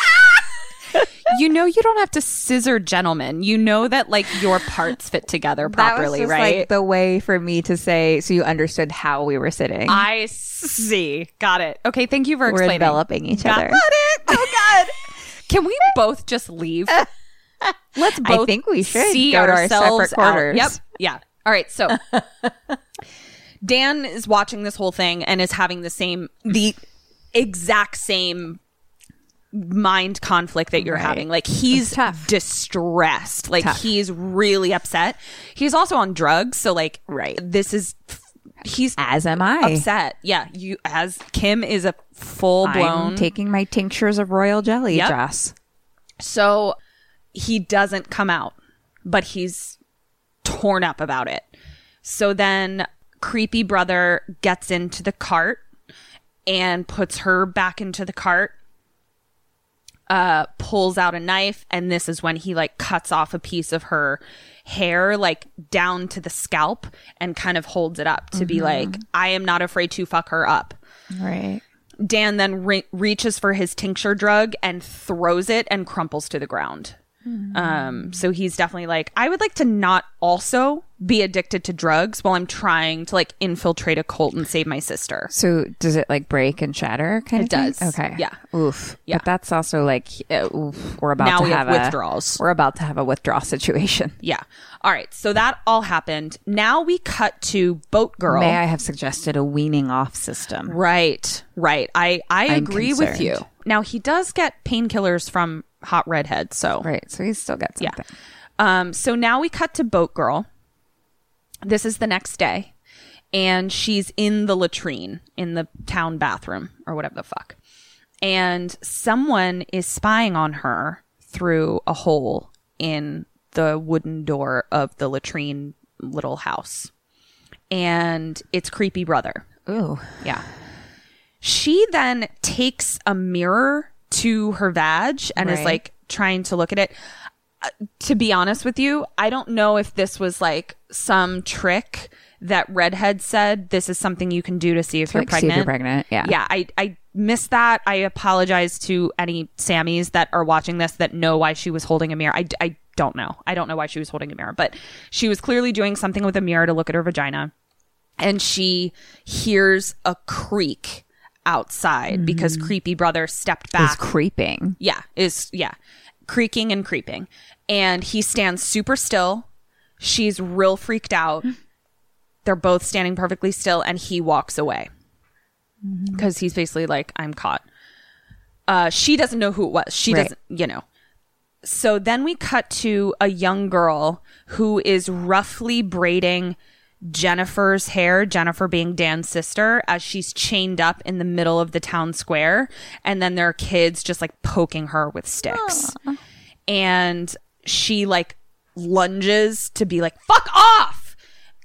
You know you don't have to scissor gentlemen. You know that like your parts fit together properly, that was just, right? Like the way for me to say so you understood how we were sitting. I see. Got it. Okay, thank you for explaining. we're enveloping each Got other. it. Oh god. (laughs) Can we both just leave? (laughs) Let's I think we should see go to our ourselves separate out. quarters. Yep. Yeah. All right, so (laughs) Dan is watching this whole thing and is having the same the exact same mind conflict that you're Right. having. Like he's distressed. Like Tough. he's really upset. He's also on drugs, so like Right. this is he's As am I. upset. Yeah, you as Kim is a full blown I'm taking my tinctures of royal jelly, Yep. Joss. So he doesn't come out, but he's torn up about it. So then creepy brother gets into the cart and puts her back into the cart. Uh, pulls out a knife, and this is when he like cuts off a piece of her hair, like down to the scalp, and kind of holds it up to be like, "I am not afraid to fuck her up." Right. Dan then re- reaches for his tincture drug and throws it and crumples to the ground. Um, so he's definitely like, I would like to not also be addicted to drugs while I'm trying to like infiltrate a cult and save my sister. So does it like break and shatter kind It of thing? does. Okay. Yeah. Oof. Yeah. But that's also like uh, oof, we're about Now to we have have, a- withdrawals. We're about to have a withdrawal (laughs) situation. Yeah. All right. So that all happened. Now we cut to Boat Girl. May I have suggested a weaning off system? Right. Right. I I I'm agree with you. Now he does get painkillers from Hot Redhead. So Right. So he's still got Yeah. something. Um, so now we cut to Boat Girl. This is the next day, and she's in the latrine in the town bathroom or whatever the fuck. And someone is spying on her through a hole in the wooden door of the latrine little house. And it's creepy brother. Ooh. Yeah. She then takes a mirror to her vag and is like trying to look at it. Uh, to be honest with you, I don't know if this was like some trick that Redhead said this is something you can do to see if you're like, see if pregnant. you're pregnant, yeah. Yeah, I I missed that. I apologize to any Sammys that are watching this that know why she was holding a mirror. I, I don't know. I don't know why she was holding a mirror, but she was clearly doing something with a mirror to look at her vagina and she hears a creak outside because creepy brother stepped back. Is creeping. yeah is yeah. Creaking and creeping. And he stands super still. She's real freaked out. (gasps) They're both standing perfectly still and he walks away. Because he's basically like i'm caught. Uh she doesn't know who it was. She Right. doesn't you know. So then we cut to a young girl who is roughly braiding Jennifer's hair, Jennifer being Dan's sister, as she's chained up in the middle of the town square. And then there are kids just like poking her with sticks. And she like lunges to be like, fuck off.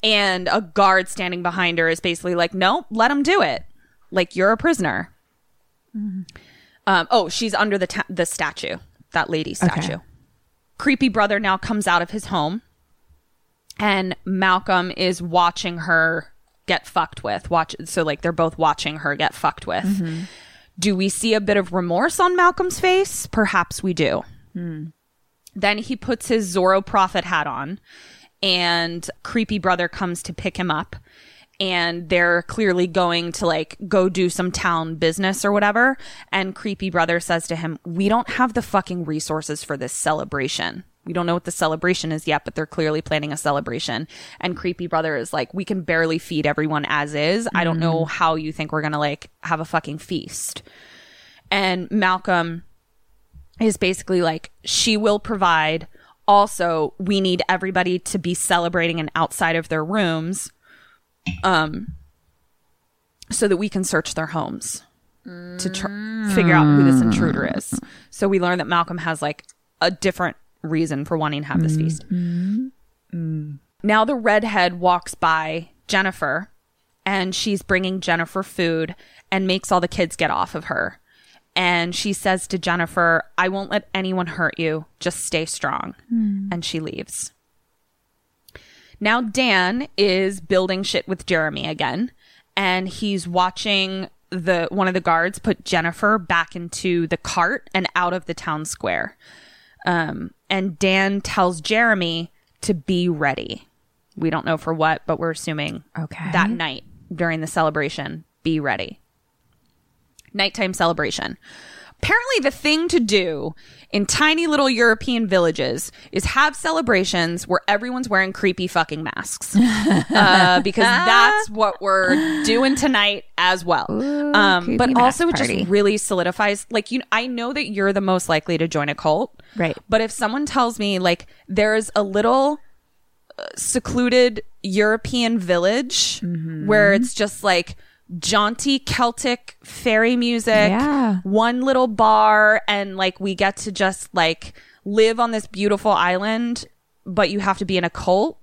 And a guard standing behind her is basically like, no, let him do it. Like you're a prisoner. Um, oh, she's under the ta- the statue, that lady statue. Creepy brother now comes out of his home, and Malcolm is watching her get fucked with. Watch, so like they're both watching her get fucked with. Do we see a bit of remorse on Malcolm's face? Perhaps we do. Then he puts his Zorro prophet hat on, and creepy brother comes to pick him up. And they're clearly going to like go do some town business or whatever. And creepy brother says to him, We don't have the fucking resources for this celebration. We don't know what the celebration is yet, but they're clearly planning a celebration. And Creepy Brother is like, we can barely feed everyone as is. I don't know how you think we're going to like have a fucking feast. And Malcolm is basically like, she will provide. Also, we need everybody to be celebrating and outside of their rooms um, so that we can search their homes to tr- figure out who this intruder is. So we learn that Malcolm has like a different reason for wanting to have this feast. Mm-hmm. Mm-hmm. Now the redhead walks by Jennifer and she's bringing Jennifer food and makes all the kids get off of her. And she says to Jennifer, I won't let anyone hurt you. Just stay strong. Hmm. And she leaves. Now Dan is building shit with Jeremy again, and he's watching the one of the guards put Jennifer back into the cart and out of the town square. Um, and Dan tells Jeremy to be ready. We don't know for what, but we're assuming Okay. that night during the celebration, be ready. Nighttime celebration. Apparently, the thing to do in tiny little European villages is have celebrations where everyone's wearing creepy fucking masks. (laughs) uh, because (laughs) that's what we're doing tonight as well. um, but also, it party. just really solidifies like, you I know that you're the most likely to join a cult. Right. But if someone tells me, like, there's a little secluded European village Mm-hmm. where it's just like jaunty Celtic fairy music, Yeah. one little bar, and like we get to just like live on this beautiful island, but you have to be in a cult.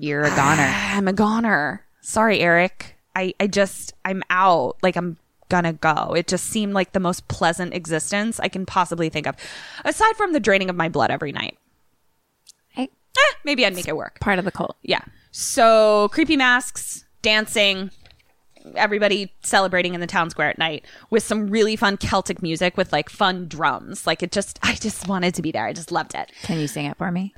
You're a goner. (sighs) I'm a goner. Sorry, Eric. I, I just, I'm out. Like, I'm gonna go. It just seemed like the most pleasant existence I can possibly think of. Aside from the draining of my blood every night. Eh, maybe I'd make it work. Part of the cult. Yeah. So creepy masks, dancing, everybody celebrating in the town square at night with some really fun Celtic music with like fun drums. Like it just, I just wanted to be there. I just loved it. Can you sing it for me?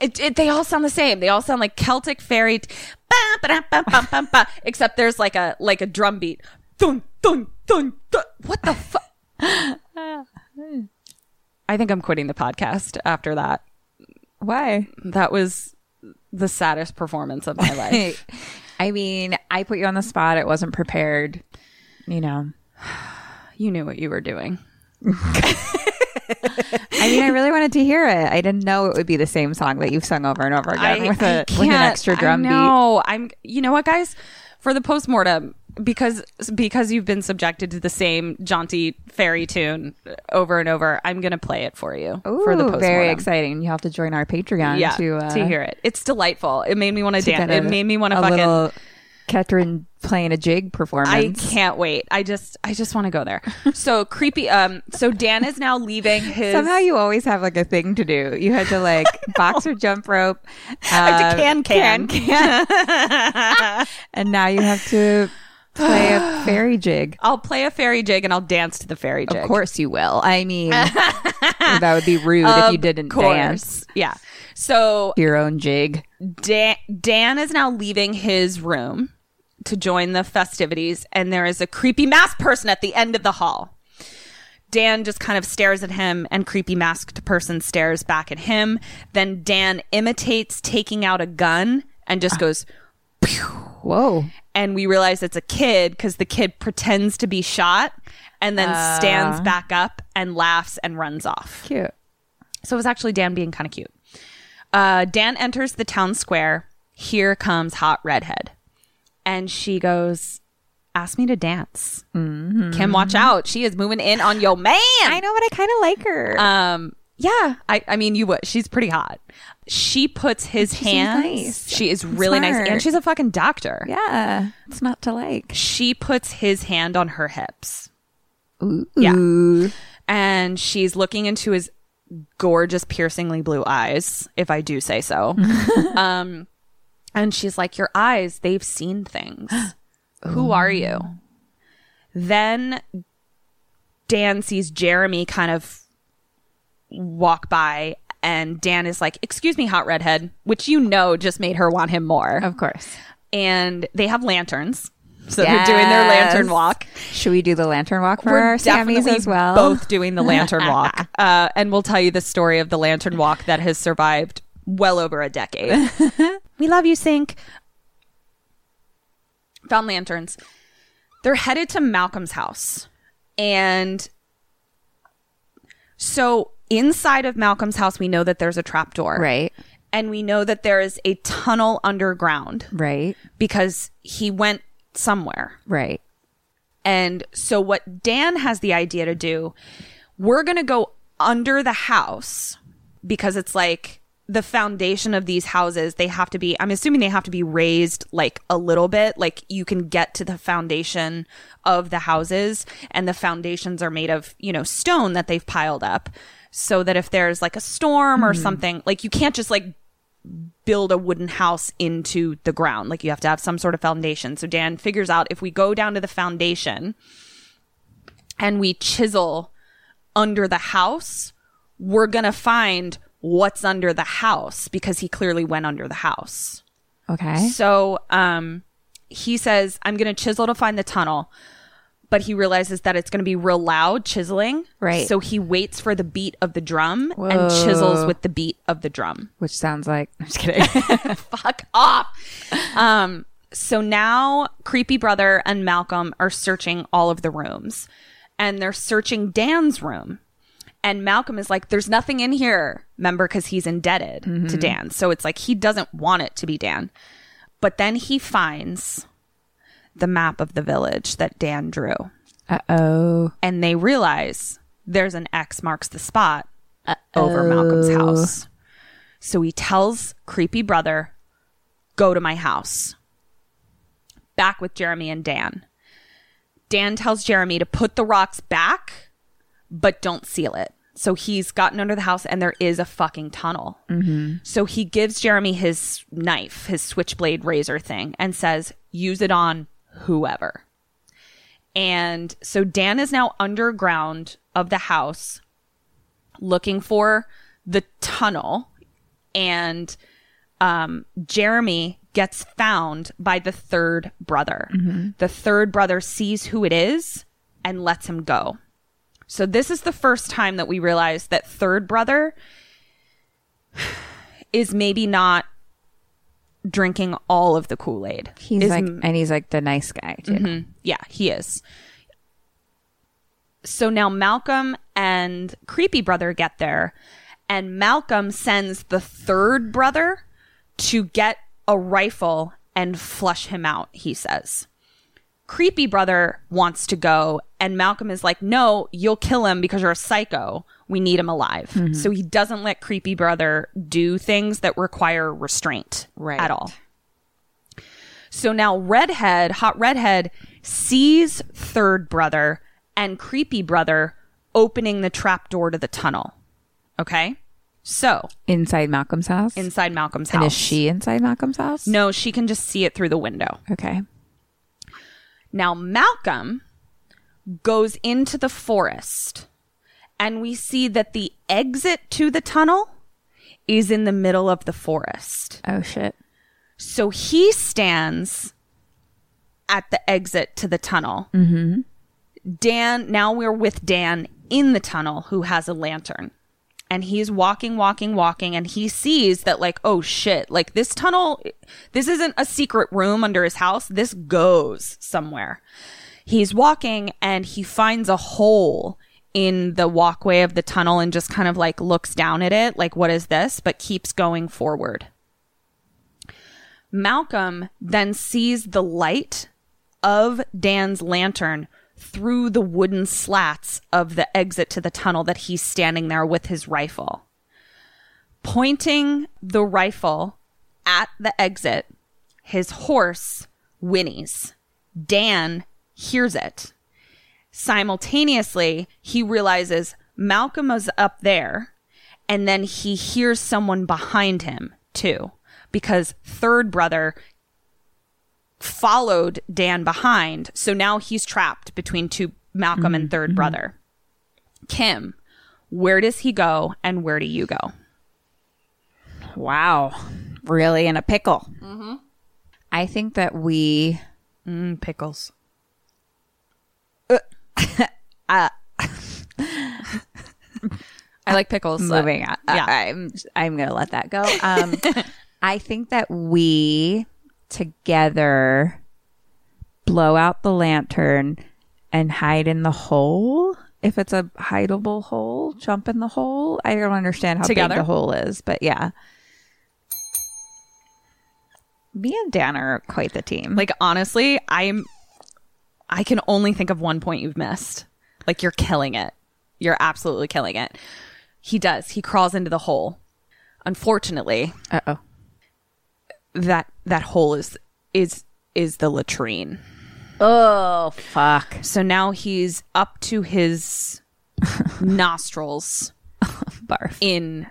It, it they all sound the same. They all sound like Celtic fairy, t- ba, ba, ba, ba, ba, ba, except there's like a like a drum beat. Dun dun dun. dun. What the fuck? I think I'm quitting the podcast after that. Why? That was the saddest performance of my (laughs) life. I mean, I put you on the spot. It wasn't prepared. You know. (sighs) you knew what you were doing. (laughs) I mean, I really wanted to hear it. I didn't know it would be the same song that you've sung over and over again with a with an extra drum beat. No, I'm. You know what, guys? For the postmortem, because because you've been subjected to the same jaunty fairy tune over and over, I'm gonna play it for you Ooh, for the postmortem. very exciting. You have to join our Patreon Yeah, to uh, to hear it. It's delightful. It made me want to dance. It a- made me want to a fucking. little Ketryn playing a jig performance. I can't wait. I just I just want to go there. (laughs) So creepy. Um. So Dan is now leaving his. Somehow you always have like a thing to do. You had to (laughs) like boxer jump rope, I have to uh, can can. can, (laughs) and now you have to play a (gasps) fairy jig. I'll play a fairy jig and I'll dance to the fairy jig. Of course you will. I mean, (laughs) that would be rude if you didn't course. dance Yeah. So your own jig. Dan, Dan is now leaving his room to join the festivities, and there is a creepy masked person at the end of the hall. Dan just kind of stares at him, and creepy masked person stares back at him. Then Dan imitates taking out a gun and just ah. goes, Whoa. And we realize it's a kid because the kid pretends to be shot and then stands back up and laughs and runs off. Cute. So it was actually Dan being kind of cute. Uh, Dan enters the town square. Here comes Hot Redhead. And she goes, Ask me to dance. Kim, watch out. She is moving in on your man. I know, but I kind of like her. Um, yeah, I, I mean, you would. She's pretty hot. She puts his She hands. nice. She is really nice. And she's a fucking doctor. yeah, it's not to like. She puts his hand on her hips. Ooh. Yeah. and she's looking into his gorgeous piercingly blue eyes if i do say so (laughs) um and she's like your eyes they've seen things (gasps) who are you then dan sees jeremy kind of walk by and dan is like excuse me hot redhead which you know just made her want him more Of course. and they have lanterns So they're doing their lantern walk. Should we do the lantern walk for We're our Sammys as well? both doing the lantern (laughs) walk. Uh, and we'll tell you the story of the lantern walk that has survived well over a decade. (laughs) we love you, Sink. Found lanterns. They're headed to Malcolm's house. And so inside of Malcolm's house, we know that there's a trap door. Right. And we know that there is a tunnel underground Right. because he went somewhere. Right. And so what Dan has the idea to do, we're going to go under the house because it's like the foundation of these houses, they have to be, I'm assuming they have to be raised like a little bit. Like you can get to the foundation of the houses and the foundations are made of, you know, stone that they've piled up so that if there's like a storm or something, like you can't just like build a wooden house into the ground. Like you have to have some sort of foundation. So Dan figures out if we go down to the foundation and we chisel under the house, we're going to find what's under the house because he clearly went under the house. Okay. So um, he says, I'm going to chisel to find the tunnel. But he realizes that it's going to be real loud chiseling. Right. So he waits for the beat of the drum and chisels with the beat of the drum Which sounds like I'm just (laughs) kidding. fuck off. Um, so now Creepy Brother and Malcolm are searching all of the rooms and they're searching Dan's room. And Malcolm is like, there's nothing in here, remember, because he's indebted to Dan. So it's like he doesn't want it to be Dan. But then he finds the map of the village that Dan drew. uh oh. And they realize there's an X marks the spot over Malcolm's house. So he tells creepy brother, go to my house. Back with Jeremy and Dan. Dan tells Jeremy to put the rocks back, but don't seal it. So he's gotten under the house and there is a fucking tunnel. So he gives Jeremy his knife, his switchblade razor thing, and says, use it on whoever. And so Dan is now underground of the house looking for the tunnel and um, Jeremy gets found by the third brother. The third brother sees who it is and lets him go. So this is the first time that we realize that third brother (sighs) is maybe not drinking all of the Kool-Aid. He's Is like, and he's like the nice guy too. Mm-hmm. yeah, he is. So now Malcolm and Creepy Brother get there, and Malcolm sends the third brother to get a rifle and flush him out, he says. Creepy Brother wants to go, and Malcolm is like, No, you'll kill him because you're a psycho. We need him alive. Mm-hmm. So he doesn't let Creepy Brother do things that require restraint Right. at all. So now Redhead, Hot Redhead, sees third brother and creepy brother opening the trap door to the tunnel. Okay? So Inside Malcolm's house. inside Malcolm's and house. And is she inside Malcolm's house? No, she can just see it through the window. Okay. Now Malcolm goes into the forest and we see that the exit to the tunnel is in the middle of the forest. Oh shit. So he stands at the exit to the tunnel. Mm-hmm. Dan, now we're with Dan in the tunnel who has a lantern. And he's walking, walking, walking, and he sees that, like, oh shit, like this tunnel, this isn't a secret room under his house. This goes somewhere. He's walking and he finds a hole in the walkway of the tunnel and just kind of like looks down at it, like, what is this? But keeps going forward. Malcolm then sees the light of Dan's lantern through the wooden slats of the exit to the tunnel that he's standing there with his rifle. Pointing the rifle at the exit, his horse whinnies. Dan hears it. Simultaneously, he realizes Malcolm is up there, and then he hears someone behind him too, because third brother followed Dan behind. So now he's trapped between two Malcolm and mm-hmm, 3rd mm-hmm. brother. Kim, where does he go and where do you go? Wow. Really in a pickle. Mm-hmm. I think that we Mm, pickles. (laughs) I like pickles. moving on. yeah. I, am I'm gonna let that go. Um, (laughs) I think that we together blow out the lantern and hide in the hole. If it's a hideable hole, jump in the hole. I don't understand how Together? big the hole is, but yeah. Me and Dan are quite the team. Like honestly, I'm I can only think of one point you've missed. Like you're killing it. You're absolutely killing it. He does. He crawls into the hole. Unfortunately, uh oh. that that hole is is is the latrine. Oh fuck. So now he's up to his (laughs) nostrils Barf. in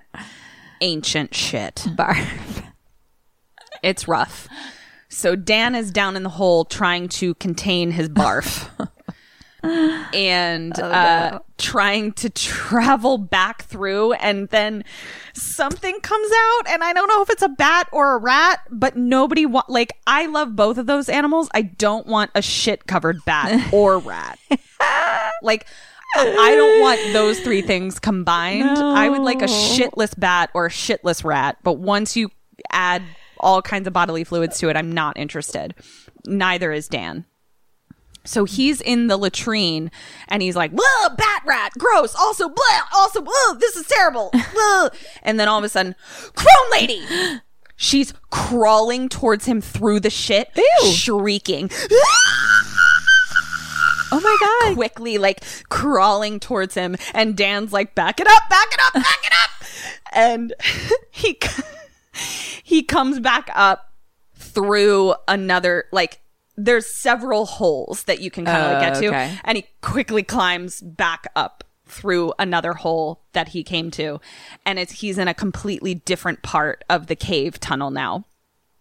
ancient shit. Barf. It's rough. So Dan is down in the hole trying to contain his barf. (laughs) and uh, trying to travel back through, and then something comes out, and I don't know if it's a bat or a rat, but nobody want like I love both of those animals. I don't want a shit covered bat (laughs) or rat. like I don't want those three things combined. I would like a shitless bat or a shitless rat, but once you add all kinds of bodily fluids to it, I'm not interested. Neither is Dan. So he's in the latrine and he's like, "Whoa, bat rat, gross. Also, blah, also, whoa, this is terrible." (laughs) Blah. And then all of a sudden, crone lady. She's crawling towards him through the shit, shrieking. (gasps) Oh my god. quickly like crawling towards him and Dan's like back it up back it up back it up (laughs) and (laughs) he (laughs) he comes back up through another like there's several holes that you can kind of like get oh, to Oh, okay. and he quickly climbs back up through another hole that he came to and it's he's in a completely different part of the cave tunnel now.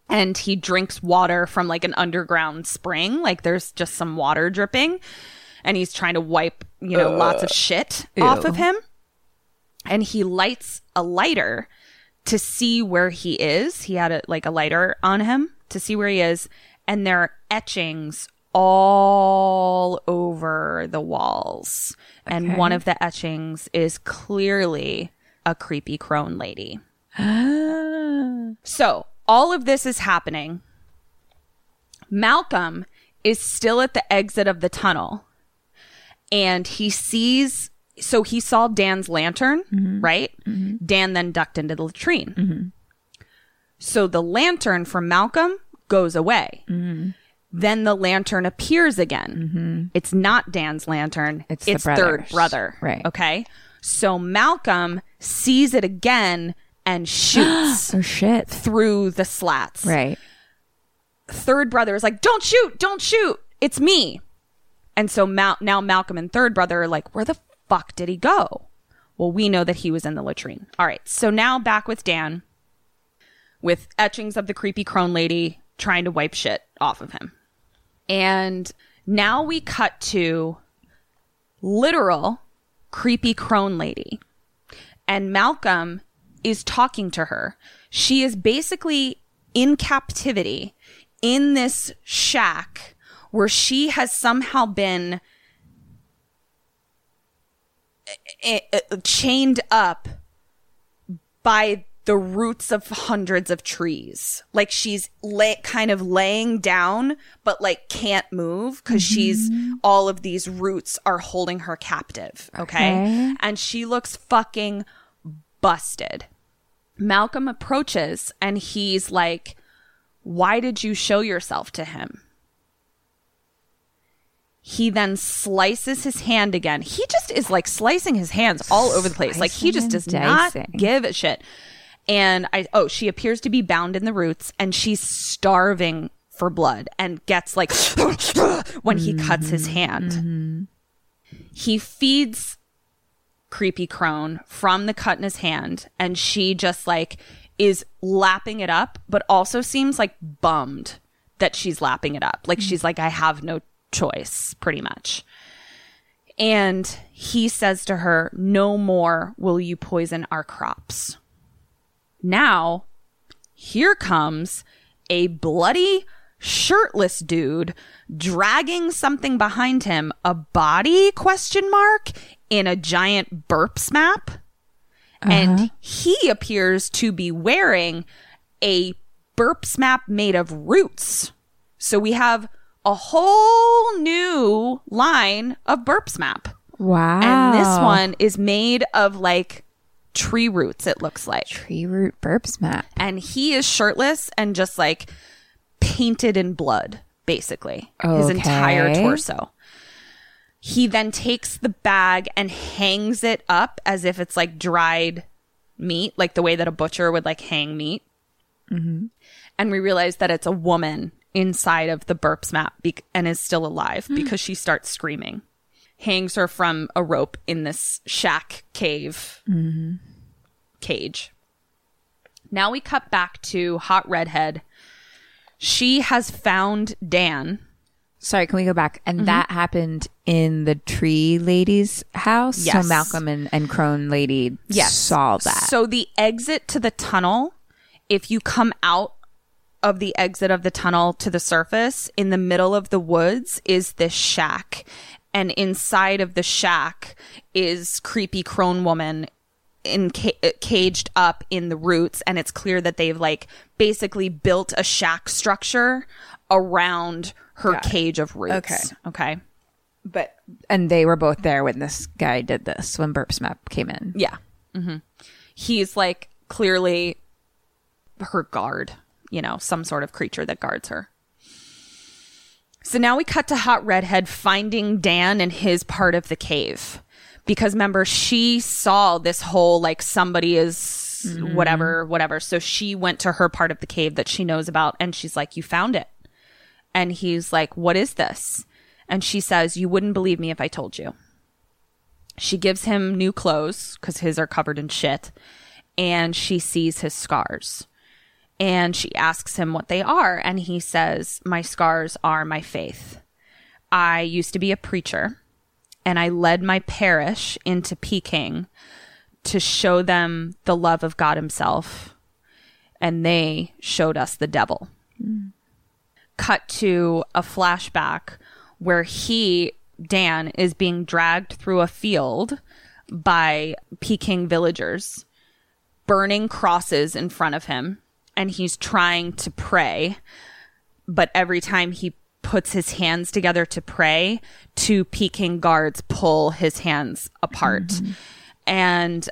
And he drinks water from like an underground spring like there's just some water dripping and he's trying to wipe you know lots of uh, shit off of him. And he lights a lighter to see where he is he had a like a lighter on him to see where he is and there are etchings all over the walls. And one of the etchings is clearly a creepy crone lady. (gasps) So all of this is happening. Malcolm is still at the exit of the tunnel and he sees, so he saw Dan's lantern, mm-hmm. right? Mm-hmm. Dan then ducked into the latrine. Mm-hmm. So the lantern from Malcolm goes away. Then the lantern appears again. It's not Dan's lantern. It's It's, the third brother. Right. Okay. So Malcolm sees it again and shoots (gasps) Oh shit. through the slats. Right. Third brother is like, "Don't shoot! Don't shoot! It's me." And so Mal- now Malcolm and third brother are like, "Where the fuck did he go?" Well, we know that he was in the latrine. All right. So now back with Dan with etchings of the creepy crone lady trying to wipe shit off of him. And now we cut to literal creepy crone lady. And Malcolm is talking to her. She is basically in captivity in this shack where she has somehow been eh, eh, chained up by the roots of hundreds of trees. Like she's lay, kind of laying down, but like can't move because mm-hmm. she's all of these roots are holding her captive. Okay? Okay. And she looks fucking busted. Malcolm approaches and he's like, Why did you show yourself to him? He then slices his hand again. He just is like slicing his hands all over the place. Like he just does not give a shit. And I, oh, she appears to be bound in the roots and she's starving for blood and gets like (laughs) when he cuts his hand. He feeds creepy crone from the cut in his hand and she just like is lapping it up but also seems like bummed that she's lapping it up like she's like i have no choice pretty much and he says to her no more will you poison our crops now here comes a bloody shirtless dude dragging something behind him, a body question mark in a giant Burpsmap. Uh-huh. And he appears to be wearing a Burpsmap made of roots. So we have a whole new line of Burpsmap. Wow. And this one is made of like tree roots, it looks like. tree root Burpsmap. And he is shirtless and just like painted in blood, basically. His entire torso. He then takes the bag and hangs it up as if it's like dried meat, like the way that a butcher would like hang meat. Mm-hmm. And we realize that it's a woman inside of the Burpsmap bec and is still alive hmm. because she starts screaming. Hangs her from a rope in this shack cave mm-hmm. cage. Now we cut back to Hot Redhead. She has found Dan. Sorry, can we go back? And mm-hmm. that happened in the tree lady's house. Yes. So Malcolm and, and Crone lady yes. saw that. So the exit to the tunnel, if you come out of the exit of the tunnel to the surface, in the middle of the woods is this shack. And inside of the shack is creepy crone woman in ca- uh, caged up in the roots and it's clear that they've like basically built a shack structure around her cage of roots. Okay. Okay. but and they were both there when this guy did this when Burpsmap came in. Yeah. hmm He's like clearly her guard, you know, some sort of creature that guards her. So now we cut to Hot Redhead finding Dan in his part of the cave. Because remember, she saw this whole like somebody is mm-hmm. whatever, whatever. So she went to her part of the cave that she knows about and she's like, You found it. And he's like, What is this? And she says, You wouldn't believe me if I told you. She gives him new clothes because his are covered in shit. And she sees his scars. And she asks him what they are. And he says, My scars are my faith. I used to be a preacher and I led my parish into Peking to show them the love of God Himself. And they showed us the devil. Cut to a flashback where he, Dan, is being dragged through a field by Peking villagers, burning crosses in front of him. And he's trying to pray. But every time he puts his hands together to pray, two Peking guards pull his hands apart. And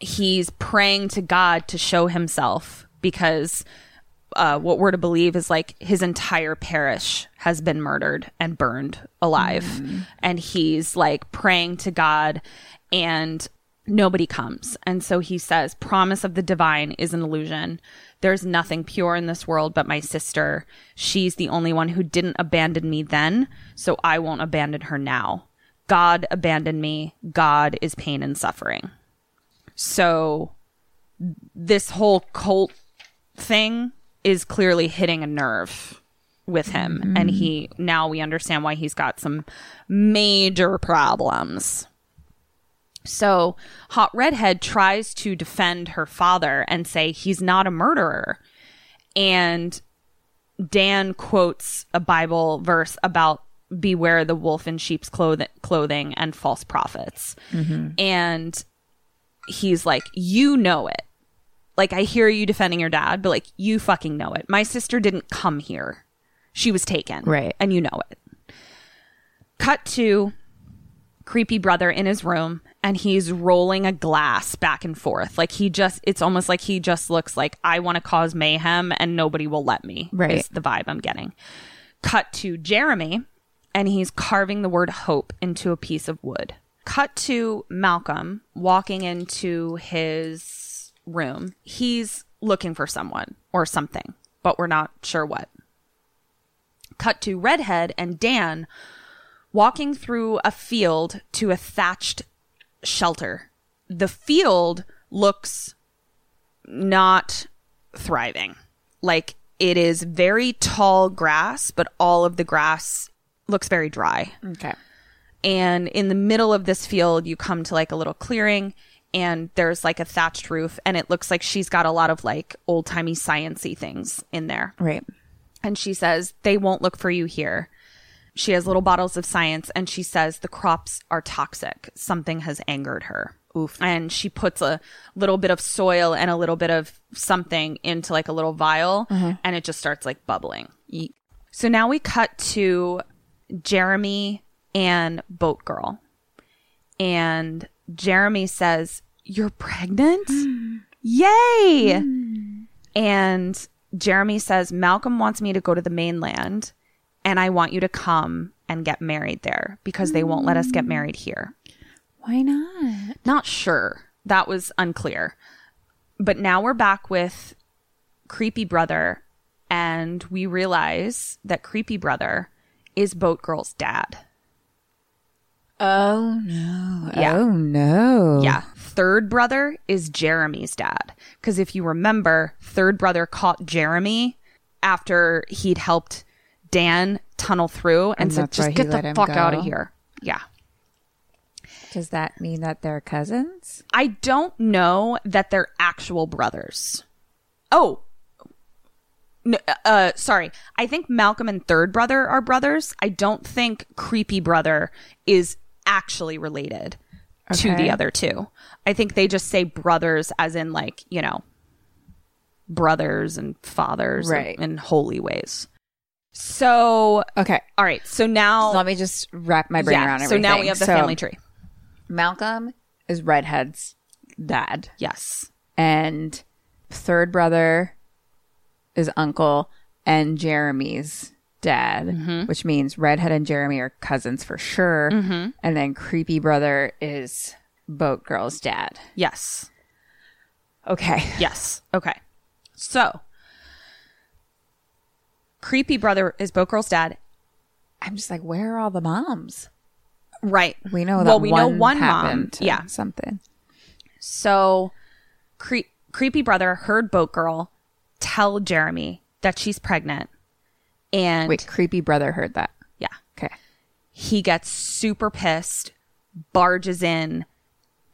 he's praying to God to show himself because uh, what we're to believe is like his entire parish has been murdered and burned alive. And he's like praying to God and nobody comes. And so he says, Promise of the divine is an illusion. There's nothing pure in this world but my sister. She's the only one who didn't abandon me then, so I won't abandon her now. God abandoned me. God is pain and suffering. So this whole cult thing is clearly hitting a nerve with him and mm-hmm. he now we understand why he's got some major problems so hot redhead tries to defend her father and say he's not a murderer and dan quotes a bible verse about beware the wolf in sheep's cloth- clothing and false prophets mm-hmm. and he's like you know it like I hear you defending your dad, but like you fucking know it. My sister didn't come here. She was taken. Right. And you know it. Cut to creepy brother in his room and he's rolling a glass back and forth. Like he just it's almost like he just looks like I want to cause mayhem and nobody will let me. Right. Is the vibe I'm getting. Cut to Jeremy and he's carving the word hope into a piece of wood. Cut to Malcolm walking into his room. He's looking for someone or something, but we're not sure what. Cut to Redhead and Dan walking through a field to a thatched shelter. The field looks not thriving. Like it is very tall grass, but all of the grass looks very dry. Okay. And in the middle of this field, you come to like a little clearing and there's like a thatched roof and it looks like she's got a lot of like old timey sciency things in there. Right. And she says, They won't look for you here. She has little bottles of science and she says the crops are toxic. Something has angered her. Oof. And she puts a little bit of soil and a little bit of something into like a little vial mm-hmm. and it just starts like bubbling. So now we cut to Jeremy and Boat Girl. And Jeremy says, You're pregnant? (gasps) Yay! Mm. And Jeremy says, Malcolm wants me to go to the mainland and I want you to come and get married there because they won't let us get married here. Why not? Not sure. That was unclear. But now we're back with Creepy Brother, and we realize that Creepy Brother is Boat Girl's dad. Oh no. Yeah. Oh no. Yeah. Third brother is Jeremy's dad. Because if you remember, third brother caught Jeremy after he'd helped Dan tunnel through and, And said, just get the fuck out of here. Yeah. Does that mean that they're cousins? I don't know that they're actual brothers. Oh. No, uh, sorry. I think Malcolm and third brother are brothers. I don't think creepy brother is actually related to the other two. I think they just say brothers as in like, you know, brothers and fathers Right. in holy ways. So, Okay. all right. So now, Let me just wrap my brain yeah. around So now we have the So, family tree. Malcolm is Redhead's dad, Yes. and third brother is uncle, and Jeremy's dad, Mm-hmm. which means Redhead and Jeremy are cousins for sure. Mm-hmm. And then creepy brother is Boat Girl's dad. Yes. Okay. Yes. Okay. So, creepy brother is Boat Girl's dad. I'm just like, where are all the moms? Right. We know that Well, we know one one mom. Yeah. something. So, cre- creepy brother heard Boat Girl tell Jeremy that she's pregnant, and Wait, creepy brother heard that. yeah, Okay. he gets super pissed, barges in,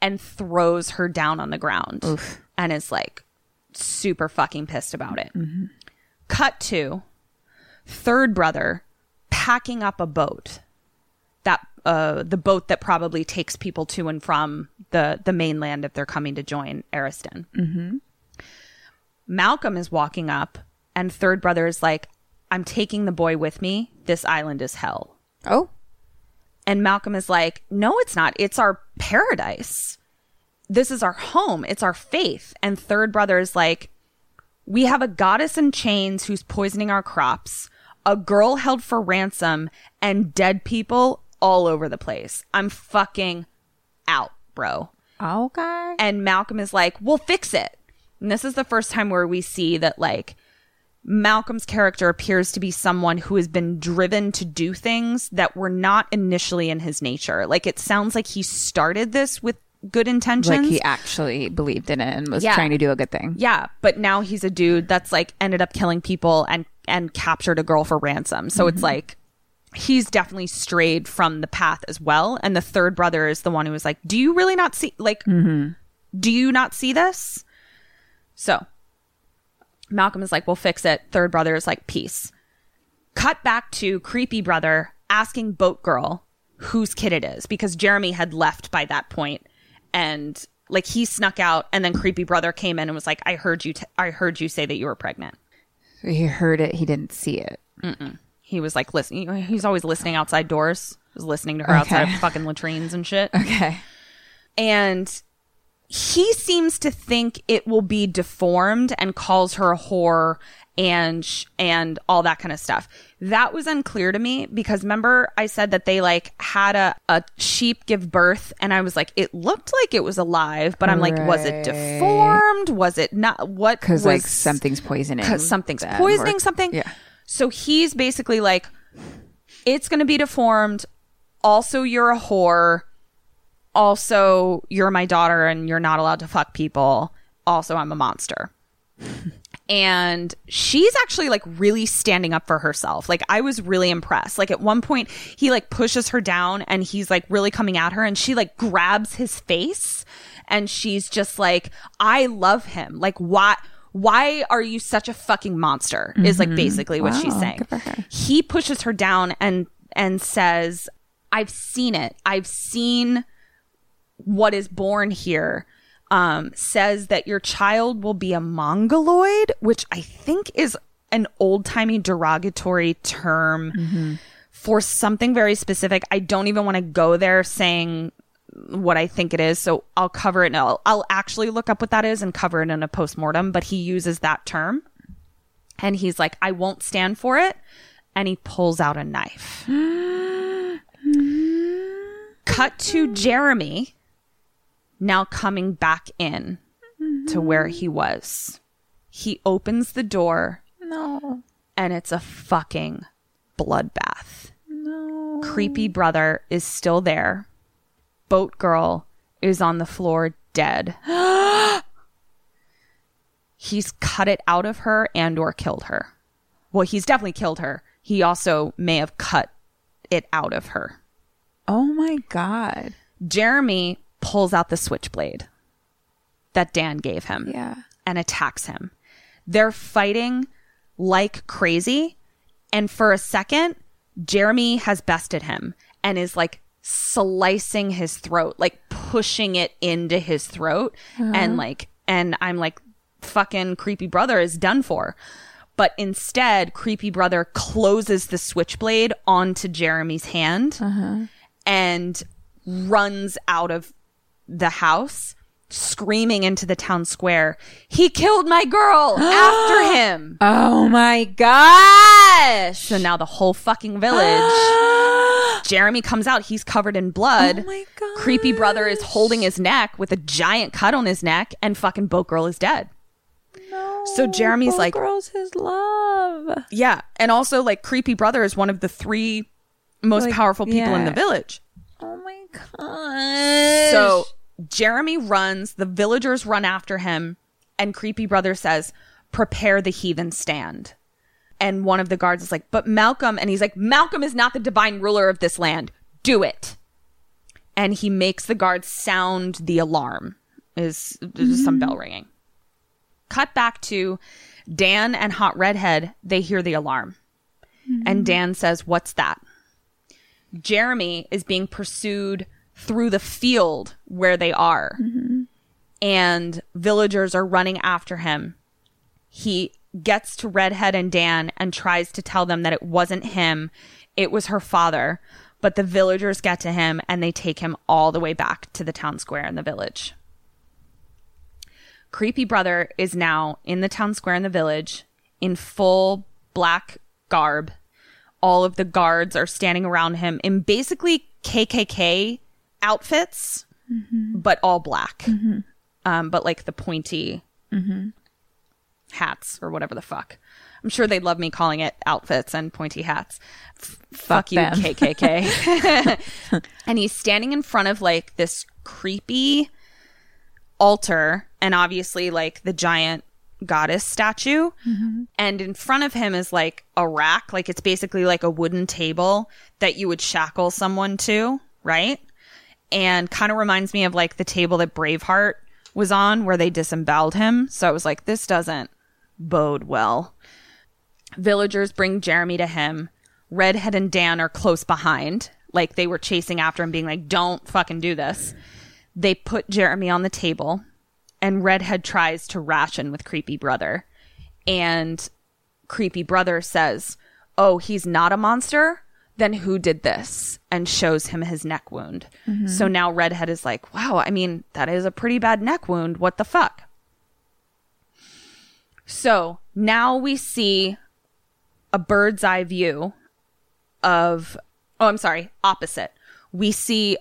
and throws her down on the ground, and is like super fucking pissed about it. Mm-hmm. Cut to third brother packing up a boat that uh the boat that probably takes people to and from the the mainland if they're coming to join Erisden. Mm-hmm. Malcolm is walking up, and third brother is like, "I'm taking the boy with me. This island is hell." Oh, And Malcolm is like, No, it's not. It's our paradise. This is our home. It's our faith. And third brother is like, We have a goddess in chains who's poisoning our crops, a girl held for ransom, and dead people all over the place. I'm fucking out, bro. okay. And Malcolm is like, We'll fix it. And this is the first time where we see that, like, Malcolm's character appears to be someone who has been driven to do things that were not initially in his nature. Like, it sounds like he started this with good intentions. Like he actually believed in it and was Yeah. trying to do a good thing. Yeah, but now he's a dude that's like ended up killing people and and captured a girl for ransom. So it's mm-hmm. like he's definitely strayed from the path as well. And the third brother is the one who was like, "Do you really not see like mm-hmm. do you not see this?" So Malcolm is like, "We'll fix it." Third brother is like, "Peace." Cut back to creepy brother asking boat girl whose kid it is because Jeremy had left by that point and like he snuck out and then creepy brother came in and was like I heard you t- I heard you say that you were pregnant. He heard it, he didn't see it. He was like listening he's always listening outside doors. He was listening to her outside of fucking latrines and shit. (laughs) Okay. and he seems to think it will be deformed and calls her a whore and sh- and all that kind of stuff. That was unclear to me because remember I said that they like had a, a sheep give birth and I was like it looked like it was alive, but I'm like was it deformed? Was it not what Because like something's poisoning. because something's them poisoning or- something. Yeah. So he's basically like, it's going to be deformed. Also, you're a whore. Also, you're my daughter and you're not allowed to fuck people. Also, I'm a monster. And she's actually like really standing up for herself. Like I was really impressed. Like at one point he like pushes her down and he's like really coming at her and she like grabs his face and she's just like I love him. Like why Why are you such a fucking monster? Is like mm-hmm. basically what she's saying. good for her. He pushes her down and and says, "I've seen it. I've seen what is born here." Um, says that your child will be a mongoloid, which I think is an old timey derogatory term for something very specific. I don't even want to go there saying what I think it is. So I'll cover it. And I'll, I'll actually look up what that is and cover it in a postmortem. But he uses that term. And he's like, I won't stand for it. And he pulls out a knife. (gasps) Cut to Jeremy now coming back in to where he was. He opens the door No. and it's a fucking bloodbath. No. Creepy brother is still there. Boat girl is on the floor dead. (gasps) he's cut it out of her and or killed her. Well, he's definitely killed her. He also may have cut it out of her. Oh my god. Jeremy pulls out the switchblade that Dan gave him Yeah. and attacks him. They're fighting like crazy. And for a second, Jeremy has bested him and is like slicing his throat, like pushing it into his throat. Uh-huh. And like, and I'm like, fucking creepy brother is done for. But instead, creepy brother closes the switchblade onto Jeremy's hand uh-huh. and runs out of the house screaming into the town square he killed my girl (gasps) after him. Oh my gosh. so now the whole fucking village. (gasps) Jeremy comes out. He's covered in blood. Oh creepy brother is holding his neck with a giant cut on his neck and fucking boat girl is dead. No, so jeremy's Both like girls his love. yeah and also like creepy brother is one of the three most Like, powerful people in the village. Oh my gosh. So Jeremy runs, the villagers run after him, and Creepy Brother says, Prepare the heathen stand. And one of the guards is like, But Malcolm, and he's like, Malcolm is not the divine ruler of this land. Do it. And he makes the guards sound the alarm. Is there's some mm-hmm. bell ringing. Cut back to Dan and Hot Redhead. They hear the alarm. And mm-hmm. Dan says, What's that? Jeremy is being pursued through the field where they are. And villagers are running after him. He gets to Redhead and Dan and tries to tell them that it wasn't him, it was her father. But the villagers get to him and they take him all the way back to the town square in the village. Creepy Brother is now in the town square in the village in full black garb all of the guards are standing around him in basically KKK outfits, but all black. Um, but like the pointy hats or whatever the fuck. I'm sure they'd love me calling it outfits and pointy hats. F- fuck you, them. KKK. (laughs) (laughs) and he's standing in front of like this creepy altar and obviously like the giant goddess statue. Mm-hmm. And in front of him is like a rack. Like it's basically like a wooden table that you would shackle someone to right? And kind of reminds me of like the table that braveheart was on where they disemboweled him. So i was like this doesn't bode well. Villagers bring jeremy to him. Redhead and dan are close behind. Like they were chasing after him being like don't fucking do this. They put jeremy on the table and redhead tries to ration with creepy brother. And creepy brother says oh he's not a monster? Then who did this? and shows him his neck wound. Mm-hmm. So now redhead is like wow i mean that is a pretty bad neck wound. What the fuck? So now we see a bird's eye view of oh i'm sorry opposite. We see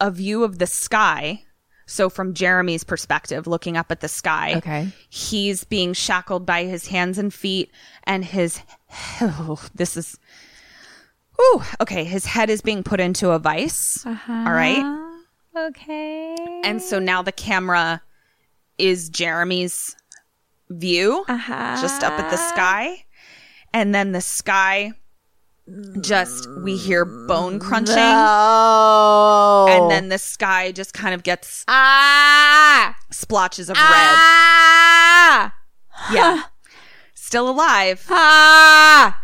a view of the sky so from jeremy's perspective looking up at the sky Okay. he's being shackled by his hands and feet and his oh, (sighs) this is Ooh, okay his head is being put into a vice All right Okay. and so now the camera is jeremy's view Uh-huh. just up at the sky and then the sky just we hear bone crunching Oh. and then the sky just kind of gets ah splotches of red ah Yeah. (sighs) Still alive. Ah!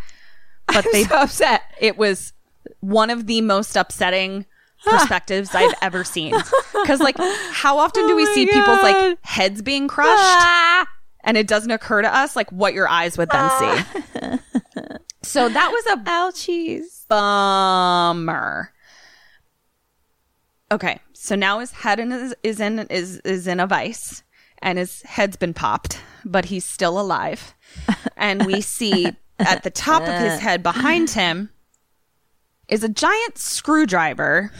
But they so upset. it was one of the most upsetting perspectives I've ever seen. Because, like, how often do we Oh my see people's like heads being crushed, Ah! and it doesn't occur to us like what your eyes would then see? (laughs) so that was a (laughs) Ouchies. bummer. Okay, so now his head is, is in is is in a vice, and his head's been popped, but he's still alive. And we see (laughs) at the top of his head behind (laughs) him is a giant screwdriver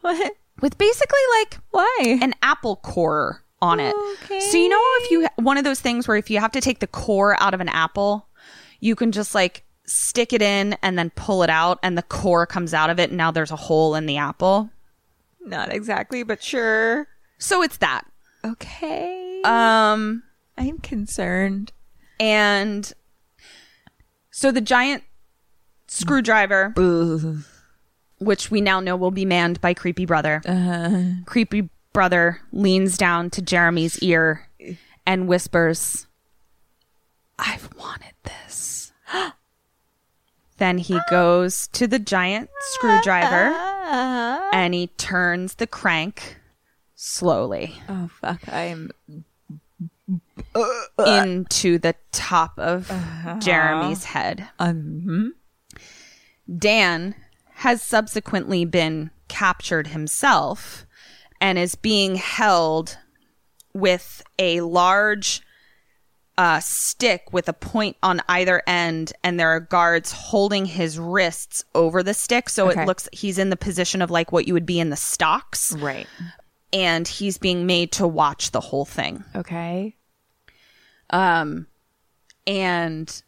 What? with basically like Why? an apple core on it. Okay. So you know if you one of those things where if you have to take the core out of an apple, you can just like stick it in and then pull it out and the core comes out of it and now there's a hole in the apple. Not exactly, but sure. So it's that. Okay. Um I'm concerned. and so the giant screwdriver which we now know will be manned by creepy brother. Creepy brother leans down to Jeremy's ear and whispers, I've wanted this. (gasps) (gasps) then he goes to the giant screwdriver and he turns the crank slowly Oh fuck! I'm into the top of Jeremy's head. um. Dan has subsequently been captured himself and is being held with a large uh, stick with a point on either end, and there are guards holding his wrists over the stick. So Okay. it looks he's in the position of like what you would be in the stocks, Right. and he's being made to watch the whole thing. Okay. Um, and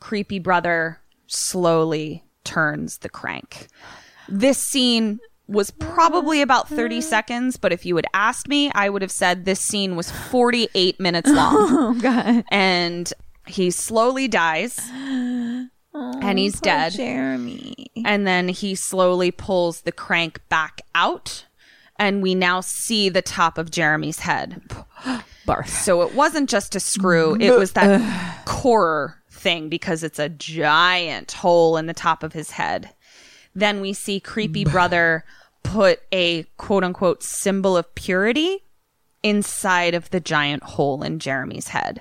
creepy brother slowly turns the crank. This scene was probably about 30 mm-hmm. seconds, but if you had asked me, I would have said this scene was 48 minutes long. (laughs) Oh god. and he slowly dies (gasps) and he's oh, dead. Jeremy. And then he slowly pulls the crank back out. And we now see the top of Jeremy's head. (gasps) Barf. So it wasn't just a screw, it was that core thing because it's a giant hole in the top of his head. Then we see creepy brother put a quote unquote symbol of purity inside of the giant hole in Jeremy's head.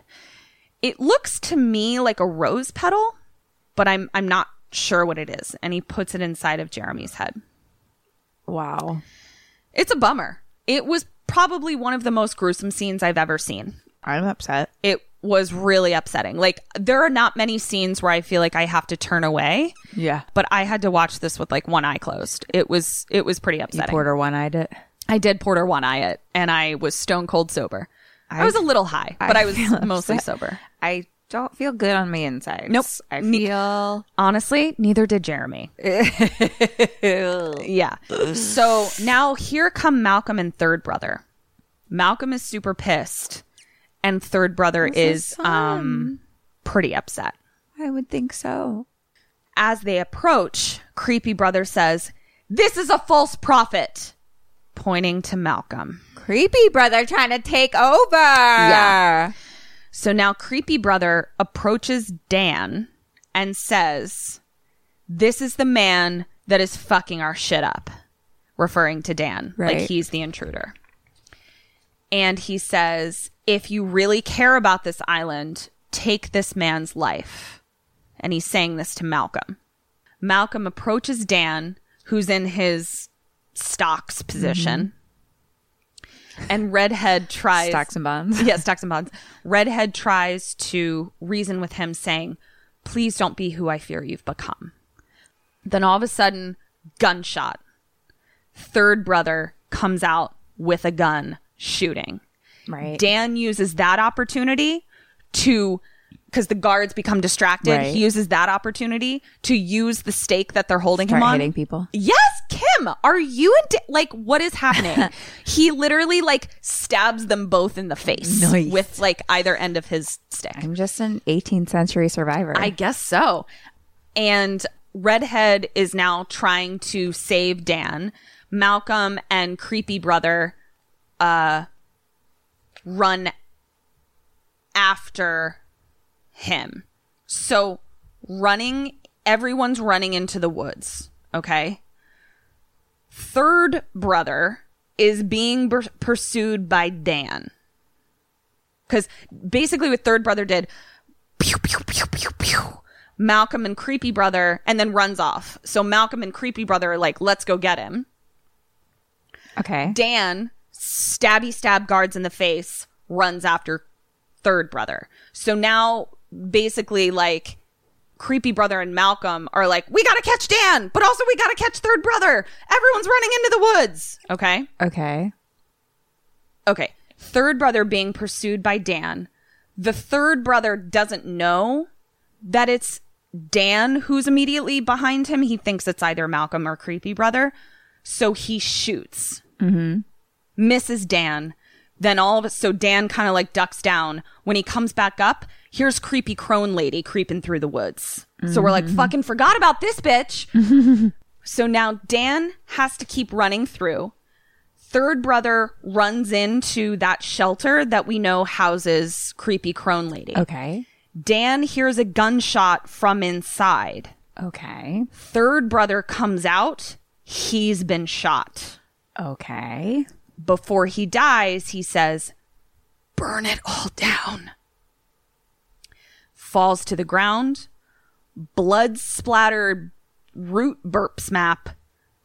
It looks to me like a rose petal, but I'm I'm not sure what it is. And he puts it inside of Jeremy's head. Wow. It's a bummer. It was probably one of the most gruesome scenes I've ever seen. I'm upset. it was really upsetting. Like there are not many scenes where I feel like I have to turn away, Yeah. but I had to watch this with like one eye closed. It was it was pretty upsetting. Porter one-eyed it. I did Porter one eye it, and I was stone cold sober. I, I- was a little high, but I, was (laughs) mostly upset. sober. I don't feel good on my insides. Nope. I feel. Honestly, neither did Jeremy. (laughs) yeah. So now here come Malcolm and third brother. Malcolm is super pissed, and third brother is um pretty upset. I would think so. As they approach, creepy brother says, "This is a false prophet," pointing to Malcolm. Creepy brother trying to take over. Yeah. So now creepy brother approaches Dan and says, "This is the man that is fucking our shit up." Referring to Dan, like he's the intruder. And he says, "If you really care about this island, take this man's life." And he's saying this to Malcolm. Malcolm approaches Dan, who's in his stocks position. Mm-hmm. And Redhead tries Stocks and bonds. (laughs) yeah, stocks and bonds. Redhead tries to reason with him, saying, Please don't be who I fear you've become. Then all of a sudden, gunshot. Third brother comes out with a gun shooting. Right. Dan uses that opportunity to because the guards become distracted. Right. He uses that opportunity to use the stake that they're holding Start him on. hitting people. Yes, Kim, are you in? Da- like, what is happening? (laughs) he literally like stabs them both in the face Nice. with like either end of his stick. I'm just an 18th century survivor. I guess so. And Redhead is now trying to save Dan. Malcolm and creepy brother uh run after him. So running, everyone's running into the woods. Okay. Third brother is being pursued by Dan. Because basically, what third brother did, pew, pew, pew, pew, pew. Malcolm and creepy brother, and then runs off. So Malcolm and creepy brother are like, let's go get him. Okay. Dan, stabby stab guards in the face, runs after third brother. So now basically like creepy brother and Malcolm are like, we gotta catch Dan, but also we gotta catch third brother. Everyone's running into the woods. Okay. Okay. Okay. Third brother being pursued by Dan. The third brother doesn't know that it's Dan who's immediately behind him. He thinks it's either Malcolm or creepy brother. So he shoots. Mm-hmm. Misses Dan. Then all of it, so Dan kind of like ducks down. When he comes back up, here's creepy crone lady creeping through the woods. So we're like, mm-hmm. fucking forgot about this bitch. (laughs) so now Dan has to keep running through. Third brother runs into that shelter that we know houses creepy crone lady. Okay. Dan hears a gunshot from inside. Okay. Third brother comes out. He's been shot. Okay. Before he dies, he says, Burn it all down. Falls to the ground. Blood splattered root Burpsmap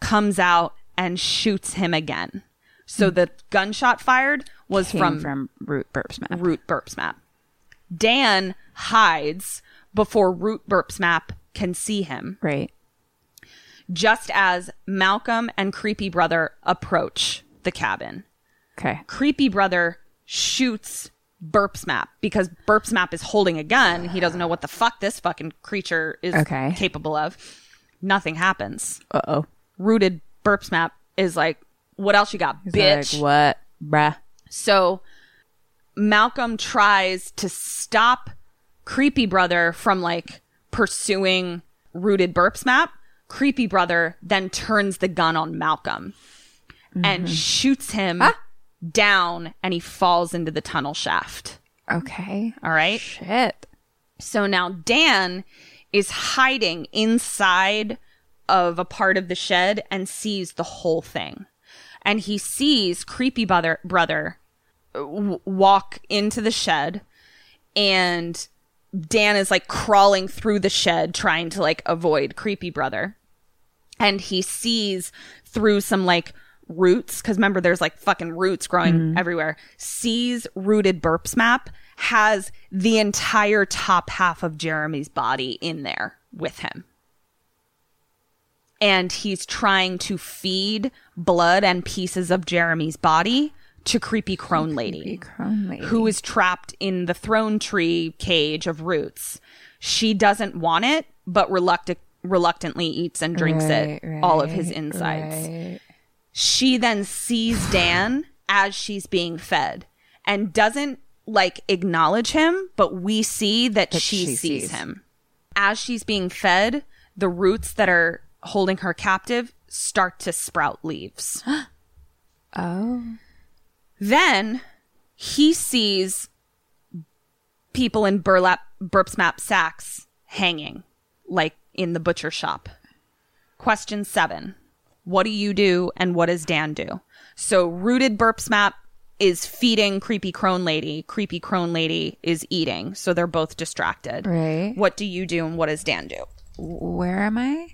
comes out and shoots him again. So hmm. the gunshot fired was Came from, from Root Burpsmap. Root Burpsmap. Dan hides before Root Burpsmap can see him, Right. just as Malcolm and Creepy Brother approach the cabin. Okay. Creepy Brother shoots Burpsmap because Burpsmap is holding a gun. He doesn't know what the fuck this fucking creature is Okay. capable of. Nothing happens. Uh oh. Rooted Burpsmap is like, what else you got, bitch? Like, what, bruh? So Malcolm tries to stop Creepy Brother from like pursuing Rooted Burpsmap. Creepy Brother then turns the gun on Malcolm and shoots him down and he falls into the tunnel shaft. Okay. All right. Shit. So now Dan is hiding inside of a part of the shed and sees the whole thing. And he sees creepy brother brother uh, w- walk into the shed and Dan is like crawling through the shed trying to like avoid creepy brother. And he sees through some like roots cuz remember there's like fucking roots growing mm-hmm. everywhere. Sees rooted Burpsmap has the entire top half of Jeremy's body in there with him. And he's trying to feed blood and pieces of Jeremy's body to creepy crone lady Crone lady. who is trapped in the throne tree cage of roots. She doesn't want it, but reluctant, reluctantly eats and drinks it, Right, all of his insides. right. She then sees Dan as she's being fed and doesn't like acknowledge him, but we see that, she, she sees him. As she's being fed, the roots that are holding her captive start to sprout leaves. (gasps) Oh. Then he sees people in burlap Burpsmap sacks hanging, like in the butcher shop. Question seven. What do you do and what does Dan do? So rooted Burpsmap is feeding creepy crone lady. Creepy crone lady is eating. So they're both distracted. Right. What do you do and what does Dan do? Where am I?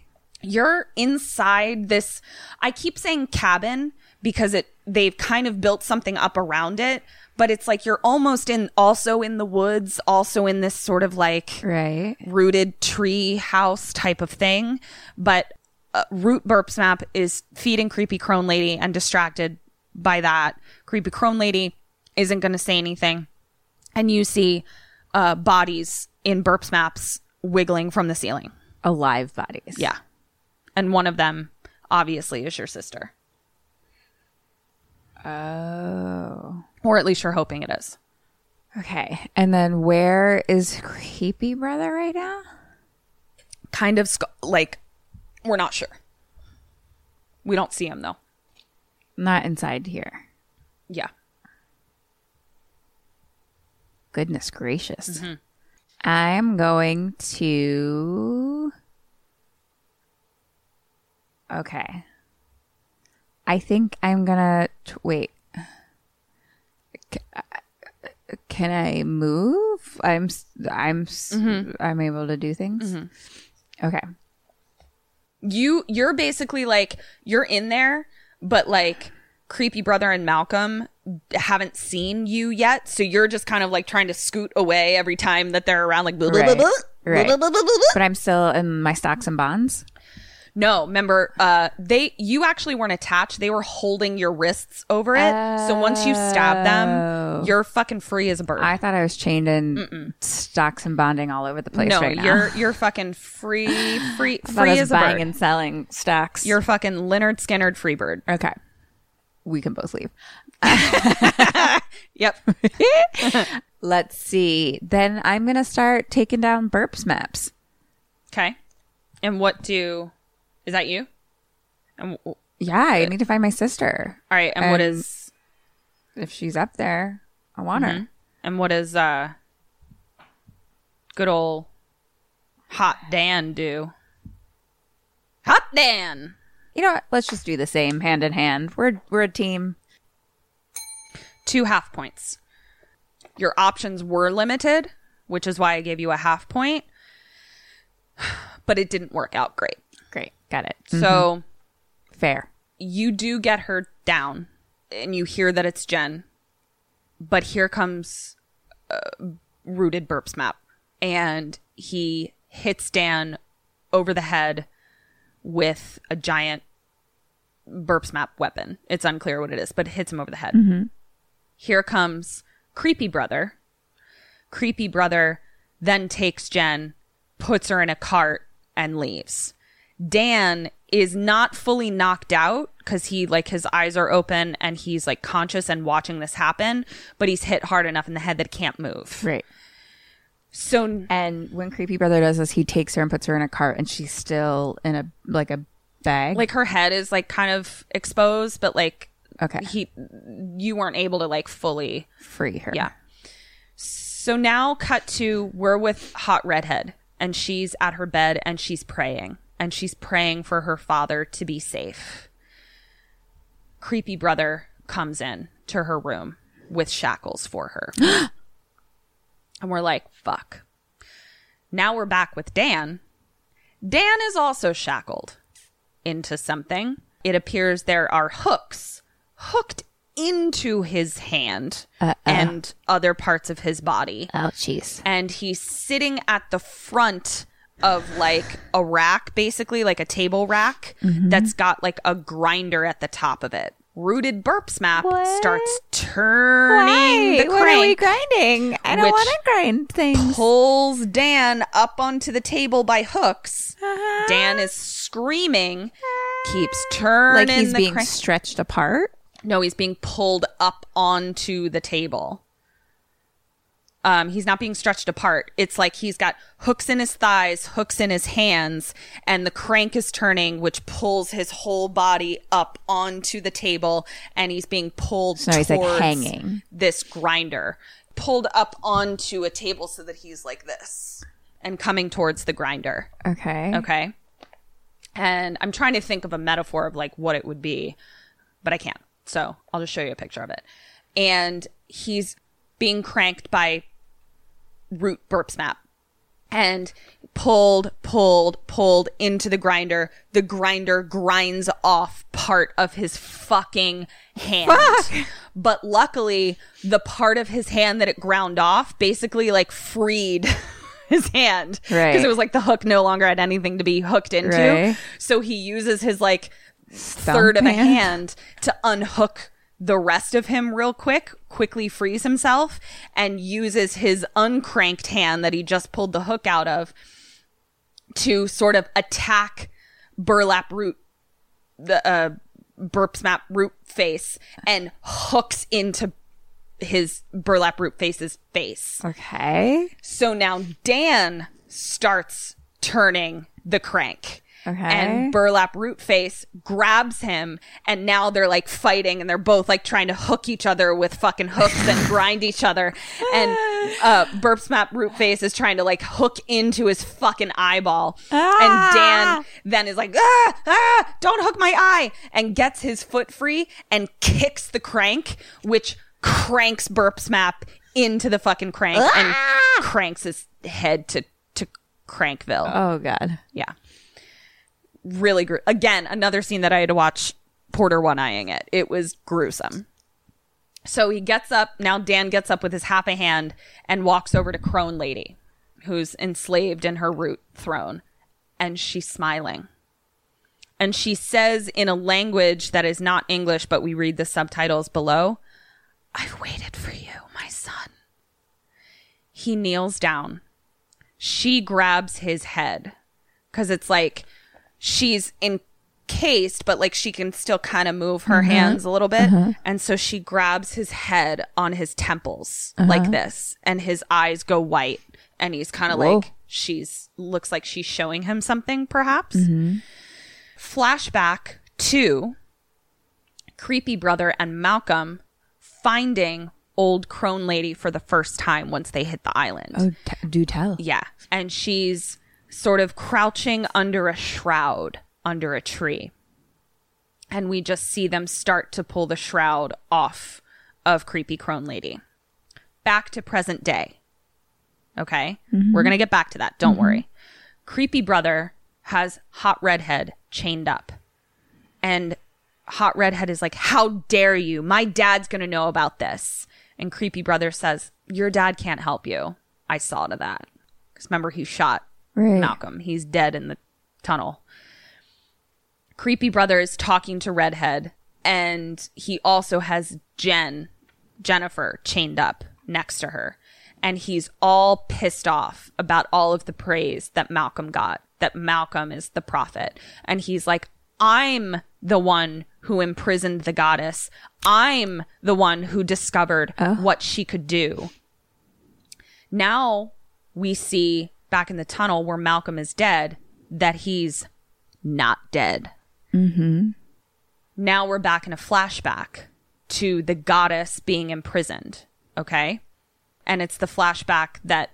you're inside this i keep saying cabin because it they've kind of built something up around it but it's like you're almost in also in the woods also in this sort of like Right. rooted tree house type of thing but uh, root Burpsmap is feeding creepy crone lady and distracted by that creepy crone lady isn't going to say anything and you see uh, bodies in Burpsmaps wiggling from the ceiling Alive bodies. yeah. And one of them obviously is your sister. Oh. Or at least you're hoping it is. Okay. And then where is creepy brother right now? Kind of sc- like we're not sure. We don't see him though. Not inside here. Yeah. goodness gracious. Mm-hmm. I'm going to. Okay. I think I'm gonna t- wait. Can I move? I'm I'm. Mm-hmm. I'm able to do things. Mm-hmm. Okay. You you're basically like you're in there but like creepy brother and malcolm haven't seen you yet so you're just kind of like trying to scoot away every time that they're around like blah, blah, Right. blah. But I'm still in my stocks and bonds. No remember uh they you actually weren't attached they were holding your wrists over it so once you stab them you're fucking free as a bird I thought I was chained in stocks and bonding all over the place no right now. you're you're fucking free free I (laughs) thought I free was as a buying bird and selling stocks. you're fucking Lynyrd Skynyrd free bird okay. We can both leave. (laughs) yep (laughs) Let's see. Then I'm gonna start taking down Burpsmaps. okay and what do is that you and w- Yeah, I need to find my sister. All right, and what And- is If she's up there, I want her. and what is uh good old Hot Dan do? Hot Dan. You know what? Let's just do the same hand in hand. We're we're a team. Two half points. Your options were limited, which is why I gave you a half point. (sighs) But it didn't work out great. Got it. So Fair. you do get her down and you hear that it's Jen. But here comes uh, rooted Burpsmap and he hits Dan over the head with a giant Burpsmap weapon. It's unclear what it is, but it hits him over the head. Here comes creepy brother. Creepy brother then takes Jen, puts her in a cart and leaves. Dan is not fully knocked out because he like his eyes are open and he's like conscious and watching this happen, but he's hit hard enough in the head that he can't move. Right. So And when creepy brother does this, he takes her and puts her in a cart, and she's still in a like a bag. like her head is like kind of exposed, but like okay, he you weren't able to like fully free her. Yeah. So now cut to we're with hot redhead and she's at her bed and she's praying and she's praying for her father to be safe. Creepy brother comes in to her room with shackles for her. (gasps) and we're like, fuck. Now we're back with Dan. Dan is also shackled into something. It appears there are hooks hooked into his hand uh-uh. and other parts of his body. Oh, jeez. And he's sitting at the front of like a rack, basically like a table rack that's got like a grinder at the top of it. Rooted Burpsmap starts turning the crank. What are we grinding? I don't want to grind things. pulls Dan up onto the table by hooks. Uh-huh. Dan is screaming, keeps turning Like he's the being crank. stretched apart. No, he's being pulled up onto the table. Um, he's not being stretched apart. It's like he's got hooks in his thighs, hooks in his hands, and the crank is turning, which pulls his whole body up onto the table, and he's being pulled. So he's, like, towards hanging. This grinder, pulled up onto a table so that he's like this, and coming towards the grinder. Okay. Okay. And I'm trying to think of a metaphor of like what it would be, but I can't. So I'll just show you a picture of it. And he's being cranked by root Burpsmap and pulled, pulled, pulled into the grinder. The grinder grinds off part of his fucking hand. But luckily, the part of his hand that it ground off basically like freed (laughs) his hand. Right. Because it was like the hook no longer had anything to be hooked into. Right. So he uses his like third of a hand to unhook the rest of him real quick, quickly frees himself, and uses his uncranked hand that he just pulled the hook out of to sort of attack burlap root the uh Burpsmap root face and hooks into his burlap root face's face. Okay. So now Dan starts turning the crank. Okay. And Burlap Root Face grabs him, and now they're like fighting, and they're both like trying to hook each other with fucking hooks and grind each other. And (laughs) uh, Burpsmap Root Face is trying to like hook into his fucking eyeball, and Dan then is like, ah, ah, don't hook my eye, and gets his foot free and kicks the crank, which cranks Burpsmap into the fucking crank and cranks his head to to Crankville. Oh god. Yeah. Really gr- again, another scene that I had to watch Porter one eyeing it. It was gruesome. So he gets up, now Dan gets up with his half a hand and walks over to Crone Lady, who's enslaved in her root throne, and she's smiling. And she says in a language that is not English, but we read the subtitles below, I've waited for you, my son. He kneels down she grabs his head because it's like she's encased, but like she can still kind of move her mm-hmm. hands a little bit. Mm-hmm. And so she grabs his head on his temples uh-huh. like this, and his eyes go white. And he's kind of like, she's looks like she's showing him something, perhaps. Mm-hmm. Flashback to creepy brother and Malcolm finding old crone lady for the first time once they hit the island. Oh, t- do tell. Yeah. And she's sort of crouching under a shroud under a tree. And we just see them start to pull the shroud off of creepy crone lady. Back to present day. Okay? Mm-hmm. We're going to get back to that. Don't mm-hmm. worry. Creepy brother has hot redhead chained up. And hot redhead is like, How dare you? My dad's going to know about this. And creepy brother says, Your dad can't help you. I saw to that. Because remember, he shot Right. Malcolm. He's dead in the tunnel. Creepy brother is talking to redhead, and he also has Jen, Jennifer, chained up next to her. And he's all pissed off about all of the praise that Malcolm got, that Malcolm is the prophet. And he's like, I'm the one who imprisoned the goddess. I'm the one who discovered oh. what she could do. Now we see back in the tunnel where Malcolm is dead that he's not dead. Mm-hmm. Now we're back in a flashback to the goddess being imprisoned. Okay. And it's the flashback that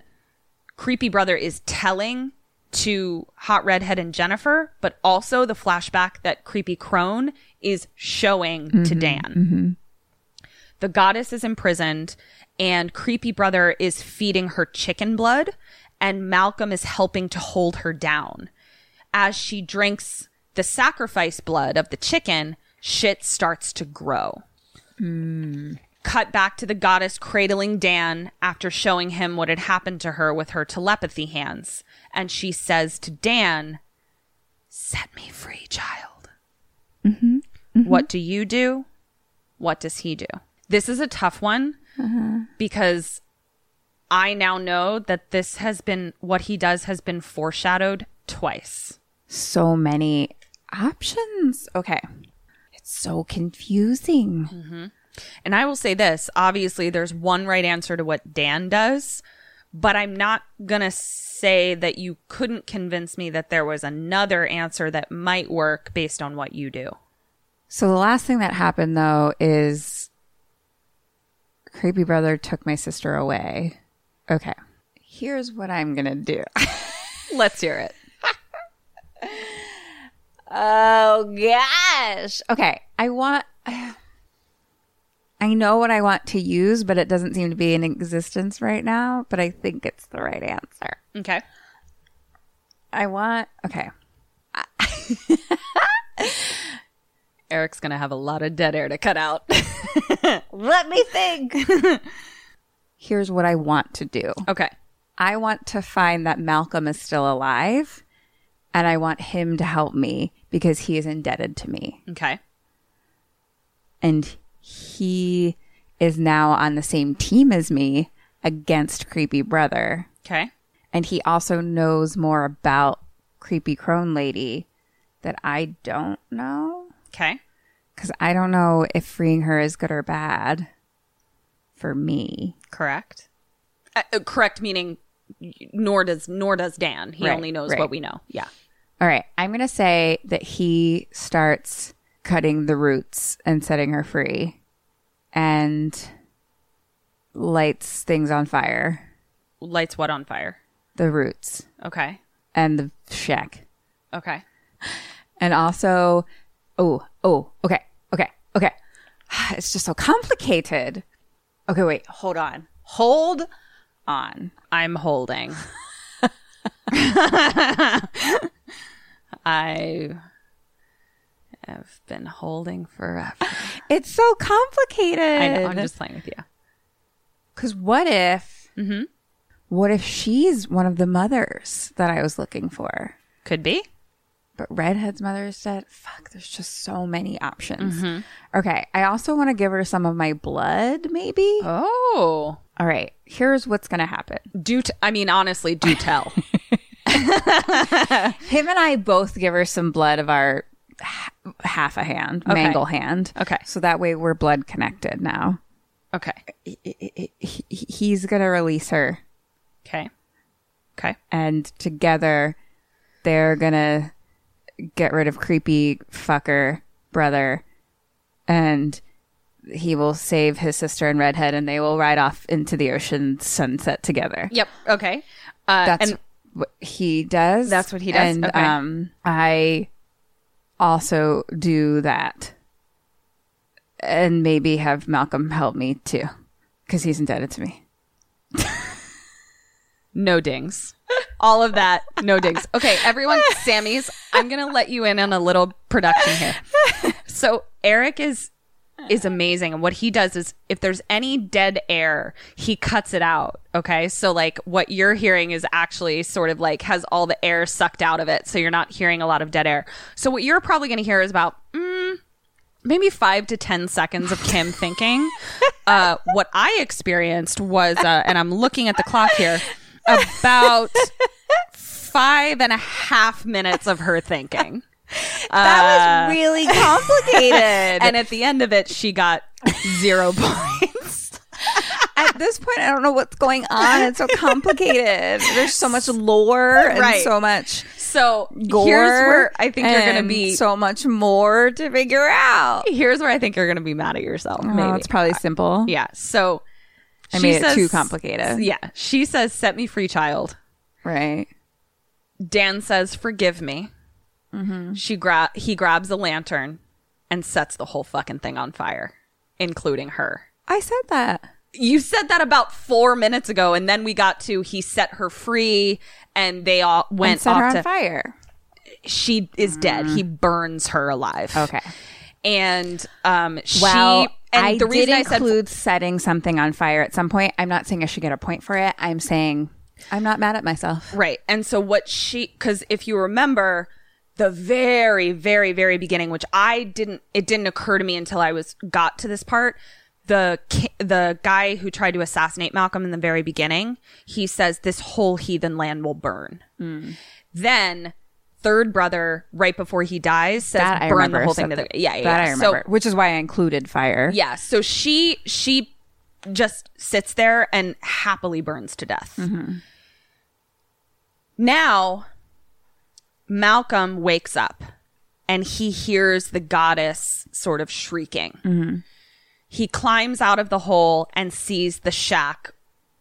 Creepy Brother is telling to Hot Redhead and Jennifer, but also the flashback that Creepy Crone is showing to Dan. The goddess is imprisoned, and Creepy Brother is feeding her chicken blood, and Malcolm is helping to hold her down. As she drinks the sacrifice blood of the chicken, shit starts to grow. Hmm. Cut back to the goddess cradling Dan after showing him what had happened to her with her telepathy hands. And she says to Dan, Set me free, child. Mm-hmm. Mm-hmm. What do you do? What does he do? This is a tough one uh-huh. because I now know that this has been what he does has been foreshadowed twice. So many options. Okay. It's so confusing. Mm-hmm. And I will say this obviously, there's one right answer to what Dan does, but I'm not going to say that you couldn't convince me that there was another answer that might work based on what you do. So the last thing that happened though is creepy brother took my sister away. Okay. Here's what I'm going to do. (laughs) Let's hear it. Oh gosh. Okay. I want (sighs) I know what I want to use, but it doesn't seem to be in existence right now, but I think it's the right answer. Okay. I want okay. (laughs) Eric's going to have a lot of dead air to cut out. (laughs) Let me think. Here's what I want to do. okay. I want to find that Malcolm is still alive and I want him to help me because he is indebted to me. Okay. And he is now on the same team as me against Creepy Brother. Okay. And he also knows more about Creepy Crone Lady that I don't know. Okay. Because I don't know if freeing her is good or bad for me. Correct. Uh, uh, correct meaning nor does nor does Dan. He Right, only knows right. what we know. Yeah. All right. I'm going to say that he starts cutting the roots and setting her free and lights things on fire. Lights what on fire? The roots Okay. and the shack. Okay. And also, oh, oh, okay, okay, okay. (sighs) It's just so complicated. Okay, wait, hold on. Hold on. I'm holding. I have been holding forever. It's so complicated. I know. I'm just playing with you. Because what if, Mm-hmm. what if she's one of the mothers that I was looking for? Could be. But Redhead's mother said. Fuck, there's just so many options. Mm-hmm. Okay, I also want to give her some of my blood, maybe. Oh. All right, here's what's going to happen. Do t- I mean honestly, do tell. (laughs) (laughs) Him and I both give her some blood of our h- half a hand, Okay. mangle hand. Okay. So that way we're blood connected now. okay. He- he- he's going to release her, Okay. Okay. and together they're going to get rid of creepy fucker brother, and he will save his sister and redhead, and they will ride off into the ocean sunset together. Yep. Okay. Uh, That's and what he does. That's what he does? And Okay. um, I also do that, and maybe have Malcolm help me too, because he's indebted to me. (laughs) no dings. All of that, no dings. Okay, everyone, Sammy's, I'm going to let you in on a little production here. So, Eric is is amazing and what he does is if there's any dead air, he cuts it out, okay? So like what you're hearing is actually sort of like has all the air sucked out of it, so you're not hearing a lot of dead air. So what you're probably going to hear is about mm, maybe five to 10 seconds of Kim thinking. Uh, what I experienced was, uh, and I'm looking at the clock here, about five and a half minutes of her thinking. That was uh, really complicated. (laughs) And at the end of it, she got zero (laughs) points. at this point, I don't know what's going on. It's so complicated. There's so much lore and Right. so much So gore. here's where I think you're going to be. so much more to figure out. here's where I think you're going to be mad at yourself. Oh, Maybe it's probably simple. Yeah. So I she made it says- too complicated. Yeah. She says, "Set me free, child." Right. Dan says, "Forgive me." Mm-hmm. She gra- he grabs a lantern and sets the whole fucking thing on fire, including her. I said that. You said that about four minutes ago, and then we got to he set her free, and they all And went set her on to. fire. She is dead. He burns her alive. Okay. and um, she. Well, and I the reason I said setting something on fire at some point. I'm not saying I should get a point for it. I'm saying I'm not mad at myself. Right. And so what she cuz if you remember the very very very beginning which I didn't it didn't occur to me until I was got to this part the the guy who tried to assassinate Malcolm in the very beginning he says this whole heathen land will burn. Hmm. Then third brother right before he dies says That I burn remember. the whole thing to the yeah, yeah that yeah. I So- remember, which is why I included fire. yeah. So she she just sits there and happily burns to death. Mm-hmm. Now Malcolm wakes up and he hears the goddess sort of shrieking. Mm-hmm. He climbs out of the hole and sees the shack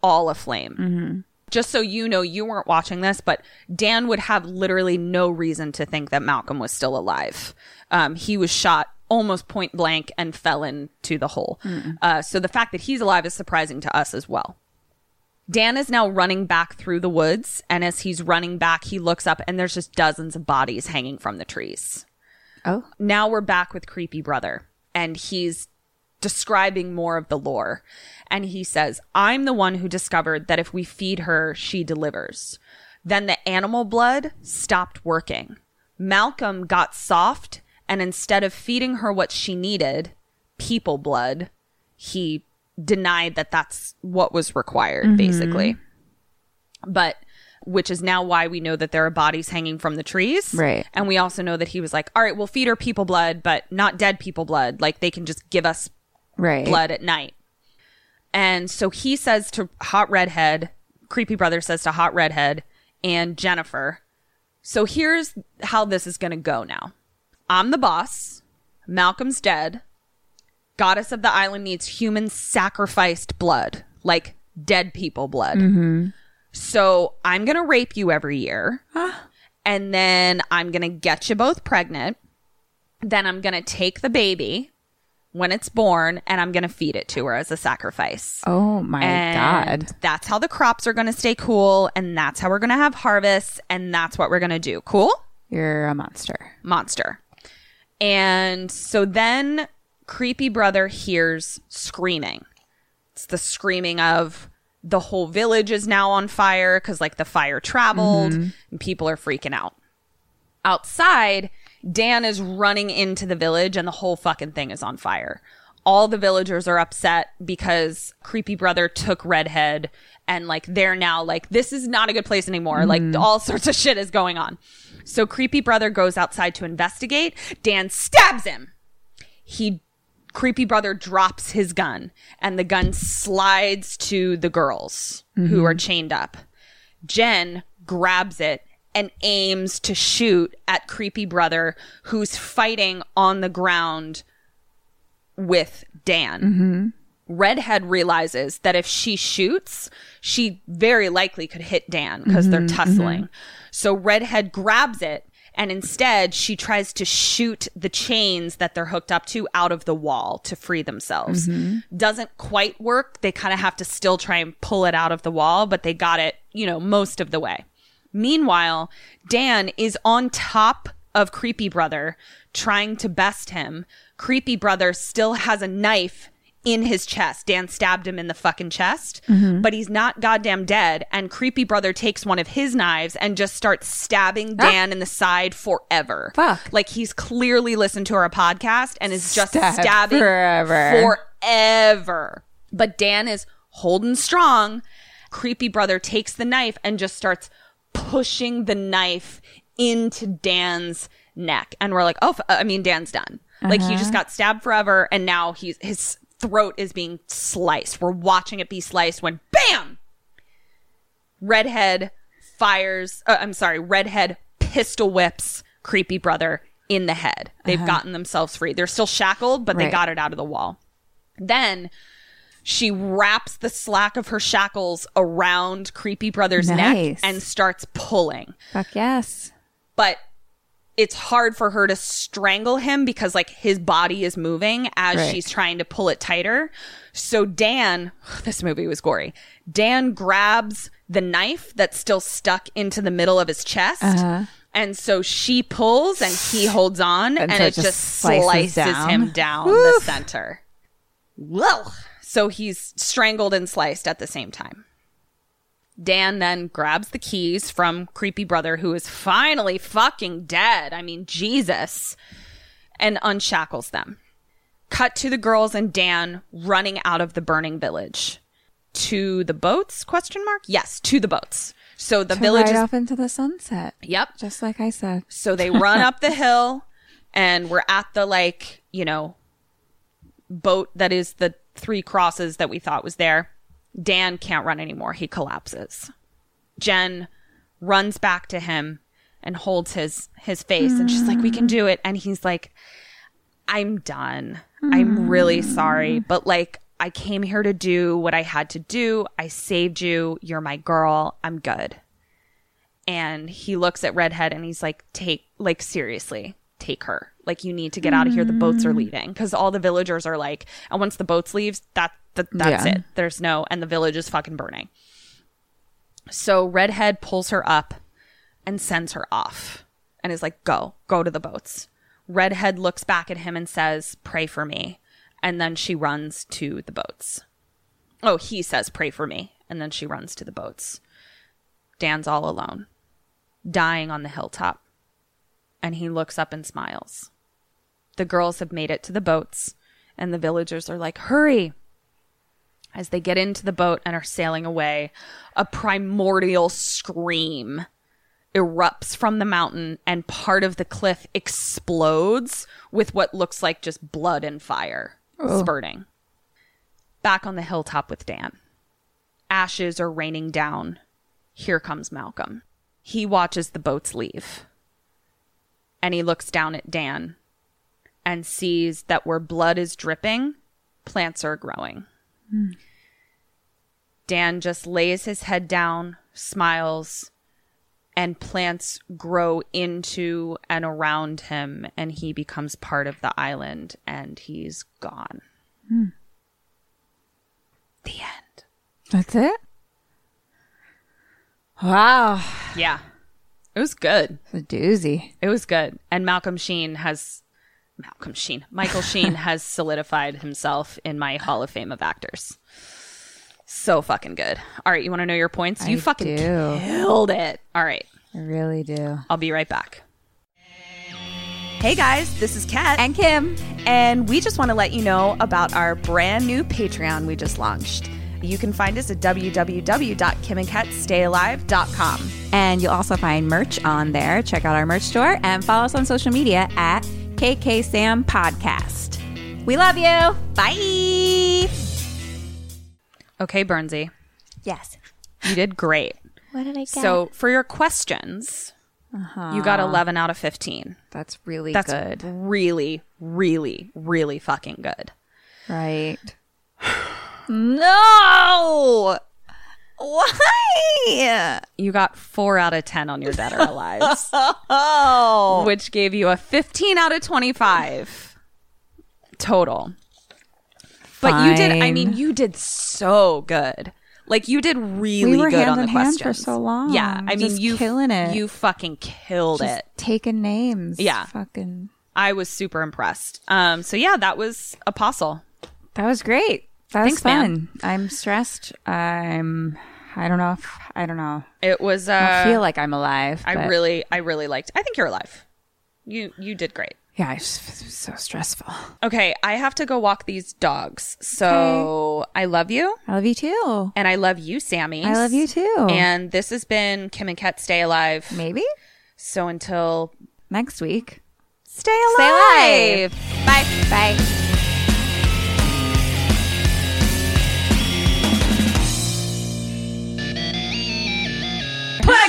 all aflame. Mm-hmm. Just so you know, you weren't watching this, but Dan would have literally no reason to think that Malcolm was still alive. Um, he was shot almost point blank and fell into the hole. Uh, so the fact that he's alive is surprising to us as well. Dan is now running back through the woods, and as he's running back, he looks up and there's just dozens of bodies hanging from the trees Oh. now we're back with creepy brother and he's describing more of the lore and he says i'm the one who discovered that if we feed her she delivers then the animal blood stopped working malcolm got soft and instead of feeding her what she needed people blood he denied that that's what was required mm-hmm. basically but which is now why we know that there are bodies hanging from the trees. Right. And we also know that he was like, all right, we'll feed her people blood, but not dead people blood. Like they can just give us Right. blood at night. And so he says to Hot Redhead, Creepy Brother says to Hot Redhead and Jennifer, So here's how this is going to go now. I'm the boss. Malcolm's dead. Goddess of the island needs human sacrificed blood, like dead people blood. Mm-hmm. So I'm going to rape you every year. (gasps) and then I'm going to get you both pregnant. Then I'm going to take the baby when it's born and I'm going to feed it to her as a sacrifice. Oh my And god. That's how the crops are going to stay cool. And that's how we're going to have harvests. And that's what we're going to do. Cool? You're a monster. Monster. And so then Creepy Brother hears screaming. It's the screaming of the whole village is now on fire because, like, the fire traveled mm-hmm. and people are freaking out. Outside, Dan is running into the village and the whole fucking thing is on fire. All the villagers are upset because Creepy Brother took Redhead and like they're now like, this is not a good place anymore. Like mm. all sorts of shit is going on. So Creepy Brother goes outside to investigate. Dan stabs him. He creepy brother drops his gun and the gun slides to the girls who mm-hmm. are chained up. Jen grabs it and aims to shoot at creepy brother who's fighting on the ground with Dan. Mm-hmm. Redhead realizes that if she shoots, she very likely could hit Dan because they're mm-hmm, tussling. Mm-hmm. So Redhead grabs it and instead she tries to shoot the chains that they're hooked up to out of the wall to free themselves. Doesn't quite work. They kind of have to still try and pull it out of the wall, but they got it, you know, most of the way. Meanwhile, Dan is on top of Creepy Brother trying to best him. Creepy Brother still has a knife in his chest. Dan stabbed him in the fucking chest, mm-hmm. but he's not goddamn dead. And Creepy Brother takes one of his knives and just starts stabbing ah. Dan in the side forever. Fuck. Like he's clearly listened to our podcast and is just Stab stabbing forever. forever. But Dan is holding strong. Creepy Brother takes the knife and just starts pushing the knife into Dan's neck. And we're like, oh, f- I mean, Dan's done. Like he just got stabbed forever and now he's, his throat is being sliced. We're watching it be sliced when bam! Redhead fires, uh, I'm sorry, Redhead pistol whips Creepy Brother in the head. They've gotten themselves free. They're still shackled, but they got it out of the wall. Then she wraps the slack of her shackles around Creepy Brother's neck and starts pulling. Fuck yes. But it's hard for her to strangle him because like his body is moving as Right. she's trying to pull it tighter. So Dan, (sighs) this movie was gory. Dan grabs the knife that's still stuck into the middle of his chest. Uh-huh. And so she pulls and he holds on and, And so it just, slices slices, down. him down the center. Whoa. So he's strangled and sliced at the same time. Dan then grabs the keys from Creepy Brother, who is finally fucking dead. I mean, Jesus. And unshackles them. Cut to the girls and Dan running out of the burning village. To the boats? Question mark? Yes, to the boats. So the To village ride is off into the sunset. Yep. Just like I said. So they run up the hill and we're at the like, you know, boat that is the three crosses that we thought was there. Dan can't run anymore. He collapses. Jen runs back to him and holds his his face and she's like, "We can do it." And he's like, "I'm done. I'm really sorry, but like I came here to do what I had to do. I saved you. You're my girl. I'm good." and he looks at redhead and he's like take like seriously take her. Like you need to get out of here. The boats are mm. leaving. Because all the villagers are like and once the boats leaves that, that that's Yeah. it. There's no and the village is fucking burning. So redhead pulls her up and sends her off and is like go go to the boats. Redhead looks back at him and says pray for me. And then she runs to the boats. Oh he says pray for me. And then she runs to the boats. Dan's all alone dying on the hilltop. And he looks up and smiles. The girls have made it to the boats, and the villagers are like, Hurry! As they get into the boat and are sailing away, a primordial scream erupts from the mountain, and part of the cliff explodes with what looks like just blood and fire spurting. Back on the hilltop with Dan. Ashes are raining down. Here comes Malcolm. he watches the boats leave. And he looks down at Dan and sees that where blood is dripping, plants are growing. Dan just lays his head down, smiles, and plants grow into and around him, and he becomes part of the island, and he's gone. Hmm. The end. That's it? Wow. Yeah. It was good. It's a doozy. It was good. And Malcolm Sheen has Malcolm Sheen. Michael Sheen (laughs) has solidified himself in my Hall of Fame of actors. So fucking good. All right, you want to know your points? You I fucking do. killed it. All right. I really do. I'll be right back. Hey guys, this is Ket. And Kim. And we just want to let you know about our brand new Patreon we just launched. You can find us at www.kimandketstayalive.com. And you'll also find merch on there. Check out our merch store and follow us on social media at KK Sam Podcast. We love you. Bye. Okay, Bernsey, Yes. you did great. What did I get? So for your questions, uh-huh. you got 11 out of 15. that's really That's good. really, really, really fucking good. Right. No. Why? You got 4 out of 10 on your Dead or Alive, (laughs) Oh. which gave you a 15 out of 25 total. But you did, I mean, you did so good. Like you did really We good on the questions for so long. Yeah, I mean, you killing it. You fucking killed Just it. taking names. Yeah. Fucking. I was super impressed. Um, so yeah, that was Apostle. That was great. That was Thanks, man. fun. I'm stressed. I'm. I don't know if I don't know. It was. Uh, I feel like I'm alive. I but- really, I really liked. I think you're alive. You you did great. Yeah, it was so stressful. Okay, I have to go walk these dogs. So I love you, I love you too. and I love you, Sammy. I love you too. And this has been Kim and Ket Stay Alive. maybe So until next week. stay alive. Stay alive. Bye. Bye.